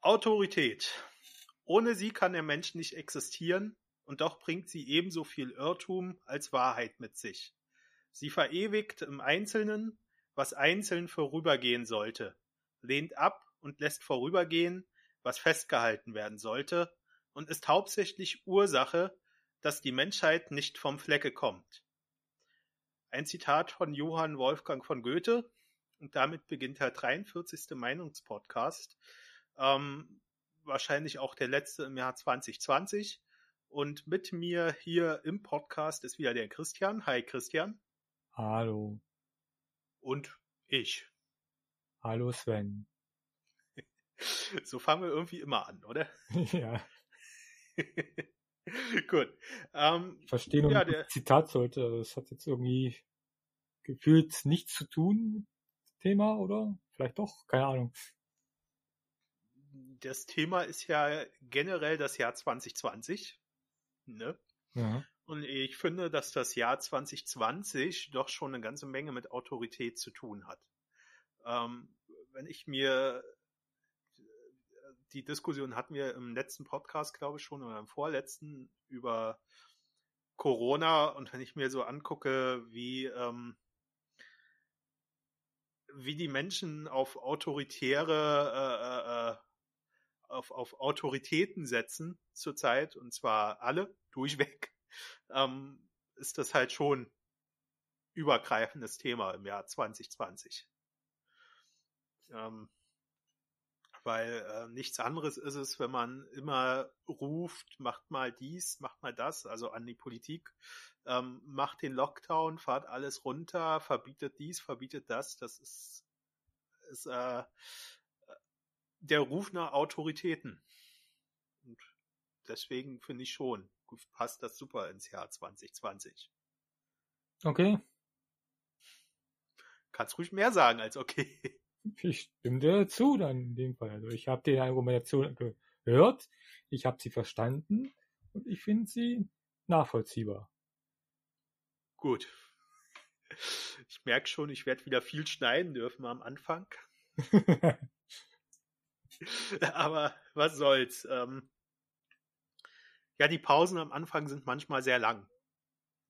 Autorität. Ohne sie kann der Mensch nicht existieren, und doch bringt sie ebenso viel Irrtum als Wahrheit mit sich. Sie verewigt im Einzelnen, was einzeln vorübergehen sollte, lehnt ab und lässt vorübergehen, was festgehalten werden sollte, und ist hauptsächlich Ursache, dass die Menschheit nicht vom Flecke kommt. Ein Zitat von Johann Wolfgang von Goethe, und damit beginnt der 43. Meinungspodcast. Ähm, wahrscheinlich auch der letzte im Jahr 2020. Und mit mir hier im Podcast ist wieder der Christian. Hi Christian. Hallo. Und ich. Hallo Sven. So fangen wir irgendwie immer an, oder? ja. Gut. Ähm, Verstehen und ja, der Zitat sollte. Das hat jetzt irgendwie gefühlt nichts zu tun, Thema, oder? Vielleicht doch, keine Ahnung. Das Thema ist ja generell das Jahr 2020. Ne? Ja. Und ich finde, dass das Jahr 2020 doch schon eine ganze Menge mit Autorität zu tun hat. Ähm, wenn ich mir die Diskussion hatten wir im letzten Podcast, glaube ich, schon, oder im vorletzten über Corona und wenn ich mir so angucke, wie, ähm, wie die Menschen auf autoritäre, äh, äh, äh auf, auf Autoritäten setzen zurzeit, und zwar alle, durchweg, ähm, ist das halt schon übergreifendes Thema im Jahr 2020. Ähm, weil äh, nichts anderes ist es, wenn man immer ruft, macht mal dies, macht mal das, also an die Politik, ähm, macht den Lockdown, fahrt alles runter, verbietet dies, verbietet das, das ist, ist äh, der Ruf nach Autoritäten. Und deswegen finde ich schon, passt das super ins Jahr 2020. Okay. Kannst ruhig mehr sagen als okay. Ich stimme dir zu dann in dem Fall. Also ich habe die Argumentation gehört, ich habe sie verstanden und ich finde sie nachvollziehbar. Gut. Ich merke schon, ich werde wieder viel schneiden dürfen am Anfang. Aber was soll's. Ähm, ja, die Pausen am Anfang sind manchmal sehr lang.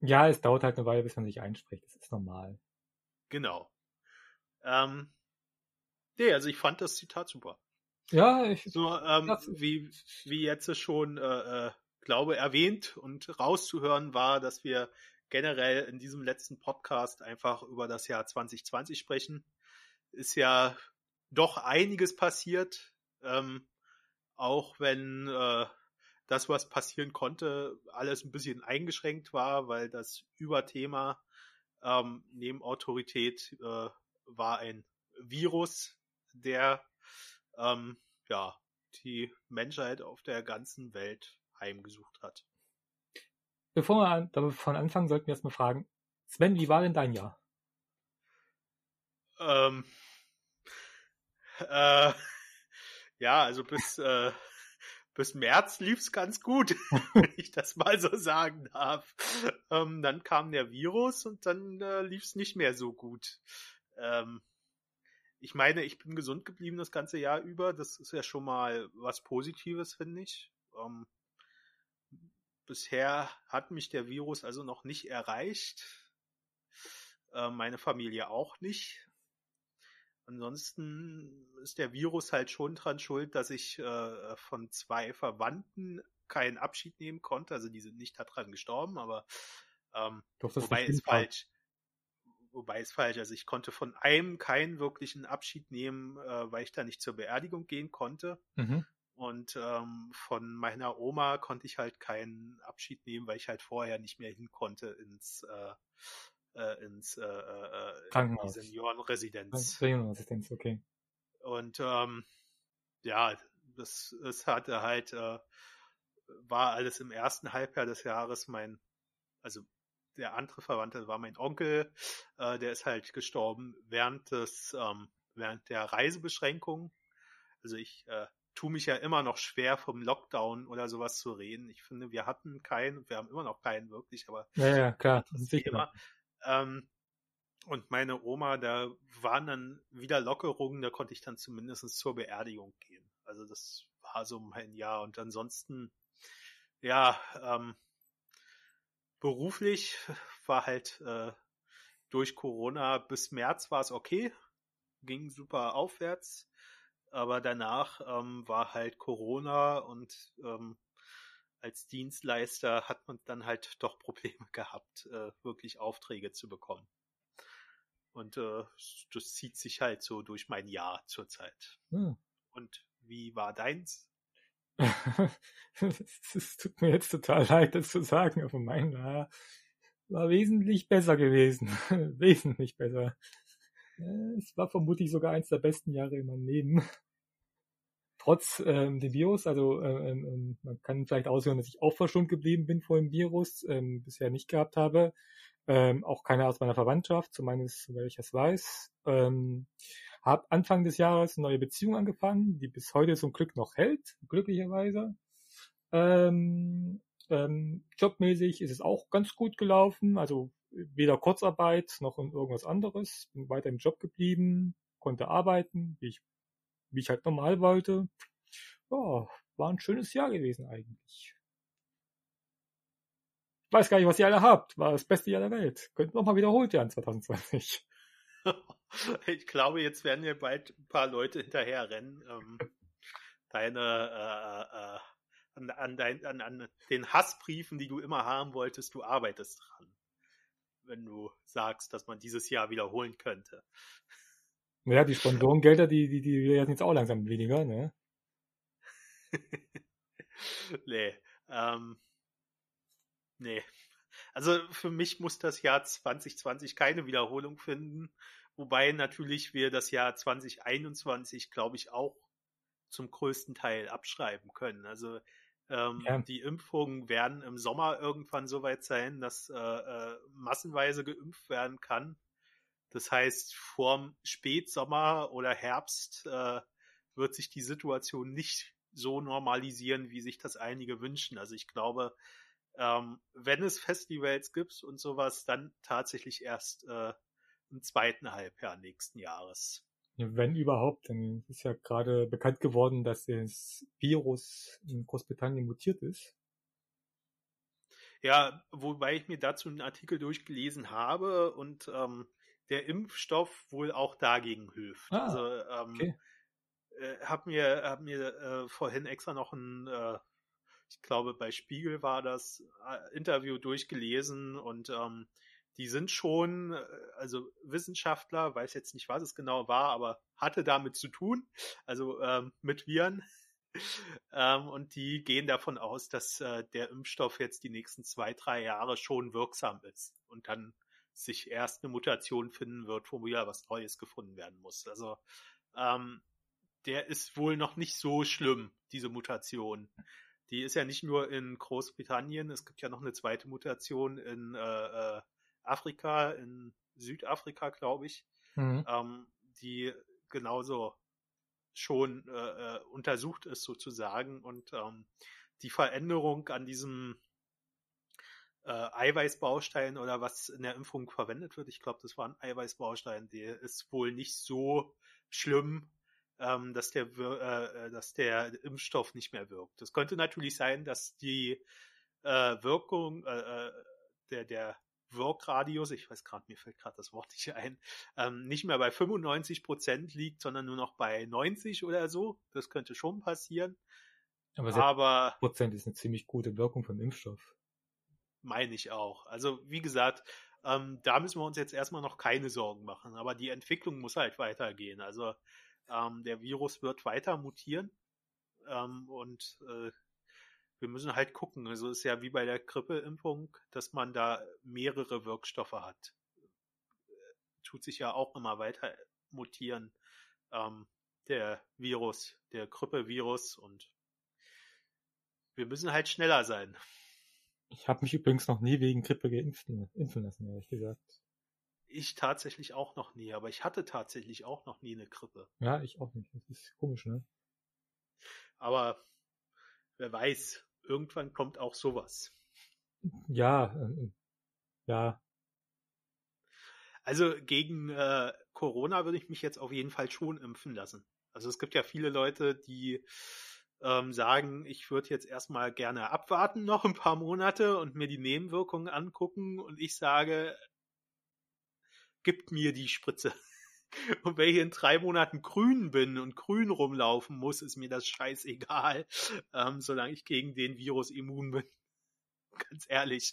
Ja, es dauert halt eine Weile, bis man sich einspricht. Das ist normal. Genau. Ähm, Nee, also ich fand das Zitat super. Ja, ich. So, ähm, wie, wie jetzt schon, äh, äh, glaube, erwähnt und rauszuhören war, dass wir generell in diesem letzten Podcast einfach über das Jahr 2020 sprechen. Ist ja doch einiges passiert, ähm, auch wenn äh, das, was passieren konnte, alles ein bisschen eingeschränkt war, weil das Überthema ähm, neben Autorität äh, war ein Virus, der ähm, ja die Menschheit auf der ganzen Welt heimgesucht hat. Bevor wir davon anfangen, sollten wir erstmal fragen, Sven, wie war denn dein Jahr? Ähm, äh, ja, also bis, äh, bis März lief's ganz gut, wenn ich das mal so sagen darf. Ähm, dann kam der Virus und dann äh, lief's nicht mehr so gut. Ähm, ich meine, ich bin gesund geblieben das ganze Jahr über. Das ist ja schon mal was Positives, finde ich. Ähm, bisher hat mich der Virus also noch nicht erreicht. Äh, meine Familie auch nicht. Ansonsten ist der Virus halt schon dran schuld, dass ich äh, von zwei Verwandten keinen Abschied nehmen konnte. Also die sind nicht daran gestorben, aber ähm, Doch, wobei ist falsch wobei es falsch, also ich konnte von einem keinen wirklichen Abschied nehmen, äh, weil ich da nicht zur Beerdigung gehen konnte. Mhm. Und ähm, von meiner Oma konnte ich halt keinen Abschied nehmen, weil ich halt vorher nicht mehr hin konnte ins äh, äh, ins äh, äh, Krankenhaus. Seniorenresidenz. Seniorenresidenz, okay. Und ähm, ja, das, das hatte halt, äh, war alles im ersten Halbjahr des Jahres mein, also der andere Verwandte war mein Onkel, äh, der ist halt gestorben während des, ähm, während der Reisebeschränkung. Also ich äh, tue mich ja immer noch schwer vom Lockdown oder sowas zu reden. Ich finde, wir hatten keinen, wir haben immer noch keinen wirklich, aber ja, ja klar, sicher. Ähm, Und meine Oma, da waren dann wieder Lockerungen, da konnte ich dann zumindest zur Beerdigung gehen. Also das war so mein Jahr. Und ansonsten, ja, ähm, beruflich war halt äh, durch Corona bis März war es okay, ging super aufwärts, aber danach ähm, war halt Corona und ähm, als Dienstleister hat man dann halt doch Probleme gehabt, äh, wirklich Aufträge zu bekommen. Und äh, das zieht sich halt so durch mein Jahr zurzeit. Hm. Und wie war deins? Es tut mir jetzt total leid, das zu sagen, aber mein Jahr war wesentlich besser gewesen. wesentlich besser. Es war vermutlich sogar eins der besten Jahre in meinem Leben. Trotz ähm, dem Virus, also äh, ähm, man kann vielleicht aushören, dass ich auch verschont geblieben bin vor dem Virus, ähm, bisher nicht gehabt habe. Ähm, auch keiner aus meiner Verwandtschaft, zumindest soweit ich das weiß. Ähm, habe Anfang des Jahres eine neue Beziehung angefangen, die bis heute zum Glück noch hält, glücklicherweise. Ähm, ähm, jobmäßig ist es auch ganz gut gelaufen, also weder Kurzarbeit noch in irgendwas anderes. Bin weiter im Job geblieben, konnte arbeiten, wie ich, wie ich halt normal wollte. Ja, war ein schönes Jahr gewesen eigentlich. Ich weiß gar nicht, was ihr alle habt. War das beste Jahr der Welt. Könnt noch mal wiederholt werden 2020. ich glaube, jetzt werden hier bald ein paar Leute hinterher rennen. Ähm, deine äh, äh, an, an, dein, an, an den Hassbriefen, die du immer haben wolltest, du arbeitest dran. Wenn du sagst, dass man dieses Jahr wiederholen könnte. Ja, die Sponsorengelder, die, die, die werden jetzt auch langsam weniger, ne? nee. Ähm, nee. Also für mich muss das Jahr 2020 keine Wiederholung finden. Wobei natürlich wir das Jahr 2021, glaube ich, auch zum größten Teil abschreiben können. Also ähm, ja. Die Impfungen werden im Sommer irgendwann so weit sein, dass äh, äh, massenweise geimpft werden kann. Das heißt, vorm Spätsommer oder Herbst äh, wird sich die Situation nicht so normalisieren, wie sich das einige wünschen. Also ich glaube, ähm, wenn es Festivals gibt und sowas, dann tatsächlich erst äh, im zweiten Halbjahr nächsten Jahres. Wenn überhaupt, dann ist ja gerade bekannt geworden, dass das Virus in Großbritannien mutiert ist. Ja, wobei ich mir dazu einen Artikel durchgelesen habe und ähm, der Impfstoff wohl auch dagegen hilft. Ah, also ähm, okay. äh, hab mir hab mir äh, vorhin extra noch ein, äh, ich glaube bei Spiegel war das äh, Interview durchgelesen und ähm, die sind schon, äh, also Wissenschaftler, weiß jetzt nicht, was es genau war, aber hatte damit zu tun, also ähm, mit Viren. ähm, und die gehen davon aus, dass äh, der Impfstoff jetzt die nächsten zwei, drei Jahre schon wirksam ist und dann sich erst eine Mutation finden wird, wo wieder was Neues gefunden werden muss. Also ähm, der ist wohl noch nicht so schlimm, diese Mutation. Die ist ja nicht nur in Großbritannien, es gibt ja noch eine zweite Mutation in äh, äh Afrika, in Südafrika, glaube ich, mhm. ähm, die genauso schon äh, äh, untersucht ist sozusagen und ähm, die Veränderung an diesem äh, Eiweißbaustein oder was in der Impfung verwendet wird, ich glaube, das war ein Eiweißbaustein, der ist wohl nicht so schlimm, ähm, dass der äh, äh, dass der Impfstoff nicht mehr wirkt. Es könnte natürlich sein, dass die äh, Wirkung äh, äh der der Workradius, ich weiß gerade, mir fällt gerade das Wort nicht ein, ähm, nicht mehr bei 95 Prozent liegt, sondern nur noch bei 90 oder so. Das könnte schon passieren. Aber, Aber Prozent ist eine ziemlich gute Wirkung vom Impfstoff. Meine ich auch. Also wie gesagt, ähm, da müssen wir uns jetzt erstmal noch keine Sorgen machen. Aber die Entwicklung muss halt weitergehen. Also ähm, der Virus wird weiter mutieren ähm, und äh, wir müssen halt gucken. Also ist ja wie bei der Grippeimpfung, dass man da mehrere Wirkstoffe hat. Tut sich ja auch immer weiter mutieren. Ähm, der Virus, der Grippevirus und wir müssen halt schneller sein. Ich habe mich übrigens noch nie wegen Grippe geimpft, impfen lassen, ehrlich gesagt. Ich tatsächlich auch noch nie, aber ich hatte tatsächlich auch noch nie eine Grippe. Ja, ich auch nicht. Das ist komisch, ne? Aber wer weiß, irgendwann kommt auch sowas. Ja, äh, ja. Also gegen äh, Corona würde ich mich jetzt auf jeden Fall schon impfen lassen. Also es gibt ja viele Leute, die ähm, sagen, ich würde jetzt erstmal gerne abwarten noch ein paar Monate und mir die Nebenwirkungen angucken und ich sage, gibt mir die Spritze. Und wenn ich in drei Monaten grün bin und grün rumlaufen muss, ist mir das scheißegal, ähm, solange ich gegen den Virus immun bin. Ganz ehrlich.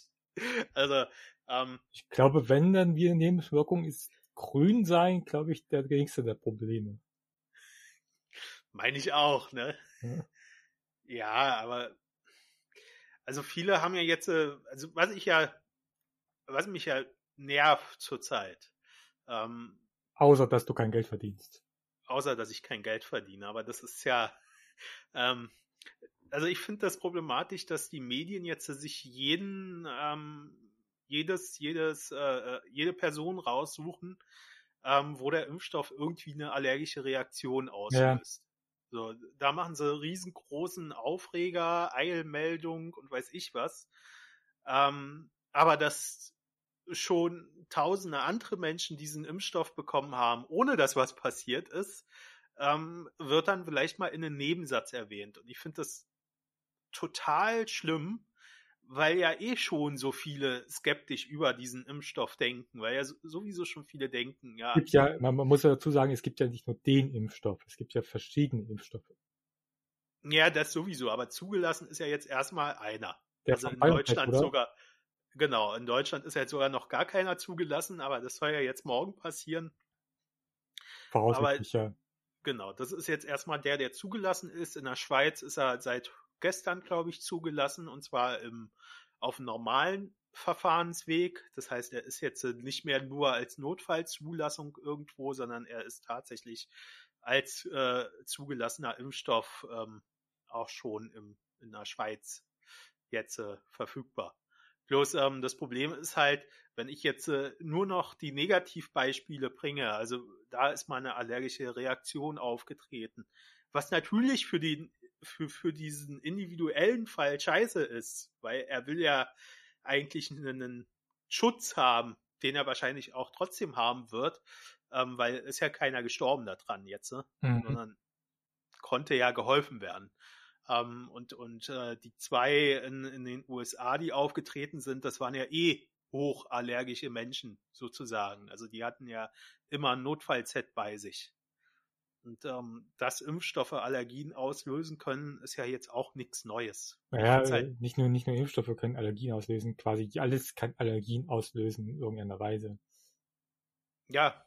Also, ähm, ich glaube, wenn dann wie eine Nebenwirkung ist, grün sein, glaube ich, der geringste der Probleme. Meine ich auch, ne? Ja. Ja, aber also viele haben ja jetzt, äh, also was ich ja, was mich ja nervt zurzeit, ähm, Außer, dass du kein Geld verdienst. Außer, dass ich kein Geld verdiene. Aber das ist ja, ähm, also ich finde das problematisch, dass die Medien jetzt sich jeden, ähm, jedes, jedes, äh, äh, jede Person raussuchen, ähm, wo der Impfstoff irgendwie eine allergische Reaktion auslöst. So, da machen sie riesengroßen Aufreger, Eilmeldung und weiß ich was. Ähm, aber das schon tausende andere Menschen diesen Impfstoff bekommen haben, ohne dass was passiert ist, ähm, wird dann vielleicht mal in einem Nebensatz erwähnt. Und ich finde das total schlimm, weil ja eh schon so viele skeptisch über diesen Impfstoff denken, weil ja sowieso schon viele denken, ja. Ja, man, man muss ja dazu sagen, es gibt ja nicht nur den Impfstoff, es gibt ja verschiedene Impfstoffe. Ja, das sowieso, aber zugelassen ist ja jetzt erstmal einer. Der also in Deutschland oder? sogar, Genau, in Deutschland ist jetzt sogar noch gar keiner zugelassen, aber das soll ja jetzt morgen passieren. Voraussichtlich, ja. Genau, das ist jetzt erstmal der, der zugelassen ist. In der Schweiz ist er seit gestern, glaube ich, zugelassen und zwar im, auf normalen Verfahrensweg. Das heißt, er ist jetzt nicht mehr nur als Notfallzulassung irgendwo, sondern er ist tatsächlich als äh, zugelassener Impfstoff ähm, auch schon im, in der Schweiz jetzt äh, verfügbar. Bloß ähm, das Problem ist halt, wenn ich jetzt äh, nur noch die Negativbeispiele bringe, also da ist mal eine allergische Reaktion aufgetreten, was natürlich für den für, für diesen individuellen Fall scheiße ist, weil er will ja eigentlich einen Schutz haben, den er wahrscheinlich auch trotzdem haben wird, ähm, weil ist ja keiner gestorben daran jetzt, ne? mhm. sondern konnte ja geholfen werden. Ähm, und und äh, die zwei in, in den USA, die aufgetreten sind, das waren ja eh hochallergische Menschen sozusagen. Also die hatten ja immer ein Notfall-Z bei sich. Und ähm, dass Impfstoffe Allergien auslösen können, ist ja jetzt auch nichts Neues. Ja, halt nicht nur nicht nur Impfstoffe können Allergien auslösen, quasi alles kann Allergien auslösen in irgendeiner Weise. Ja,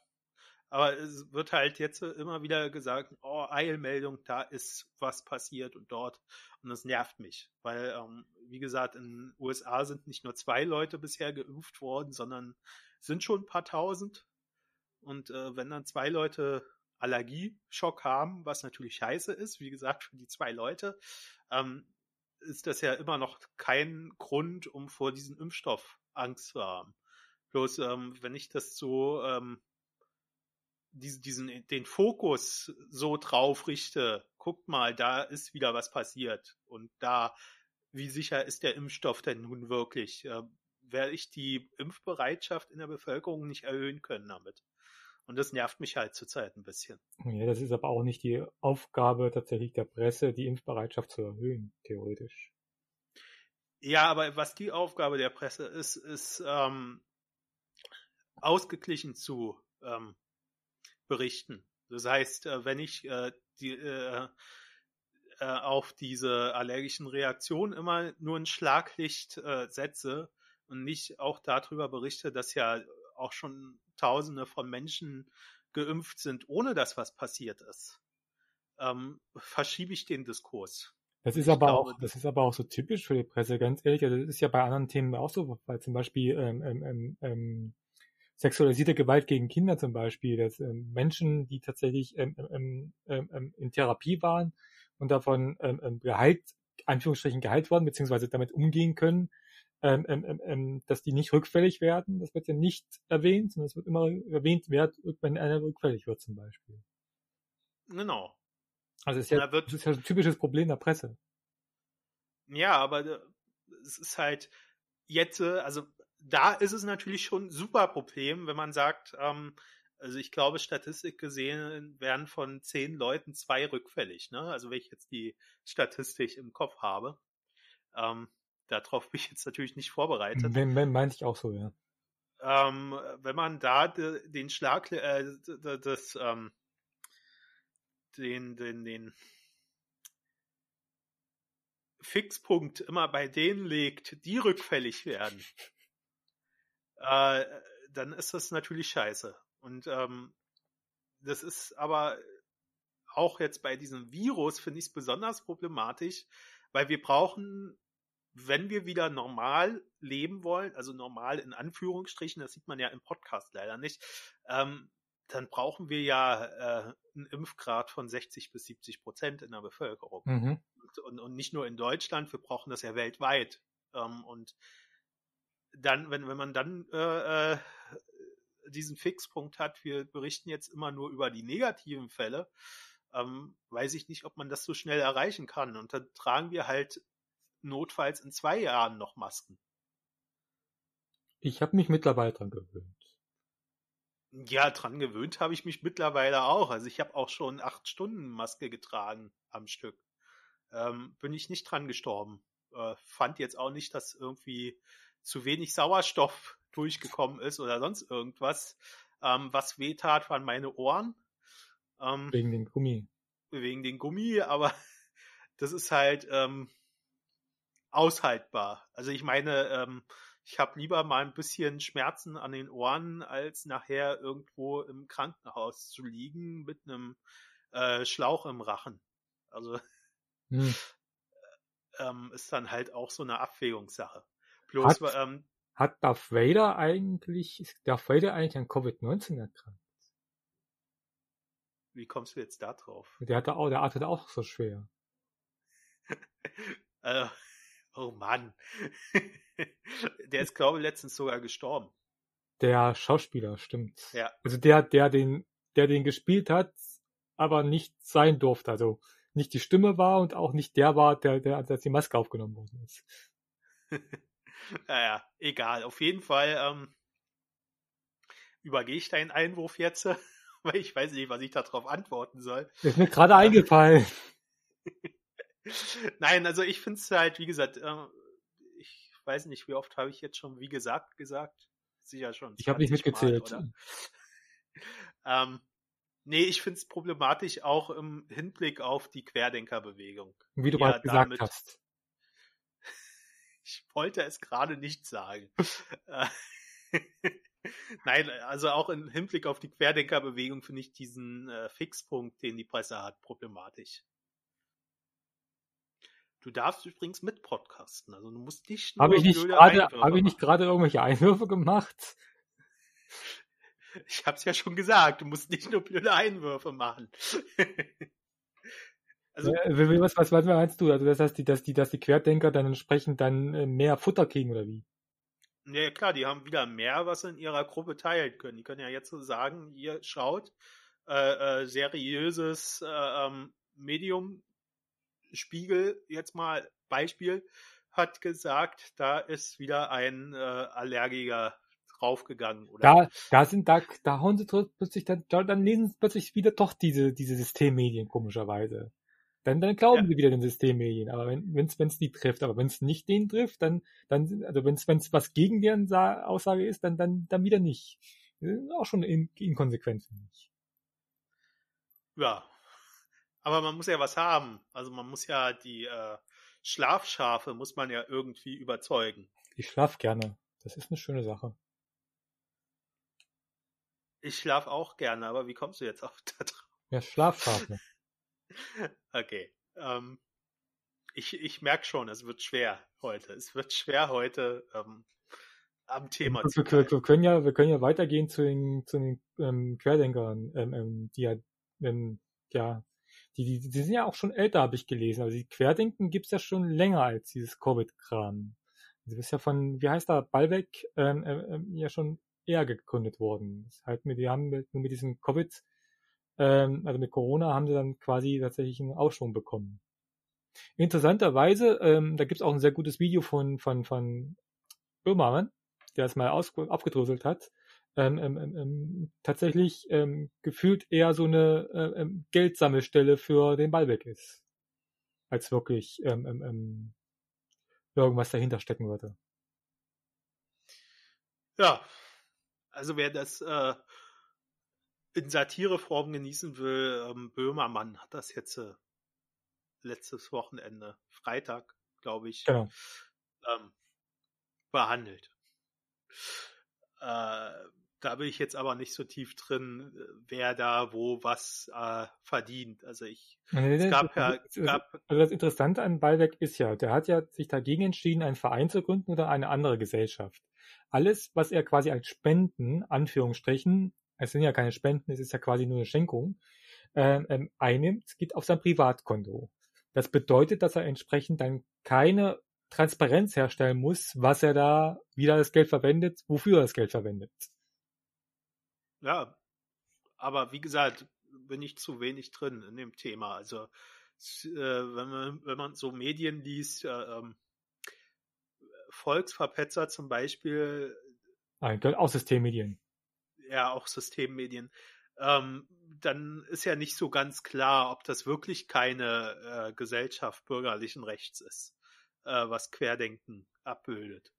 aber es wird halt jetzt immer wieder gesagt, oh, Eilmeldung, da ist was passiert und dort. Und das nervt mich, weil, ähm, wie gesagt, in den USA sind nicht nur zwei Leute bisher geimpft worden, sondern sind schon ein paar tausend. Und äh, wenn dann zwei Leute Allergieschock haben, was natürlich scheiße ist, wie gesagt, für die zwei Leute, ähm, ist das ja immer noch kein Grund, um vor diesem Impfstoff Angst zu haben. Bloß, ähm, wenn ich das so ähm, diesen, den Fokus so drauf richte, guckt mal, da ist wieder was passiert und da, wie sicher ist der Impfstoff denn nun wirklich? Äh, werde ich die Impfbereitschaft in der Bevölkerung nicht erhöhen können damit. Und das nervt mich halt zurzeit ein bisschen. Ja, das ist aber auch nicht die Aufgabe tatsächlich der Presse, die Impfbereitschaft zu erhöhen, theoretisch. Ja, aber was die Aufgabe der Presse ist, ist ähm, ausgeglichen zu ähm, berichten. Das heißt, äh, wenn ich äh, die, äh, äh, auf diese allergischen Reaktionen immer nur ein Schlaglicht äh, setze und nicht auch darüber berichte, dass ja auch schon Tausende von Menschen geimpft sind, ohne dass was passiert ist, ähm, verschiebe ich den Diskurs. Das ist aber glaube, auch, das ist aber auch so typisch für die Presse, ganz ehrlich. Also das ist ja bei anderen Themen auch so, weil zum Beispiel ähm, ähm, ähm, sexualisierte Gewalt gegen Kinder zum Beispiel, dass ähm, Menschen, die tatsächlich ähm, ähm, ähm, ähm in Therapie waren und davon ähm, ähm, geheilt, Anführungsstrichen geheilt worden, beziehungsweise damit umgehen können, ähm, ähm, ähm, dass die nicht rückfällig werden. Das wird ja nicht erwähnt, sondern es wird immer erwähnt, wenn einer rückfällig wird zum Beispiel. Genau. Also es ist ja, da wird, das ist ja ein typisches Problem der Presse. Ja, aber äh, es ist halt jetzt, äh, also da ist es natürlich schon ein super Problem, wenn man sagt, ähm, also ich glaube, Statistik gesehen werden von zehn Leuten zwei rückfällig. Ne? Also wenn ich jetzt die Statistik im Kopf habe. Ähm, darauf bin ich jetzt natürlich nicht vorbereitet. Wenn, wenn meinte ich auch so, ja. Ähm, wenn man da de, den Schlag, äh, das, ähm, den, den, den Fixpunkt immer bei denen legt, die rückfällig werden, äh, dann ist das natürlich scheiße. Und ähm, das ist aber auch jetzt bei diesem Virus, finde ich es besonders problematisch, weil wir brauchen, wenn wir wieder normal leben wollen, also normal in Anführungsstrichen, das sieht man ja im Podcast leider nicht, ähm, dann brauchen wir ja äh, einen Impfgrad von 60 bis 70 Prozent in der Bevölkerung. Mhm. Und, und, nicht nur in Deutschland, wir brauchen das ja weltweit. Ähm, und dann, wenn, wenn man dann äh, äh diesen Fixpunkt hat, wir berichten jetzt immer nur über die negativen Fälle, ähm, weiß ich nicht, ob man das so schnell erreichen kann. Und dann tragen wir halt notfalls in zwei Jahren noch Masken. Ich habe mich mittlerweile dran gewöhnt. Ja, dran gewöhnt habe ich mich mittlerweile auch. Also ich habe auch schon acht Stunden Maske getragen am Stück. Ähm, bin ich nicht dran gestorben. Äh, fand jetzt auch nicht, dass irgendwie zu wenig Sauerstoff durchgekommen ist oder sonst irgendwas. Ähm, was wehtat, waren meine Ohren. Ähm, wegen den Gummi. Wegen den Gummi, aber das ist halt ähm, aushaltbar. Also ich meine, ähm, ich habe lieber mal ein bisschen Schmerzen an den Ohren, als nachher irgendwo im Krankenhaus zu liegen mit einem äh, Schlauch im Rachen. Also hm. ähm, ist dann halt auch so eine Abwägungssache. Bloß, hat, ähm, hat Darth Vader eigentlich, ist Darth Vader eigentlich an Covid-19 erkrankt? Wie kommst du jetzt da drauf? Der hatte auch, der atmet auch so schwer. äh, oh Mann. der ist, glaube ich, letztens sogar gestorben. Der Schauspieler, stimmt. Ja. Also der, der den, der den gespielt hat, aber nicht sein durfte. Also nicht die Stimme war und auch nicht der war, der, der, als die Maske aufgenommen worden ist. naja, egal. Auf jeden Fall ähm, übergehe ich deinen Einwurf jetzt, weil ich weiß nicht, was ich darauf antworten soll. ist mir gerade eingefallen. Nein, also ich finde es halt, wie gesagt, äh, ich weiß nicht, wie oft habe ich jetzt schon wie gesagt gesagt. Sicher schon. Ich habe nicht mitgezählt. Mal, ähm, nee, ich finde es problematisch auch im Hinblick auf die Querdenkerbewegung. Wie du ja, gerade gesagt hast. Ich wollte es gerade nicht sagen. Nein, also auch im Hinblick auf die Querdenkerbewegung finde ich diesen äh, Fixpunkt, den die Presse hat, problematisch. Du darfst übrigens mit podcasten, also du musst nicht nur Habe ich nicht gerade habe ich nicht gerade irgendwelche Einwürfe gemacht? Ich hab's ja schon gesagt, du musst nicht nur blöde Einwürfe machen. Also, was, was, was meinst du? Also das heißt, die, dass, die, dass die Querdenker dann entsprechend dann äh, mehr Futter kriegen oder wie? Ja, klar, die haben wieder mehr, was sie in ihrer Gruppe teilen können. Die können ja jetzt so sagen, ihr schaut, äh, äh, seriöses äh, ähm, Medium, Spiegel, jetzt mal Beispiel, hat gesagt, da ist wieder ein äh, Allergiker draufgegangen. Oder? Da, da sind, da, da hauen sie plötzlich, dann, dann lesen sie plötzlich wieder doch diese, diese Systemmedien, komischerweise dann, dann glauben ja. sie wieder den Systemmedien. Aber wenn es wenn's die trifft, aber wenn es nicht den trifft, dann, dann also wenn es was gegen deren Aussage ist, dann, dann, dann wieder nicht. Auch schon in, inkonsequent, finde ich. Ja. Aber man muss ja was haben. Also man muss ja die äh, Schlafschafe muss man ja irgendwie überzeugen. Ich schlaf gerne. Das ist eine schöne Sache. Ich schlaf auch gerne, aber wie kommst du jetzt auf da drauf? Ja, Schlafschafe. Okay. Ähm, ich ich merke schon, es wird schwer heute. Es wird schwer heute ähm, am Thema zu wir, wir, können ja, wir können ja weitergehen zu den, zu den ähm, Querdenkern, ähm, ähm, die ja, ähm, ja, die, die, die sind ja auch schon älter, habe ich gelesen. Also die Querdenken gibt's ja schon länger als dieses Covid-Kram. Also das ist ja von, wie heißt da, Ballweg, ähm, ähm, ja schon eher gegründet worden. Das halt mit, die haben mit, nur mit diesem Covid ähm, also mit Corona haben sie dann quasi tatsächlich einen Aufschwung bekommen. Interessanterweise, ähm, da gibt es auch ein sehr gutes Video von, von, von Böhmermann, der es mal aufgedröselt hat, ähm, ähm, ähm, tatsächlich ähm, gefühlt eher so eine äh, ähm, Geldsammelstelle für den Ballweg ist, als wirklich irgendwas dahinter stecken würde. Ja, also wer das äh, in Satireform genießen will, ähm, Böhmermann hat das jetzt äh, letztes Wochenende, Freitag, glaube ich, genau. ähm, behandelt. Äh, da bin ich jetzt aber nicht so tief drin, wer da wo was äh, verdient. Also ich, nee, es gab ja, gab, also das Interessante an Ballweg ist ja, der hat ja sich dagegen entschieden, einen Verein zu gründen oder eine andere Gesellschaft. Alles, was er quasi als Spenden, Anführungsstrichen, es sind ja keine Spenden, es ist ja quasi nur eine Schenkung, ähm, ähm einnimmt, geht auf sein Privatkonto. Das bedeutet, dass er entsprechend dann keine Transparenz herstellen muss, was er da, wie er das Geld verwendet, wofür er das Geld verwendet. Ja, aber wie gesagt, bin ich zu wenig drin in dem Thema. Also äh, wenn, man, wenn man so Medien liest, äh, ähm, Volksverpetzer zum Beispiel. Nein, auch Systemmedien. Ja, auch Systemmedien. Ähm, dann ist ja nicht so ganz klar, ob das wirklich keine äh, Gesellschaft bürgerlichen Rechts ist, äh, was Querdenken abbildet.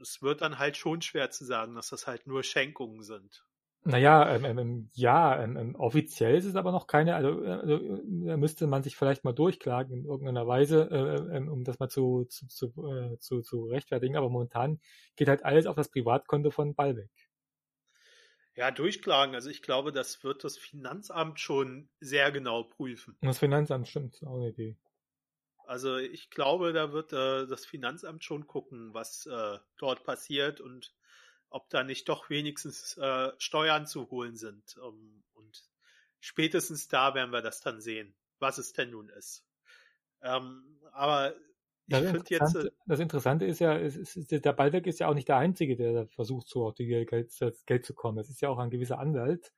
Es wird dann halt schon schwer zu sagen, dass das halt nur Schenkungen sind. Naja, ähm, ähm, ähm, ja, ähm, ähm, offiziell ist es aber noch keine, also, äh, also da müsste man sich vielleicht mal durchklagen in irgendeiner Weise, äh, äh, um das mal zu, zu, zu, äh, zu, zu rechtfertigen, aber momentan geht halt alles auf das Privatkonto von Ballweg. Ja, durchklagen. Also ich glaube, das wird das Finanzamt schon sehr genau prüfen. Das Finanzamt stimmt, ist auch eine Idee. Also ich glaube, da wird äh, das Finanzamt schon gucken, was äh, dort passiert und ob da nicht doch wenigstens äh, Steuern zu holen sind. Ähm, und spätestens da werden wir das dann sehen, was es denn nun ist. Ähm, aber ich finde jetzt. Äh, das Interessante ist ja, ist, ist, der Ballweg ist ja auch nicht der Einzige, der versucht, so auf die Geld, das Geld zu kommen. Es ist ja auch ein gewisser Anwalt,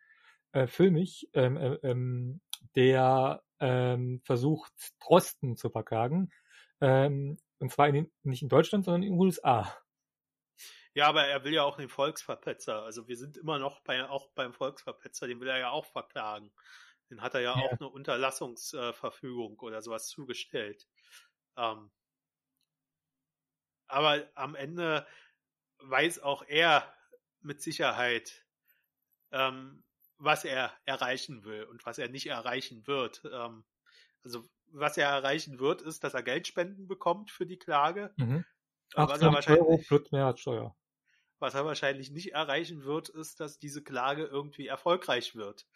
äh, Füllmich, ähm, äh, ähm, der ähm, versucht, Drosten zu verklagen. Ähm, und zwar in, nicht in Deutschland, sondern in den USA. Ja, aber er will ja auch den Volksverpetzer. Also wir sind immer noch bei, auch beim Volksverpetzer, den will er ja auch verklagen. Den hat er ja, ja. auch eine Unterlassungsverfügung äh, oder sowas zugestellt. Ähm, aber am Ende weiß auch er mit Sicherheit, ähm, was er erreichen will und was er nicht erreichen wird. Ähm, also was er erreichen wird, ist, dass er Geldspenden bekommt für die Klage. Mhm. Was er wahrscheinlich, Euro plus Mehrwertsteuer. Was er wahrscheinlich nicht erreichen wird, ist, dass diese Klage irgendwie erfolgreich wird.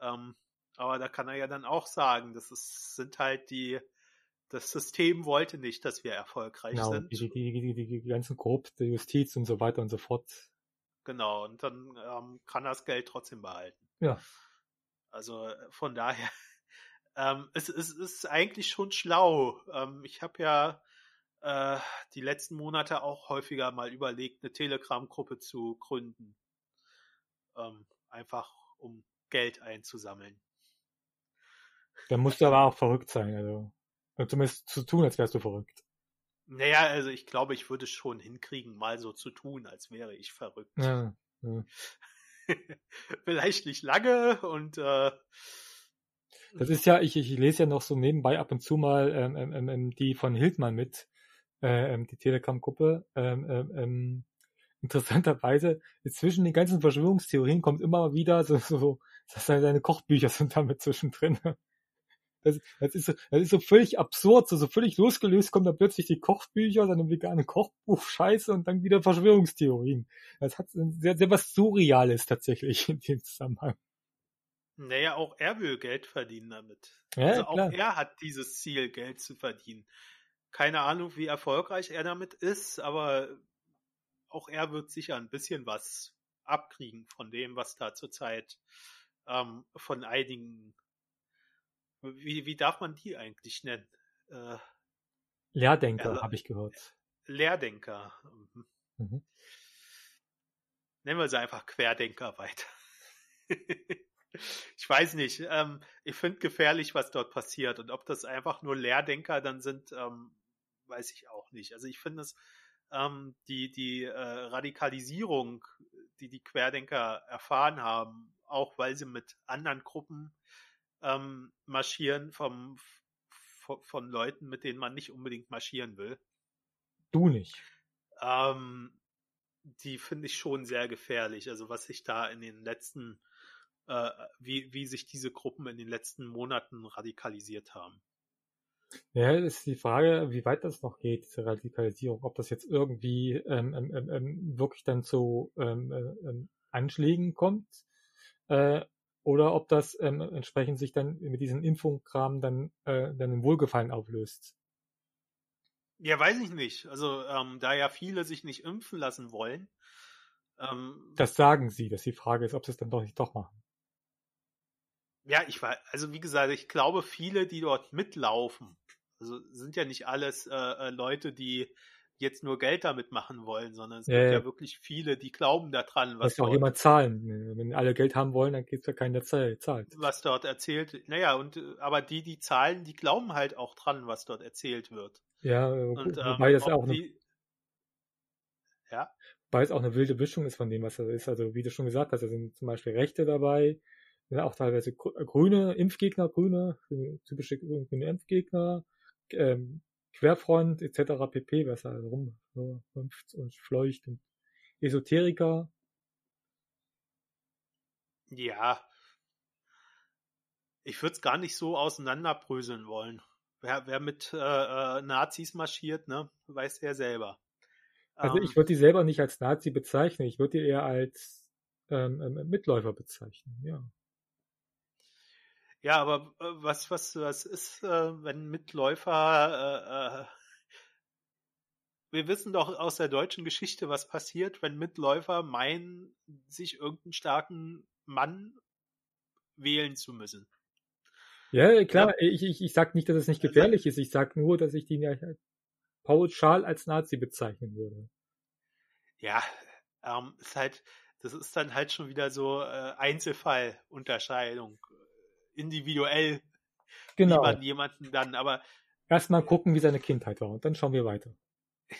Ähm, aber da kann er ja dann auch sagen, das ist, sind halt die das System wollte nicht, dass wir erfolgreich genau, sind. Die, die, die, die, die ganzen korrupte Justiz und so weiter und so fort. Genau, und dann ähm, kann er das Geld trotzdem behalten. Ja. Also äh, von daher, ähm, es, es ist eigentlich schon schlau. Ähm, ich habe ja äh, die letzten Monate auch häufiger mal überlegt, eine Telegram-Gruppe zu gründen. Ähm, einfach um Geld einzusammeln. Da musst du aber auch verrückt sein, also. Zumindest zu tun, als wärst du verrückt. Naja, also ich glaube, ich würde schon hinkriegen, mal so zu tun, als wäre ich verrückt. Ja, ja. Vielleicht nicht lange und äh, das ist ja, ich, ich lese ja noch so nebenbei ab und zu mal ähm, ähm, ähm, ähm die von Hildmann mit, äh, ähm, die Telegram-Gruppe. Ähm, ähm, ähm, interessanterweise, zwischen den ganzen Verschwörungstheorien kommt immer wieder so, so, so seine Kochbücher sind damit zwischendrin. Das, das, ist, so, das ist so völlig absurd, so, so völlig losgelöst kommen da plötzlich die Kochbücher, dann vegane Kochbuch-Scheiße und dann wieder Verschwörungstheorien. Das hat sehr, sehr was Surreales tatsächlich in dem Zusammenhang. Naja, auch er will Geld verdienen damit. Ja, also auch er hat dieses Ziel, Geld zu verdienen. Keine Ahnung, wie erfolgreich er damit ist, aber auch er wird sicher ein bisschen was abkriegen von dem, was da zurzeit ähm, von einigen wie, wie darf man die eigentlich nennen? Äh, Lehrdenker, habe ich gehört. Lehrdenker. Mhm. Mhm. Nennen wir sie einfach Querdenker weiter. ich weiß nicht. Ähm, ich finde gefährlich, was dort passiert. Und ob das einfach nur Lehrdenker dann sind, ähm, weiß ich auch nicht. Also ich finde es ähm, die, die äh, Radikalisierung, die die Querdenker erfahren haben, auch weil sie mit anderen Gruppen ähm, marschieren vom, von, Leuten, mit denen man nicht unbedingt marschieren will. Du nicht. Ähm, die finde ich schon sehr gefährlich. Also was sich da in den letzten, äh, wie, wie sich diese Gruppen in den letzten Monaten radikalisiert haben. Ja, ist die Frage, wie weit das noch geht, diese Radikalisierung. Ob das jetzt irgendwie ähm, ähm, ähm, ähm wirklich dann zu ähm, äh, Anschlägen kommt äh, oder ob das ähm, entsprechend sich dann mit diesem Impfungskram dann, äh, dann im Wohlgefallen auflöst. Ja, weiß ich nicht. Also ähm, da ja viele sich nicht impfen lassen wollen. Ähm, das sagen sie, dass die Frage ist, ob sie es dann doch nicht doch machen. Ja, ich war, also wie gesagt, ich glaube, viele, die dort mitlaufen, also sind ja nicht alles äh, äh Leute, die jetzt nur Geld damit machen wollen, sondern es ja, gibt ja, ja wirklich viele, die glauben daran, was Muss auch jemand zahlen. Wenn alle Geld haben wollen, dann gibt es ja keiner, der zahlt. Was dort erzählt. Naja, und aber die, die zahlen, die glauben halt auch dran, was dort erzählt wird. Ja, und, ähm, wobei das auch die, eine, ja? Weil es auch eine wilde Mischung ist von dem, was da ist. Also wie du schon gesagt hast, da sind zum Beispiel Rechte dabei, ja, auch teilweise grüne Impfgegner, grüne, typische grüne Impfgegner, ähm, Querfront etc. pp, was da rumhüpft und fleucht und Esoteriker. Ja. Ich würde es gar nicht so auseinanderbröseln wollen. Wer, wer mit äh, äh, Nazis marschiert, ne, weiß ja selber. Also ähm, ich würde die selber nicht als Nazi bezeichnen, ich würde die eher als ähm, ähm, Mitläufer bezeichnen, ja. Ja, aber äh, was, was, was ist, äh, wenn Mitläufer, äh, äh, wir wissen doch aus der deutschen Geschichte, was passiert, wenn Mitläufer meinen, sich irgendeinen starken Mann wählen zu müssen. Ja, klar, ja. Ich, ich, ich sag nicht, dass es nicht gefährlich ist, ich sag nur, dass ich den ja pauschal als Nazi bezeichnen würde. Ja, ähm, ist halt, das ist dann halt schon wieder so äh, Einzelfallunterscheidung individuell genau. man jemanden dann, aber erstmal gucken, wie seine Kindheit war und dann schauen wir weiter.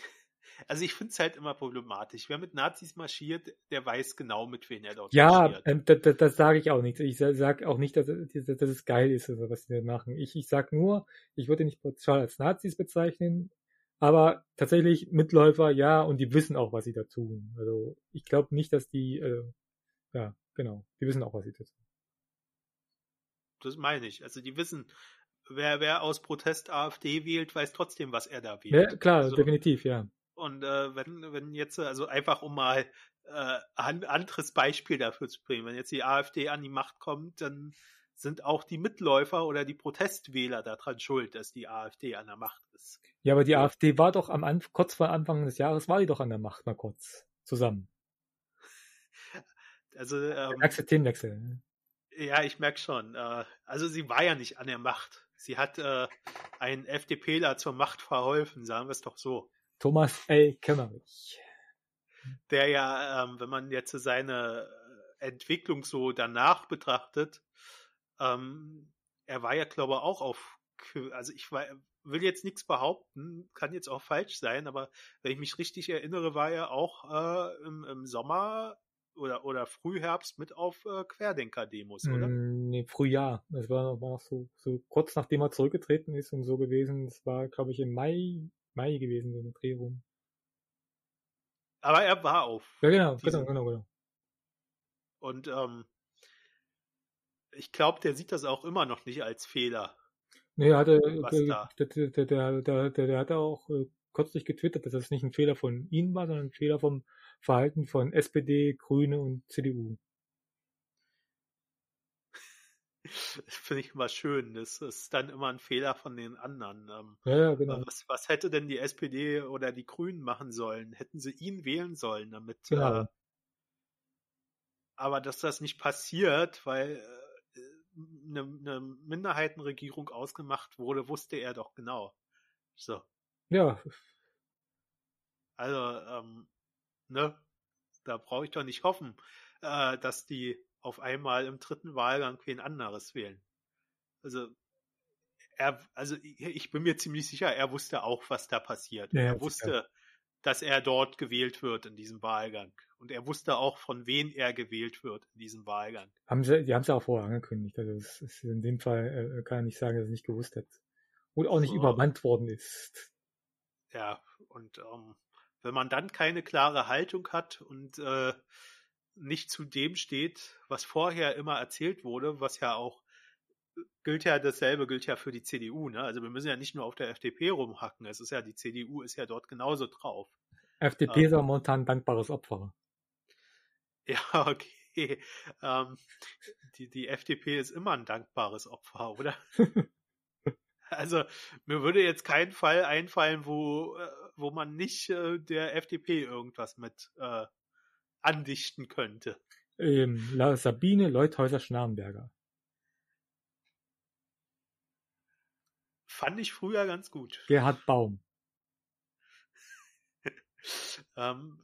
Also ich finde es halt immer problematisch. Wer mit Nazis marschiert, der weiß genau, mit wem er dort ja, marschiert. Ja, ähm, das, das, das sage ich auch nicht. Ich sage auch nicht, dass, dass, dass es geil ist, also was sie da machen. Ich, ich sage nur, ich würde nicht pauschal als Nazis bezeichnen, aber tatsächlich Mitläufer, ja, und die wissen auch, was sie da tun. Also ich glaube nicht, dass die, äh, ja, genau, die wissen auch, was sie da tun. Das meine ich. Also die wissen, wer, wer aus Protest AfD wählt, weiß trotzdem, was er da wählt. Ja, klar, also, definitiv, ja. Und äh, wenn, wenn jetzt, also einfach um mal äh, ein anderes Beispiel dafür zu bringen, wenn jetzt die AfD an die Macht kommt, dann sind auch die Mitläufer oder die Protestwähler daran schuld, dass die AfD an der Macht ist. Ja, aber die ja. AfD war doch am Anfang, kurz vor Anfang des Jahres war die doch an der Macht, mal kurz zusammen. Also ähm, Themenwechsel. Ja, ich merke schon. Äh, also sie war ja nicht an der Macht. Sie hat äh, einen FDPler zur Macht verholfen, sagen wir es doch so. Thomas L. Kemmerich. Der ja, ähm, wenn man jetzt seine Entwicklung so danach betrachtet, ähm, er war ja, glaube ich, auch auf, also ich war, will jetzt nichts behaupten, kann jetzt auch falsch sein, aber wenn ich mich richtig erinnere, war er auch äh, im, im Sommer oder, oder Frühherbst mit auf äh, Querdenker-Demos, oder? Mm, nee, Frühjahr. Das war, war so, so kurz nachdem er zurückgetreten ist und so gewesen. Das war, glaube ich, im Mai, Mai gewesen, so eine Dreh rum. Aber er war auf. Ja, genau, genau, genau, genau. Und ähm, ich glaube, der sieht das auch immer noch nicht als Fehler. Nee, er hatte, der, der, der, der, der, der, hatte auch äh, kürzlich getwittert, dass das nicht ein Fehler von ihm war, sondern ein Fehler vom Verhalten von SPD, Grüne und CDU. Finde ich immer schön. Das ist dann immer ein Fehler von den anderen. Ähm, ja, ja, genau. Was, was, hätte denn die SPD oder die Grünen machen sollen? Hätten sie ihn wählen sollen, damit. Genau. Äh, aber dass das nicht passiert, weil äh, eine, eine Minderheitenregierung ausgemacht wurde, wusste er doch genau. So. Ja. Also, ähm, ne, da brauche ich doch nicht hoffen, äh, dass die auf einmal im dritten Wahlgang wen anderes wählen. Also, er, also ich bin mir ziemlich sicher, er wusste auch, was da passiert. Ja, er wusste, dass er dort gewählt wird in diesem Wahlgang. Und er wusste auch, von wem er gewählt wird in diesem Wahlgang. Haben sie, die haben es ja auch vorher angekündigt. Also es ist in dem Fall äh, kann er nicht sagen, dass er nicht gewusst hat. Und auch nicht so. übermannt worden ist. Ja, und ähm, wenn man dann keine klare Haltung hat und äh, nicht zu dem steht, was vorher immer erzählt wurde, was ja auch gilt ja dasselbe gilt ja für die CDU, ne? Also wir müssen ja nicht nur auf der FDP rumhacken. Es ist ja die CDU ist ja dort genauso drauf. FDP ähm, ist ja momentan ein dankbares Opfer. Ja, okay. Ähm, die, die FDP ist immer ein dankbares Opfer, oder? also mir würde jetzt kein Fall einfallen, wo, äh, wo man nicht äh, der FDP irgendwas mit äh, andichten könnte. Ähm, Sabine Leuthäuser-Schnarrenberger. Fand ich früher ganz gut. Gerhard Baum. ähm,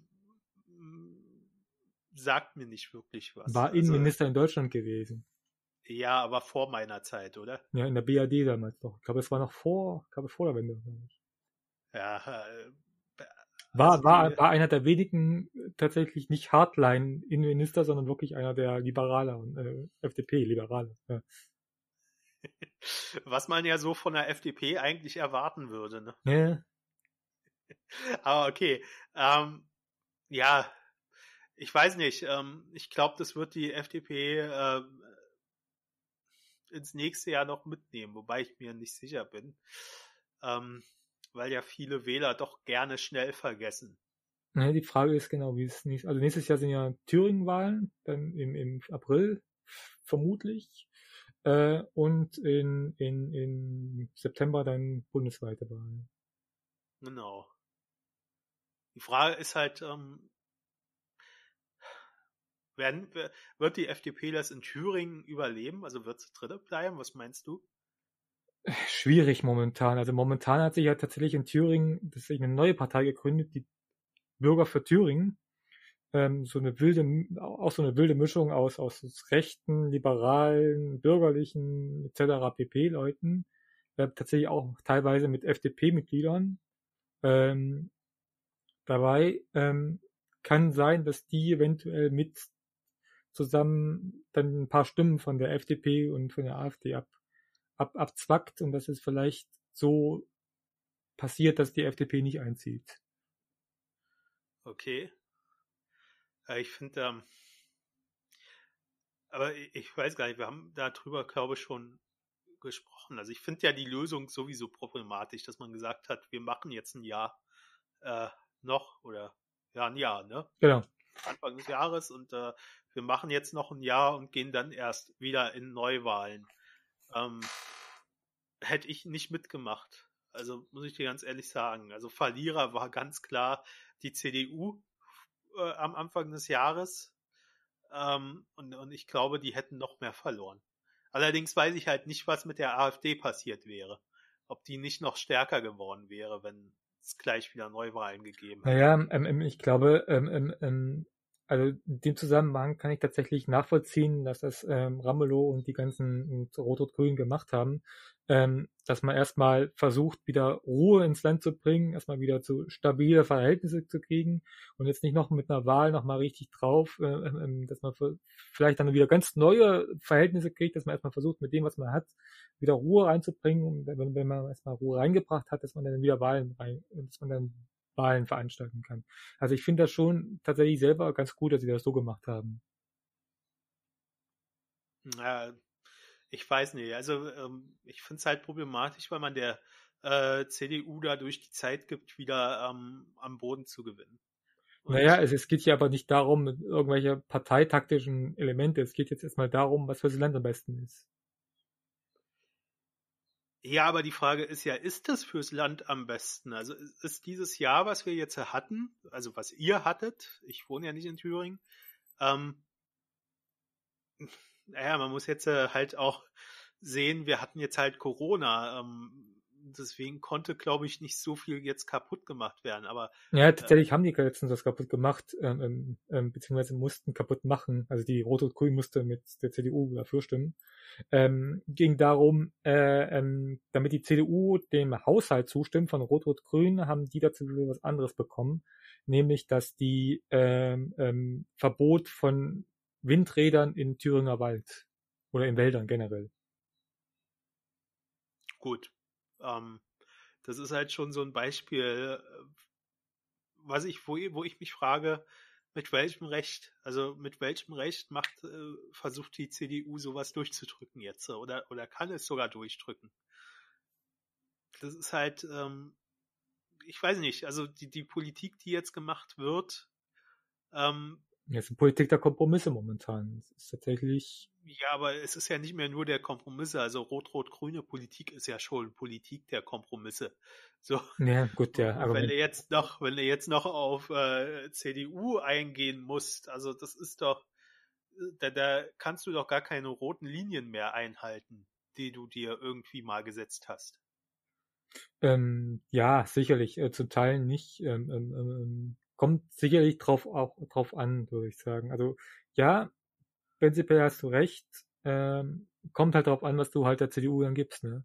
sagt mir nicht wirklich was. War also Innenminister also, in Deutschland gewesen. Ja, aber vor meiner Zeit, oder? Ja, in der BAD damals noch. Ich glaube, es war noch vor, ich glaube, vor der Wende. Ja, äh, war, also war, war einer der wenigen tatsächlich nicht Hardline-Innenminister, sondern wirklich einer der Liberaler und äh, FDP-Liberale. Ja. Was man ja so von der FDP eigentlich erwarten würde. Ne? Ja. Aber okay. Ähm, ja, ich weiß nicht. Ähm, ich glaube, das wird die FDP äh, ins nächste Jahr noch mitnehmen, wobei ich mir nicht sicher bin. Ähm, weil ja viele Wähler doch gerne schnell vergessen. Ja, die Frage ist genau, wie es nicht. Also nächstes Jahr sind ja Thüringen-Wahlen, dann im, im April vermutlich. Äh, und in, in, in September dann bundesweite Wahlen. Genau. Die Frage ist halt, ähm, werden, wird die FDP das in Thüringen überleben? Also wird sie dritte bleiben? Was meinst du? Schwierig momentan. Also momentan hat sich ja tatsächlich in Thüringen eine neue Partei gegründet, die Bürger für Thüringen ähm, so eine wilde, auch so eine wilde Mischung aus, aus rechten, liberalen, bürgerlichen, etc. pp-Leuten, äh, tatsächlich auch teilweise mit FDP-Mitgliedern ähm, dabei. Ähm, kann sein, dass die eventuell mit zusammen dann ein paar Stimmen von der FDP und von der AfD ab, ab, abzwackt und dass es vielleicht so passiert, dass die FDP nicht einzieht. Okay. Ich finde, ähm, aber ich weiß gar nicht, wir haben darüber, glaube ich, schon gesprochen. Also ich finde ja die Lösung sowieso problematisch, dass man gesagt hat, wir machen jetzt ein Jahr äh, noch oder ja ein Jahr, ne? Genau. Anfang des Jahres und äh, wir machen jetzt noch ein Jahr und gehen dann erst wieder in Neuwahlen. Ähm, hätte ich nicht mitgemacht. Also muss ich dir ganz ehrlich sagen. Also Verlierer war ganz klar die CDU äh, am Anfang des Jahres. Ähm, und, und ich glaube, die hätten noch mehr verloren. Allerdings weiß ich halt nicht, was mit der AfD passiert wäre. Ob die nicht noch stärker geworden wäre, wenn es gleich wieder Neuwahlen gegeben hätte. Naja, ähm, ähm, ich glaube, ähm, ähm, ähm also in dem Zusammenhang kann ich tatsächlich nachvollziehen, dass das ähm, Ramelow und die ganzen Rot-Rot-Grün gemacht haben, ähm, dass man erstmal versucht, wieder Ruhe ins Land zu bringen, erstmal wieder zu stabile Verhältnisse zu kriegen und jetzt nicht noch mit einer Wahl nochmal richtig drauf, äh, äh, dass man vielleicht dann wieder ganz neue Verhältnisse kriegt, dass man erstmal versucht, mit dem, was man hat, wieder Ruhe reinzubringen. Und wenn, wenn man erstmal Ruhe reingebracht hat, dass man dann wieder Wahlen rein, dass man dann Wahlen veranstalten kann. Also ich finde das schon tatsächlich selber ganz gut, dass sie das so gemacht haben. Ja, ich weiß nicht. Also ähm, ich finde es halt problematisch, weil man der äh, CDU dadurch die Zeit gibt, wieder ähm, am Boden zu gewinnen. Und naja, es, es geht hier aber nicht darum, irgendwelche parteitaktischen Elemente. Es geht jetzt erstmal darum, was für das Land am besten ist. Ja, aber die Frage ist ja, ist das fürs Land am besten? Also ist dieses Jahr, was wir jetzt hatten, also was ihr hattet, ich wohne ja nicht in Thüringen, ähm, naja, man muss jetzt halt auch sehen, wir hatten jetzt halt Corona. Ähm, deswegen konnte, glaube ich, nicht so viel jetzt kaputt gemacht werden. Aber ja, tatsächlich äh, haben die letztens das kaputt gemacht, ähm, ähm, ähm, beziehungsweise mussten kaputt machen. Also die Rot-Rot-Grün musste mit der CDU dafür stimmen. Ähm, ging darum, äh, ähm, damit die CDU dem Haushalt zustimmt von Rot-Rot-Grün, haben die dazu was anderes bekommen, nämlich dass die ähm, ähm, Verbot von Windrädern in Thüringer Wald oder in Wäldern generell. Gut. Ähm, das ist halt schon so ein Beispiel, äh, was ich, wo, wo ich mich frage, mit welchem Recht, also mit welchem Recht macht, äh, versucht die CDU sowas durchzudrücken jetzt oder, oder kann es sogar durchdrücken? Das ist halt, ähm, ich weiß nicht, also die, die Politik, die jetzt gemacht wird, ähm, es ist eine Politik der Kompromisse momentan. Es ist tatsächlich. Ja, aber es ist ja nicht mehr nur der Kompromisse. Also rot-rot-grüne Politik ist ja schon Politik der Kompromisse. So. Ja, gut, ja. Aber wenn du jetzt noch, wenn du jetzt noch auf äh, CDU eingehen musst, also das ist doch, da, da kannst du doch gar keine roten Linien mehr einhalten, die du dir irgendwie mal gesetzt hast. Ähm, ja, sicherlich, äh, zum Teil nicht. Ähm, ähm, ähm kommt sicherlich drauf auch drauf an, würde ich sagen. Also ja, prinzipiell hast du recht. Ähm, kommt halt drauf an, was du halt der CDU dann gibst, ne?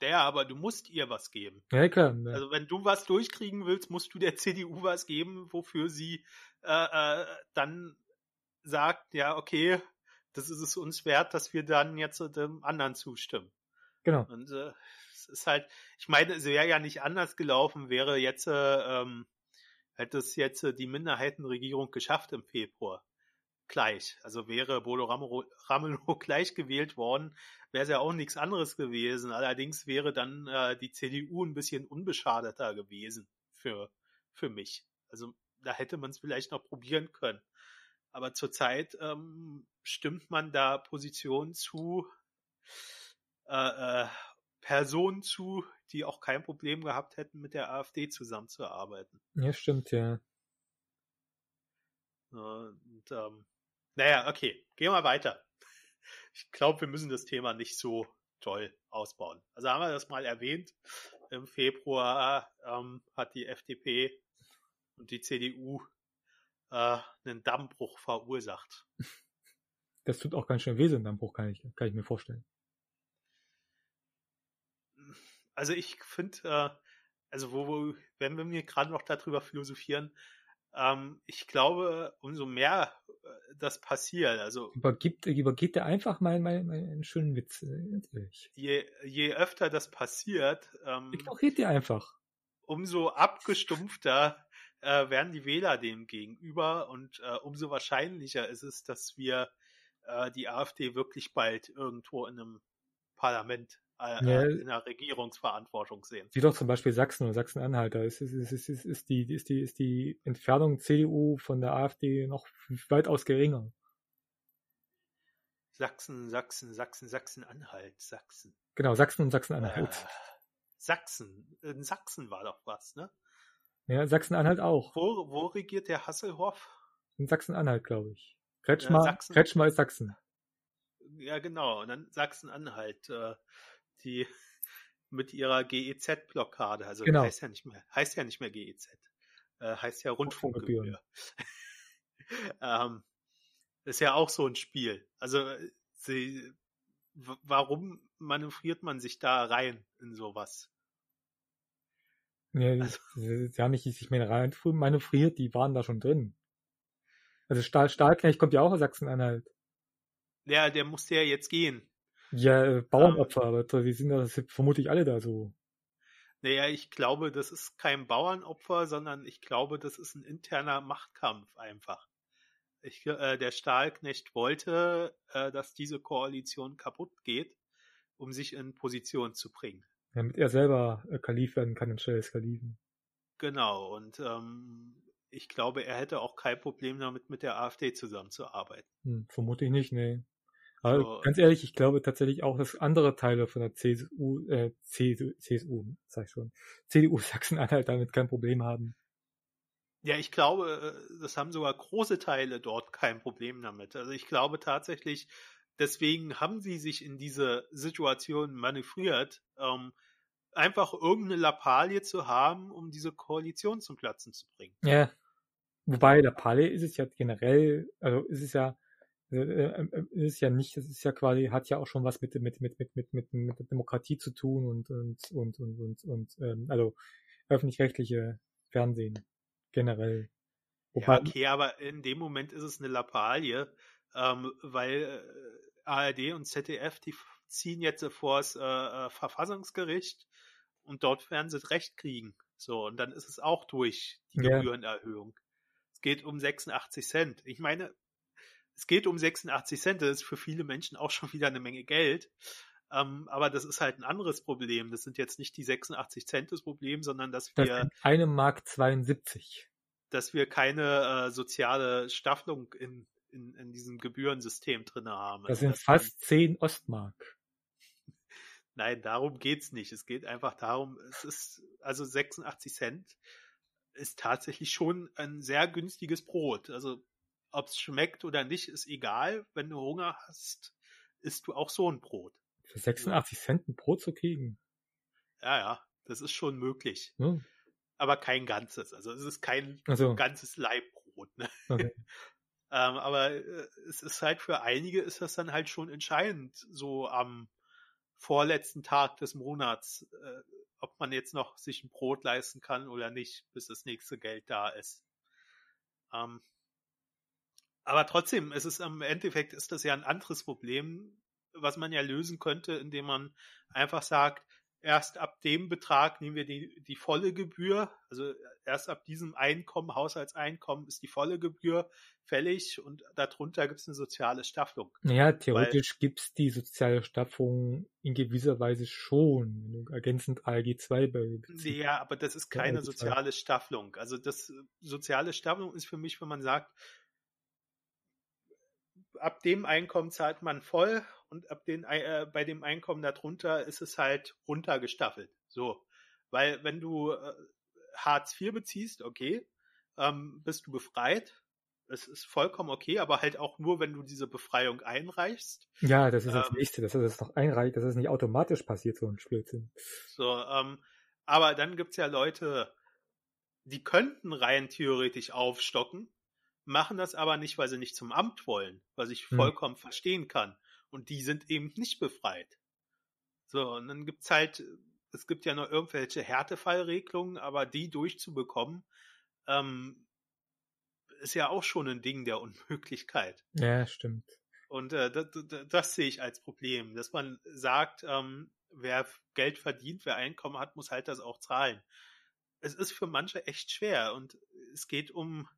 Ja, aber du musst ihr was geben. Ja, klar. Ja. Also wenn du was durchkriegen willst, musst du der CDU was geben, wofür sie äh, äh, dann sagt, ja, okay, das ist es uns wert, dass wir dann jetzt dem anderen zustimmen. Genau. Und äh, es ist halt, ich meine, es wäre ja nicht anders gelaufen, wäre jetzt äh, ähm, hätte es jetzt äh, die Minderheitenregierung geschafft im Februar. Gleich. Also wäre Bodo Ramelow gleich gewählt worden, wäre es ja auch nichts anderes gewesen. Allerdings wäre dann äh, die CDU ein bisschen unbeschadeter gewesen für, für mich. Also da hätte man es vielleicht noch probieren können. Aber zurzeit ähm, stimmt man da Positionen zu, äh, äh, Personen zu, die auch kein Problem gehabt hätten, mit der AfD zusammenzuarbeiten. Ja, stimmt, ja. Und, ähm, naja, okay, gehen wir weiter. Ich glaube, wir müssen das Thema nicht so toll ausbauen. Also haben wir das mal erwähnt. Im Februar ähm, hat die FDP und die CDU äh, einen Dammbruch verursacht. Das tut auch ganz schön weh, so ein Dammbruch, kann ich, kann ich mir vorstellen also ich finde, äh, also wo, wo, wenn wir mir gerade noch darüber philosophieren, ähm, ich glaube, umso mehr äh, das passiert, also übergibt, übergeht er einfach mal, mal, mal einen schönen Witz. Äh, je, je öfter das passiert, ähm, ignoriert ihr einfach. Umso abgestumpfter äh, werden die Wähler dem gegenüber und äh, umso wahrscheinlicher ist es, dass wir äh, die AfD wirklich bald irgendwo in einem Parlament äh, ja, in der Regierungsverantwortung sehen. Wie doch zum Beispiel Sachsen oder Sachsen-Anhalt. Da ist, ist, ist, ist, ist, die, ist, die, ist die Entfernung CDU von der AfD noch weitaus geringer. Sachsen, Sachsen, Sachsen, Sachsen-Anhalt, Sachsen. Genau, Sachsen und Sachsen-Anhalt. Äh, Sachsen, in Sachsen war doch was, ne? Ja, Sachsen-Anhalt auch. Wo, wo regiert der Hasselhoff? In Sachsen-Anhalt, glaube ich. Kretschmer, ja, Sachsen. Kretschmer ist Sachsen. Ja, genau. Und dann Sachsen-Anhalt. Äh, die mit ihrer GEZ-Blockade, also genau. heißt ja nicht mehr, heißt ja nicht mehr GEZ, äh, heißt ja Rundfunkgebühr. ähm, ist ja auch so ein Spiel. Also sie, warum manövriert man sich da rein in sowas? Ja, also, sie haben nicht sich mehr rein manövriert, die waren da schon drin. Also Stahl, Stahlknecht kommt ja auch aus Sachsen-Anhalt. Ja, der musste ja jetzt gehen. Ja, äh, Bauernopfer, aber die sind das vermutlich alle da so. Naja, ich glaube, das ist kein Bauernopfer, sondern ich glaube, das ist ein interner Machtkampf einfach. Ich, äh, der Stahlknecht wollte, äh, dass diese Koalition kaputt geht, um sich in Position zu bringen. Damit er selber äh, Kalif werden kann anstelle des Kalifen. Genau, und ähm, ich glaube, er hätte auch kein Problem damit, mit der AfD zusammenzuarbeiten. Hm, vermutlich nicht, nee. Aber so. ganz ehrlich, ich glaube tatsächlich auch, dass andere Teile von der CSU, äh, CSU, CSU sag ich schon, CDU Sachsen-Anhalt damit kein Problem haben. Ja, ich glaube, äh, das haben sogar große Teile dort kein Problem damit. Also ich glaube tatsächlich, deswegen haben sie sich in diese Situation manövriert, ähm, einfach irgendeine Lappalie zu haben, um diese Koalition zum Platzen zu bringen. Ja. Wobei Lappalie ist es ja generell, also ist es ja, ist es ja nicht, das ist ja quasi, hat ja auch schon was mit, mit, mit, mit, mit, mit, mit der Demokratie zu tun und, und, und, und, und, und ähm, also öffentlich-rechtliche Fernsehen generell. Wobei, ja, okay, aber in dem Moment ist es eine Lappalie, ähm, weil äh, ARD und ZDF, die ziehen jetzt vor das äh, äh, Verfassungsgericht und dort werden sie Recht kriegen. So, und dann ist es auch durch die ja. Gebührenerhöhung. Es geht um 86 Cent. Ich meine, es geht um 86 Cent, das ist für viele Menschen auch schon wieder eine Menge Geld. Ähm, aber das ist halt ein anderes Problem. Das sind jetzt nicht die 86 Cent das Problem, sondern dass wir. Das eine Mark 72. Dass wir keine äh, soziale Staffelung in, in, in diesem Gebührensystem drin haben. Das also, sind fast 10 Ostmark. Nein, darum geht's nicht. Es geht einfach darum, es ist, also 86 Cent ist tatsächlich schon ein sehr günstiges Brot. Also, ob es schmeckt oder nicht, ist egal. Wenn du Hunger hast, isst du auch so ein Brot. Für 86 Cent ein Brot zu kriegen? Ja, ja, das ist schon möglich. Hm. Aber kein ganzes. Also, es ist kein so. ganzes Leibbrot. Ne? Okay. ähm, aber äh, es ist halt für einige ist das dann halt schon entscheidend, so am vorletzten Tag des Monats, äh, ob man jetzt noch sich ein Brot leisten kann oder nicht, bis das nächste Geld da ist. Ähm, aber trotzdem, es ist im Endeffekt ist das ja ein anderes Problem, was man ja lösen könnte, indem man einfach sagt, erst ab dem Betrag nehmen wir die, die volle Gebühr. Also erst ab diesem Einkommen, Haushaltseinkommen, ist die volle Gebühr fällig und darunter gibt es eine soziale Staffelung. Naja, theoretisch gibt es die soziale Staffelung in gewisser Weise schon, ergänzend ALG 2 beziehst. Ja, aber das ist keine soziale Staffelung. Also das soziale Staffelung ist für mich, wenn man sagt, ab dem Einkommen zahlt man voll und ab den, äh, bei dem Einkommen darunter ist es halt runtergestaffelt. So. Weil wenn du äh, Hartz IV beziehst, okay, ähm, bist du befreit. Es ist vollkommen okay, aber halt auch nur, wenn du diese Befreiung einreichst. Ja, das ist das ähm, nächste, dass das noch einreicht, dass es das nicht automatisch passiert, so ein Spielsinn. So, ähm, aber dann gibt's ja Leute, die könnten rein theoretisch aufstocken, machen das aber nicht, weil sie nicht zum Amt wollen, was ich hm. vollkommen hm. verstehen kann. Und die sind eben nicht befreit. So, und dann gibt's halt, es gibt ja noch irgendwelche Härtefallregelungen, aber die durchzubekommen, ähm, ist ja auch schon ein Ding der Unmöglichkeit. Ja, stimmt. Und äh, das, das, das sehe ich als Problem, dass man sagt, ähm, wer Geld verdient, wer Einkommen hat, muss halt das auch zahlen. Es ist für manche echt schwer und es geht um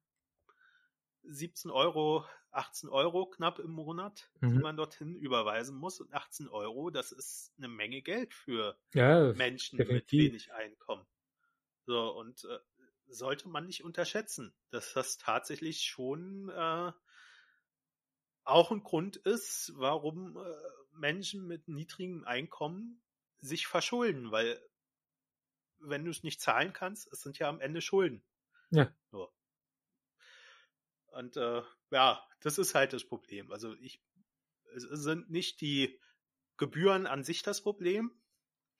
17 Euro, 18 Euro knapp im Monat, mhm. die man dorthin überweisen muss. Und 18 Euro, das ist eine Menge Geld für ja, Menschen definitiv. mit wenig Einkommen. So, und äh, sollte man nicht unterschätzen, dass das tatsächlich schon äh, auch ein Grund ist, warum äh, Menschen mit niedrigem Einkommen sich verschulden, weil wenn du es nicht zahlen kannst, es sind ja am Ende Schulden. Ja. So. Und äh, ja, das ist halt das Problem. Also ich, es sind nicht die Gebühren an sich das Problem,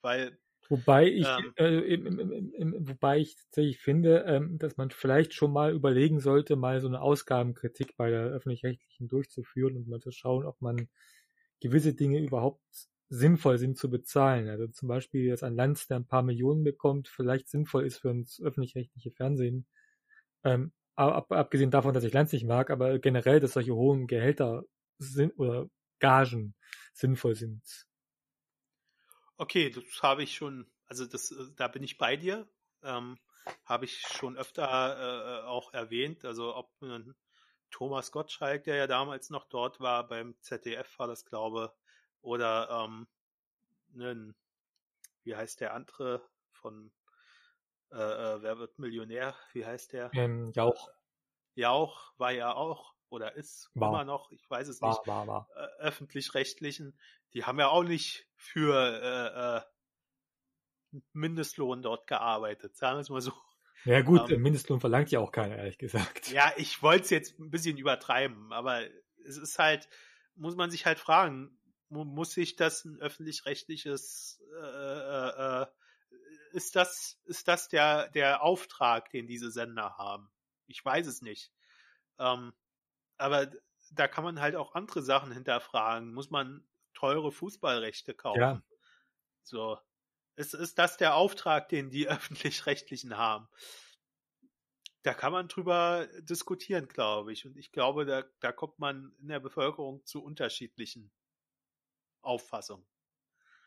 weil Wobei ich, ähm, äh, im, im, im, wobei ich tatsächlich finde, ähm, dass man vielleicht schon mal überlegen sollte, mal so eine Ausgabenkritik bei der öffentlich-rechtlichen durchzuführen und mal zu schauen, ob man gewisse Dinge überhaupt sinnvoll sind zu bezahlen. Also zum Beispiel, dass ein Land, der ein paar Millionen bekommt, vielleicht sinnvoll ist für uns öffentlich-rechtliche Fernsehen, ähm, ab, abgesehen davon, dass ich Lanz nicht mag, aber generell, dass solche hohen Gehälter sind oder Gagen sinnvoll sind. Okay, das habe ich schon, also das, da bin ich bei dir. Ähm, habe ich schon öfter äh, auch erwähnt. Also ob ein Thomas Gottschalk, der ja damals noch dort war, beim ZDF war das, glaube oder ähm, ein, wie heißt der andere von äh, äh, wer wird Millionär? Wie heißt der? Ähm, Jauch. Jauch war ja auch oder ist war. immer noch, ich weiß es war, nicht, war, war. Äh, öffentlich-rechtlichen, die haben ja auch nicht für äh, äh, Mindestlohn dort gearbeitet, sagen wir es mal so. Ja gut, ähm, Mindestlohn verlangt ja auch keiner, ehrlich gesagt. Ja, ich wollte es jetzt ein bisschen übertreiben, aber es ist halt, muss man sich halt fragen, muss sich das ein öffentlich-rechtliches äh, äh, äh ist das, ist das der, der Auftrag, den diese Sender haben? Ich weiß es nicht. Ähm, aber da kann man halt auch andere Sachen hinterfragen. Muss man teure Fußballrechte kaufen? Ja. So. Ist, ist das der Auftrag, den die öffentlich-rechtlichen haben? Da kann man drüber diskutieren, glaube ich. Und ich glaube, da, da kommt man in der Bevölkerung zu unterschiedlichen Auffassungen.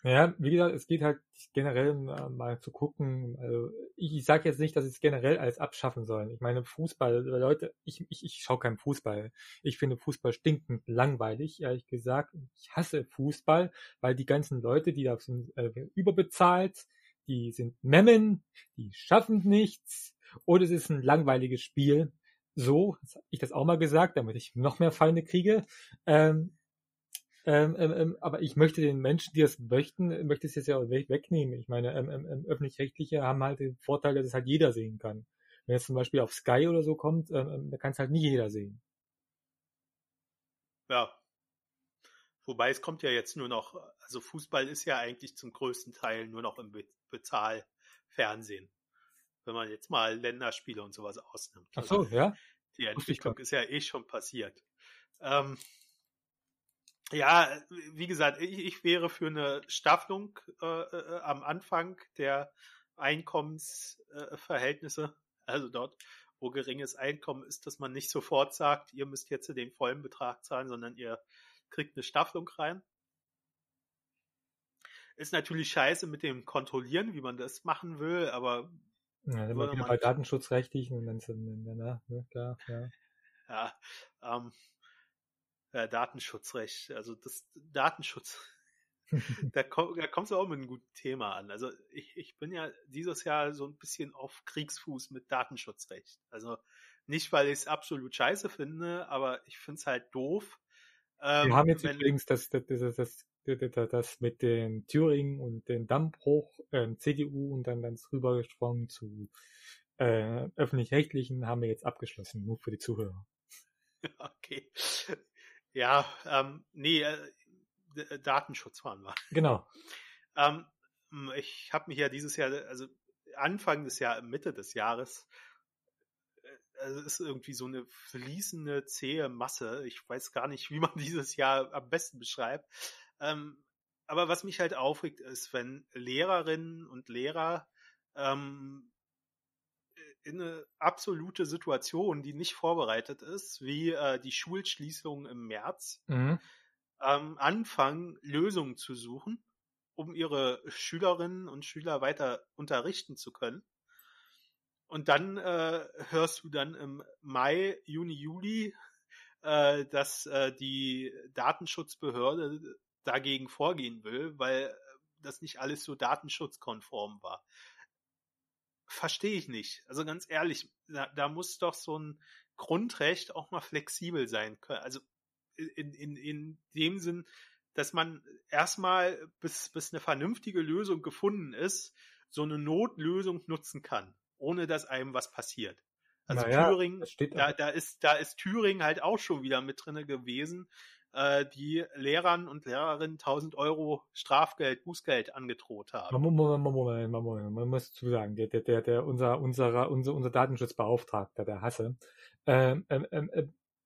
Ja, wie gesagt, es geht halt generell mal zu gucken. Also ich, ich sage jetzt nicht, dass es generell alles abschaffen sollen. Ich meine, Fußball, Leute, ich, ich, ich schaue keinen Fußball. Ich finde Fußball stinkend langweilig, ehrlich gesagt. Ich hasse Fußball, weil die ganzen Leute, die da sind äh, überbezahlt, die sind Memmen, die schaffen nichts und es ist ein langweiliges Spiel. So, ich das auch mal gesagt, damit ich noch mehr Feinde kriege. Ähm, ähm, ähm, ähm, aber ich möchte den Menschen, die das möchten, möchte es jetzt ja auch wegnehmen. Ich meine, ähm, ähm, ähm, öffentlich-rechtliche haben halt den Vorteil, dass es halt jeder sehen kann. Wenn es zum Beispiel auf Sky oder so kommt, da kann es halt nie jeder sehen. Ja. Wobei es kommt ja jetzt nur noch, also Fußball ist ja eigentlich zum größten Teil nur noch im Be Bezahlfernsehen. Wenn man jetzt mal Länderspiele und sowas ausnimmt. Ach so, also, ja. Die Entwicklung ist ja eh schon passiert. Ähm, ja, wie gesagt, ich, ich wäre für eine Staffelung äh, äh, am Anfang der Einkommensverhältnisse, äh, also dort, wo geringes Einkommen ist, dass man nicht sofort sagt, ihr müsst jetzt den vollen Betrag zahlen, sondern ihr kriegt eine Staffelung rein. Ist natürlich scheiße mit dem Kontrollieren, wie man das machen will, aber ja, dann wieder bei Datenschutzrechtlichen und dann danach, ne, klar, ja. Ja, ähm, äh, Datenschutzrecht, also das Datenschutz, da, komm, da kommst du auch mit einem guten Thema an. Also ich, ich bin ja dieses Jahr so ein bisschen auf Kriegsfuß mit Datenschutzrecht. Also nicht, weil ich es absolut scheiße finde, aber ich finde es halt doof. Ähm, Wir haben jetzt wenn, übrigens das, das, das, das, das mit den Thüringen und den Dammbruch, äh, CDU und dann dann rübergesprungen zu äh, öffentlich-rechtlichen haben wir jetzt abgeschlossen, nur für die Zuhörer. Okay. Ja, ähm, nee, äh, Datenschutz waren wir. Genau. Ähm, ich habe mich ja dieses Jahr, also Anfang des Jahres, Mitte des Jahres, äh, also ist irgendwie so eine fließende, zähe Masse. Ich weiß gar nicht, wie man dieses Jahr am besten beschreibt. Ähm, aber was mich halt aufregt, ist, wenn Lehrerinnen und Lehrer ähm, in eine absolute Situation, die nicht vorbereitet ist, wie äh, die Schulschließung im März, mhm. ähm, anfangen, Lösungen zu suchen, um ihre Schülerinnen und Schüler weiter unterrichten zu können. Und dann äh, hörst du dann im Mai, Juni, Juli, äh, dass äh, die Datenschutzbehörde dagegen vorgehen will, weil das nicht alles so datenschutzkonform war verstehe ich nicht. Also ganz ehrlich, da, da muss doch so ein Grundrecht auch mal flexibel sein können. Also in, in, in dem Sinn, dass man erstmal, bis, bis eine vernünftige Lösung gefunden ist, so eine Notlösung nutzen kann, ohne dass einem was passiert. Also naja, Thüringen, da, da, ist, da ist Thüringen halt auch schon wieder mit drinne gewesen, äh, die Lehrern und Lehrerinnen 1000 Euro Strafgeld, Bußgeld angedroht haben. Moment, Moment, Moment, man muss zu sagen, der, der, der, unser, unser, unser, unser Datenschutzbeauftragter, der Hasse, ähm, ähm, ähm, äh,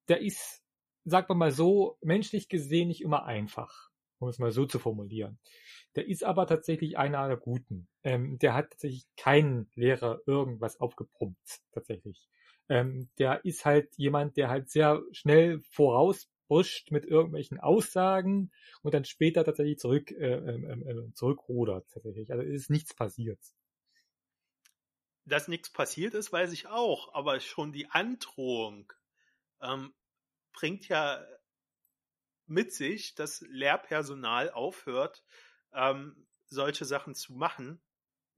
der ist, sagt man mal so, menschlich gesehen nicht immer einfach, um es mal so zu formulieren. Der ist aber tatsächlich einer der Guten. Ähm, der hat tatsächlich keinen Lehrer irgendwas aufgeprumpt, tatsächlich. Ähm, der ist halt jemand, der halt sehr schnell voraus huscht mit irgendwelchen Aussagen und dann später tatsächlich zurück äh, äh, zurückrudert tatsächlich. Also ist nichts passiert. Dass nichts passiert ist, weiß ich auch, aber schon die Androhung ähm, bringt ja mit sich, dass Lehrpersonal aufhört, ähm, solche Sachen zu machen,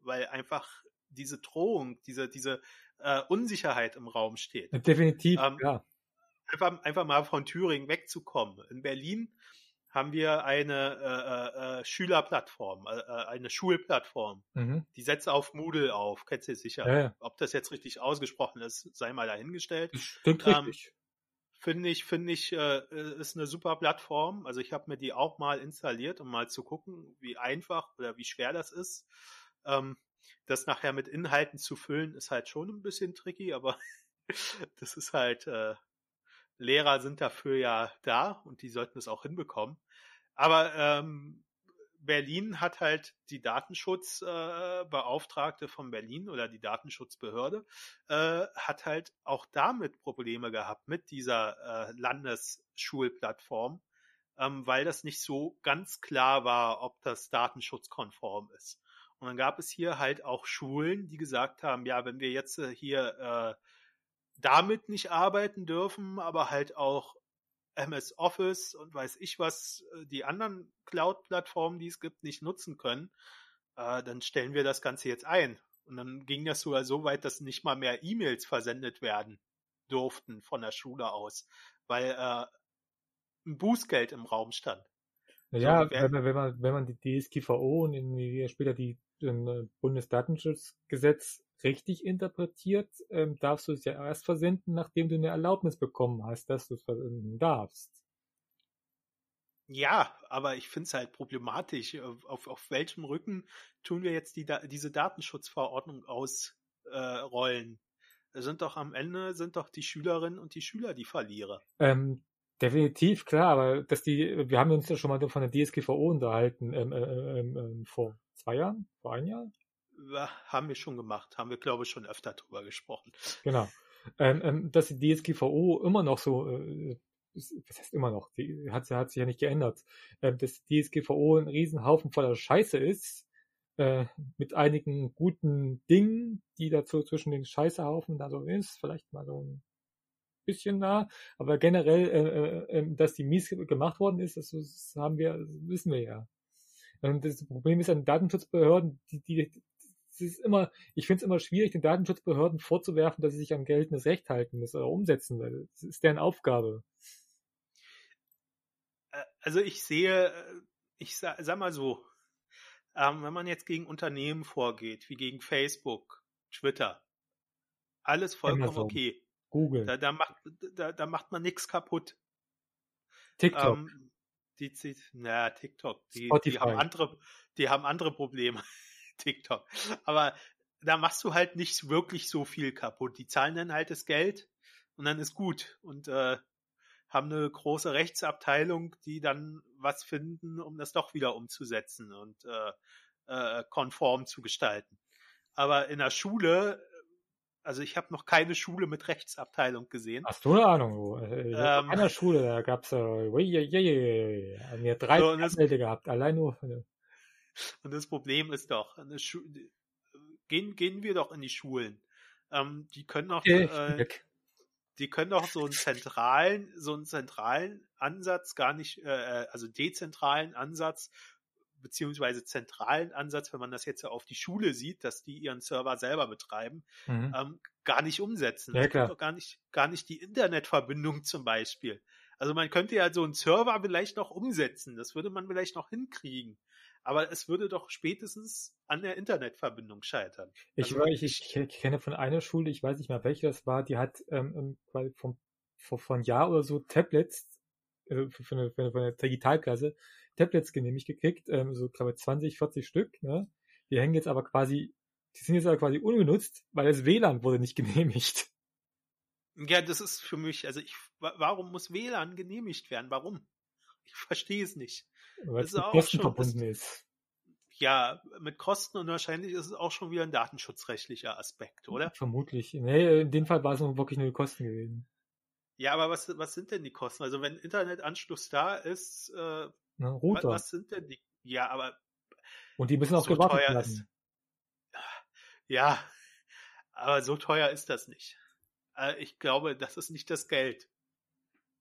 weil einfach diese Drohung, diese, diese äh, Unsicherheit im Raum steht. Definitiv, ähm, ja einfach, einfach mal von Thüringen wegzukommen. In Berlin haben wir eine äh, äh, äh Schülerplattform, äh, äh, eine Schulplattform. Mhm. Die setzt auf Moodle auf, kennst du sicher. Ja, ja. Ob das jetzt richtig ausgesprochen ist, sei mal dahingestellt. Stimmt ähm, richtig. Finde ich, finde ich, äh, ist eine super Plattform. Also ich habe mir die auch mal installiert, um mal zu gucken, wie einfach oder wie schwer das ist. Ähm, das nachher mit Inhalten zu füllen, ist halt schon ein bisschen tricky, aber das ist halt, äh, Lehrer sind dafür ja da und die sollten es auch hinbekommen. Aber ähm, Berlin hat halt die Datenschutzbeauftragte äh, von Berlin oder die Datenschutzbehörde äh, hat halt auch damit Probleme gehabt mit dieser äh, Landesschulplattform, ähm, weil das nicht so ganz klar war, ob das datenschutzkonform ist. Und dann gab es hier halt auch Schulen, die gesagt haben, ja, wenn wir jetzt äh, hier äh, damit nicht arbeiten dürfen, aber halt auch MS Office und weiß ich was, äh, die anderen Cloud-Plattformen, die es gibt, nicht nutzen können, äh, dann stellen wir das Ganze jetzt ein. Und dann ging das sogar so weit, dass nicht mal mehr E-Mails versendet werden durften von der Schule aus, weil äh, ein Bußgeld im Raum stand. Naja, so, wenn, man, wenn, man, wenn man die DSGVO und später die, Bundesdatenschutzgesetz richtig interpretiert, ähm, darfst du es ja erst versenden, nachdem du eine Erlaubnis bekommen hast, dass du es versenden darfst. Ja, aber ich finde es halt problematisch. Auf, auf welchem Rücken tun wir jetzt die, diese Datenschutzverordnung ausrollen? Äh, sind doch am Ende sind doch die Schülerinnen und die Schüler die Verlierer. Ähm, definitiv, klar, aber dass die, wir haben uns ja schon mal von der DSGVO unterhalten ähm, äh, ähm, ähm, vor zwei Jahren, vor einem Jahr, haben wir schon gemacht, haben wir, glaube ich, schon öfter drüber gesprochen. Genau. Ähm, ähm, dass die DSGVO immer noch so, äh, was heißt immer noch, die hat, hat sich ja nicht geändert, ähm, dass DSGVO ein Riesenhaufen voller Scheiße ist, äh, mit einigen guten Dingen, die dazu zwischen den Scheißehaufen da so ist, vielleicht mal so ein bisschen da, aber generell, äh, äh, ähm, dass die mies gemacht worden ist, das, das haben wir, das wissen wir ja. Und das Problem ist an Datenschutzbehörden, die, die, es ist immer, ich finde es immer schwierig, den Datenschutzbehörden vorzuwerfen, dass sie sich an geltendes Recht halten müssen oder umsetzen, weil das ist deren Aufgabe. Äh, also ich sehe, äh, ich sag, sag mal so, ähm, wenn man jetzt gegen Unternehmen vorgeht, wie gegen Facebook, Twitter, alles vollkommen Amazon, okay. Google. Da, da, macht, da, da macht man nichts kaputt. TikTok. Ähm, die, die, na, TikTok, die, die haben andere, die haben andere Probleme. TikTok. Aber da machst du halt nicht wirklich so viel kaputt. Die zahlen dann halt das Geld und dann ist gut. Und äh, haben eine große Rechtsabteilung, die dann was finden, um das doch wieder umzusetzen und äh, äh, konform zu gestalten. Aber in der Schule, also ich habe noch keine Schule mit Rechtsabteilung gesehen. Hast du eine Ahnung? Äh, ähm, in einer Schule, da gab es äh, mir drei so, Anwälte gehabt, allein nur. Und das Problem ist doch, gehen, gehen wir doch in die Schulen. Ähm, die können doch, äh, die können doch so einen zentralen, so einen zentralen Ansatz gar nicht, äh, äh, also dezentralen Ansatz beziehungsweise zentralen Ansatz, wenn man das jetzt auf die Schule sieht, dass die ihren Server selber betreiben, mhm. ähm, gar nicht umsetzen. Ja, klar. Doch gar nicht, gar nicht die Internetverbindung zum Beispiel. Also man könnte ja so einen Server vielleicht noch umsetzen. Das würde man vielleicht noch hinkriegen aber es würde doch spätestens an der Internetverbindung scheitern. Ich, also, ich, ich, ich kenne von einer Schule, ich weiß nicht mehr welche das war, die hat ähm, vom, vor, vor Jahr oder so Tablets äh, für, eine, für, eine, für eine Digitalklasse Tablets genehmigt gekriegt, ähm, so glaube ich 20, 40 Stück. Ne? Die hängen jetzt aber quasi, die sind jetzt aber quasi ungenutzt, weil das WLAN wurde nicht genehmigt. Ja, das ist für mich, also ich, warum muss WLAN genehmigt werden? Warum? Ich verstehe es nicht. Weil es mit Kosten schon, verbunden ist. Ja, mit Kosten und wahrscheinlich ist es auch schon wieder ein datenschutzrechtlicher Aspekt, oder? Vermutlich. Nee, in dem Fall war es nur wirklich nur die Kosten gewesen. Ja, aber was, was sind denn die Kosten? Also wenn Internetanschluss da ist, äh, Na, Router. was sind denn die? Ja, aber und die müssen auch so gewartet werden. Ist, ja, aber so teuer ist das nicht. Äh, ich glaube, das ist nicht das Geld.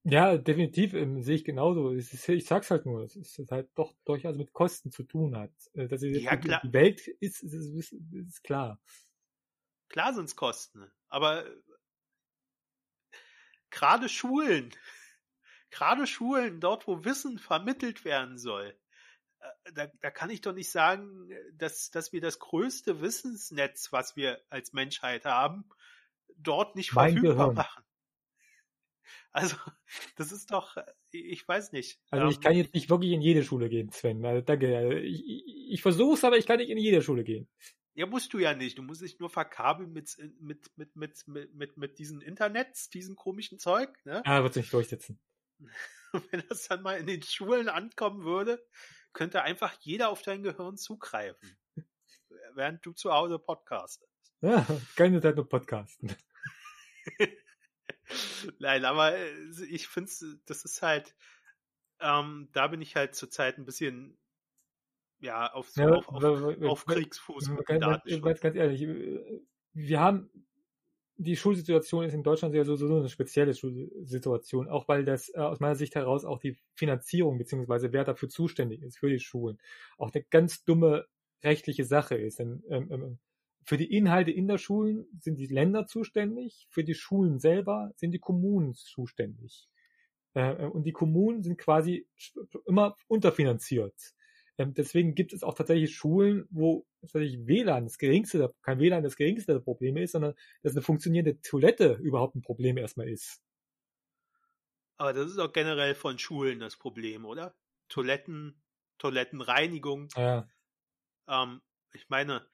Ja, definitiv ähm, sehe ich genauso. Ist, ich sag's halt nur, dass es halt doch durchaus mit Kosten zu tun hat. Äh, dass es ja, klar. die Welt ist, ist, ist, ist klar. Klar sind's Kosten, aber gerade Schulen, gerade Schulen, dort wo Wissen vermittelt werden soll, äh, da, da kann ich doch nicht sagen, dass, dass wir das größte Wissensnetz, was wir als Menschheit haben, dort nicht mein verfügbar Gehirn. machen. Also, das ist doch, ich weiß nicht. Also ich kann ähm, jetzt nicht wirklich in jede Schule gehen, Sven. Also, danke. Ich, ich, ich versuche es, aber ich kann nicht in jede Schule gehen. Ja, musst du ja nicht. Du musst dich nur verkabeln mit, mit, mit, mit, mit, mit, mit diesen Internets, diesen komischen Zeug. Ne? Ah, wird nicht durchsetzen. Wenn das dann mal in den Schulen ankommen würde, könnte einfach jeder auf dein Gehirn zugreifen. während du zu Hause podcastest. Ja, keine Zeit nur podcasten. Nein, aber äh, ich finde, das ist halt, ähm, da bin ich halt zurzeit ein bisschen ja, auf, so, ja, auf, auf, auf Kriegsfuß ganz, ganz ehrlich, äh, wir haben die Schulsituation ist in Deutschland ja so, so eine spezielle Schulsituation, auch weil das äh, aus meiner Sicht heraus auch die Finanzierung beziehungsweise wer dafür zuständig ist für die Schulen auch eine ganz dumme rechtliche Sache ist. Denn, ähm, ähm, für die Inhalte in der Schulen sind die Länder zuständig, für die Schulen selber sind die Kommunen zuständig. Äh, und die Kommunen sind quasi immer unterfinanziert. Ähm, deswegen gibt es auch tatsächlich Schulen, wo tatsächlich WLAN das geringste, kein WLAN das geringste der Probleme ist, sondern dass eine funktionierende Toilette überhaupt ein Problem erstmal ist. Aber das ist auch generell von Schulen das Problem, oder? Toiletten, Toilettenreinigung. Ja. Ähm, ich meine,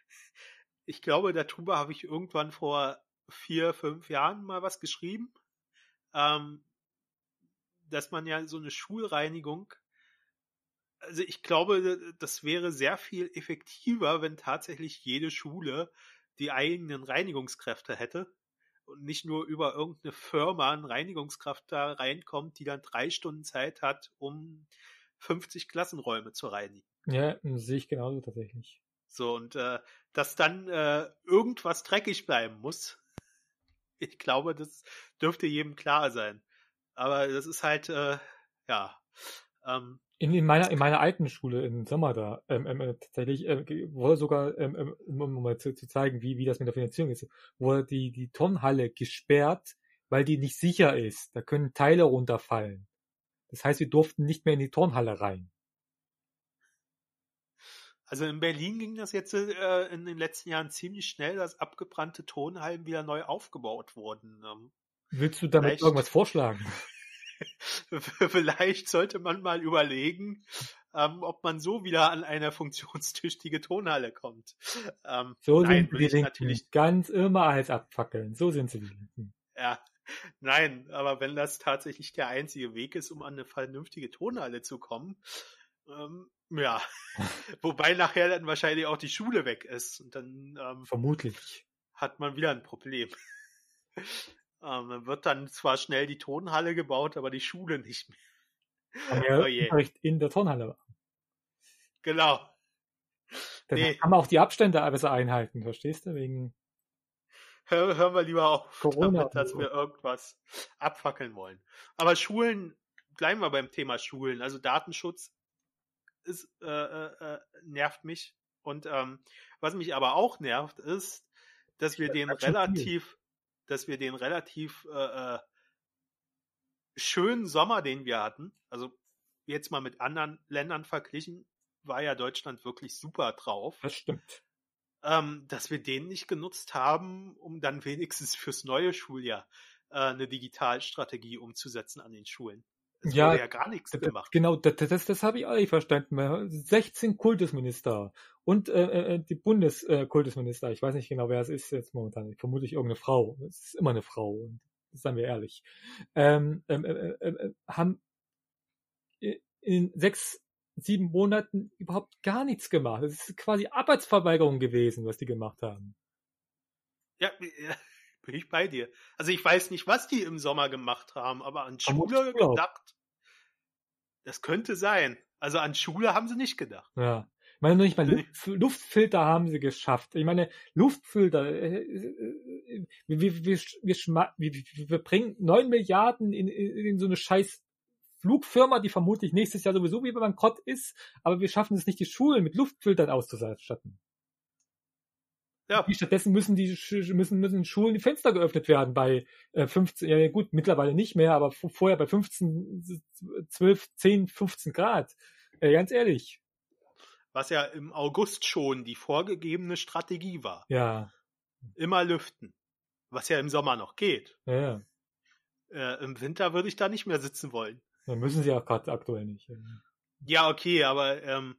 ich glaube, darüber habe ich irgendwann vor vier, fünf Jahren mal was geschrieben, ähm, dass man ja so eine Schulreinigung also ich glaube, das wäre sehr viel effektiver, wenn tatsächlich jede Schule die eigenen Reinigungskräfte hätte und nicht nur über irgendeine Firma ein Reinigungskraft da reinkommt, die dann drei Stunden Zeit hat, um 50 Klassenräume zu reinigen. Ja, sehe ich genauso tatsächlich. So, und äh, dass dann äh, irgendwas dreckig bleiben muss, ich glaube, das dürfte jedem klar sein. Aber das ist halt, äh, ja, ähm, in, in, meiner, in meiner alten Schule im Sommer da, ähm, ähm, äh, tatsächlich, äh, wurde sogar, ähm, ähm, um, um mal zu, zu zeigen, wie, wie das mit der Finanzierung ist, wurde die, die Turnhalle gesperrt, weil die nicht sicher ist. Da können Teile runterfallen. Das heißt, wir durften nicht mehr in die Turnhalle rein. Also in Berlin ging das jetzt äh, in den letzten Jahren ziemlich schnell, dass abgebrannte Tonhallen wieder neu aufgebaut wurden. Ähm, Willst du damit irgendwas vorschlagen? vielleicht sollte man mal überlegen, ähm, ob man so wieder an eine funktionstüchtige Tonhalle kommt. Ähm, so nein, sind die Linken natürlich ganz immer als abfackeln. So sind sie die Linken. Ja, nein, aber wenn das tatsächlich der einzige Weg ist, um an eine vernünftige Tonhalle zu kommen, ähm, ja, wobei nachher dann wahrscheinlich auch die Schule weg ist und dann ähm, vermutlich hat man wieder ein Problem. Ähm, wird dann zwar schnell die Tonhalle gebaut, aber die Schule nicht mehr. Aber oh yeah. in der Tonhalle. Genau. Dann nee. kann man auch die Abstände besser einhalten, verstehst du? Wegen Hör, hören wir lieber auf, Corona damit, dass wir irgendwas abfackeln wollen. Aber Schulen, bleiben wir beim Thema Schulen. Also Datenschutz ist, äh, äh, äh nervt mich. Und ähm, was mich aber auch nervt, ist, dass wir den relativ, dass wir den relativ äh, äh, schönen Sommer, den wir hatten, also jetzt mal mit anderen Ländern verglichen, war ja Deutschland wirklich super drauf. Das stimmt. Ähm, dass wir den nicht genutzt haben, um dann wenigstens fürs neue Schuljahr äh, eine Digitalstrategie umzusetzen an den Schulen. Es ja, wurde ja gar nichts gemacht. Genau, das, das, das habe ich auch nicht verstanden. 16 Kultusminister und äh, äh, die Bundeskultusminister, ich weiß nicht genau, wer es ist jetzt momentan, ich vermute ich irgendeine Frau. Es ist immer eine Frau, seien wir ehrlich. Ähm, ähm äh, äh, äh, haben in sechs, sieben Monaten überhaupt gar nichts gemacht. Es ist quasi Arbeitsverweigerung gewesen, was die gemacht haben. Ja, bin ich bei dir. Also ich weiß nicht, was die im Sommer gemacht haben, aber an Schule gedacht das könnte sein. Also an Schule haben sie nicht gedacht. Ja. Ich meine, nicht mal Luft, Luftfilter haben sie geschafft. Ich meine, Luftfilter, äh, äh, wir, wir, wir, wir, wir bringen neun Milliarden in, in, in so eine scheiß Flugfirma, die vermutlich nächstes Jahr sowieso wie beim Kott ist, aber wir schaffen es nicht, die Schulen mit Luftfiltern auszustatten. Ja. Stattdessen müssen die müssen, müssen Schulen die Fenster geöffnet werden bei äh, 15, ja gut, mittlerweile nicht mehr, aber vorher bei 15, 12, 10, 15 Grad. Äh, ganz ehrlich. Was ja im August schon die vorgegebene Strategie war. Ja. Immer lüften. Was ja im Sommer noch geht. Ja. Äh, Im Winter würde ich da nicht mehr sitzen wollen. Dann müssen sie auch gerade aktuell nicht. Ja, okay, aber ähm,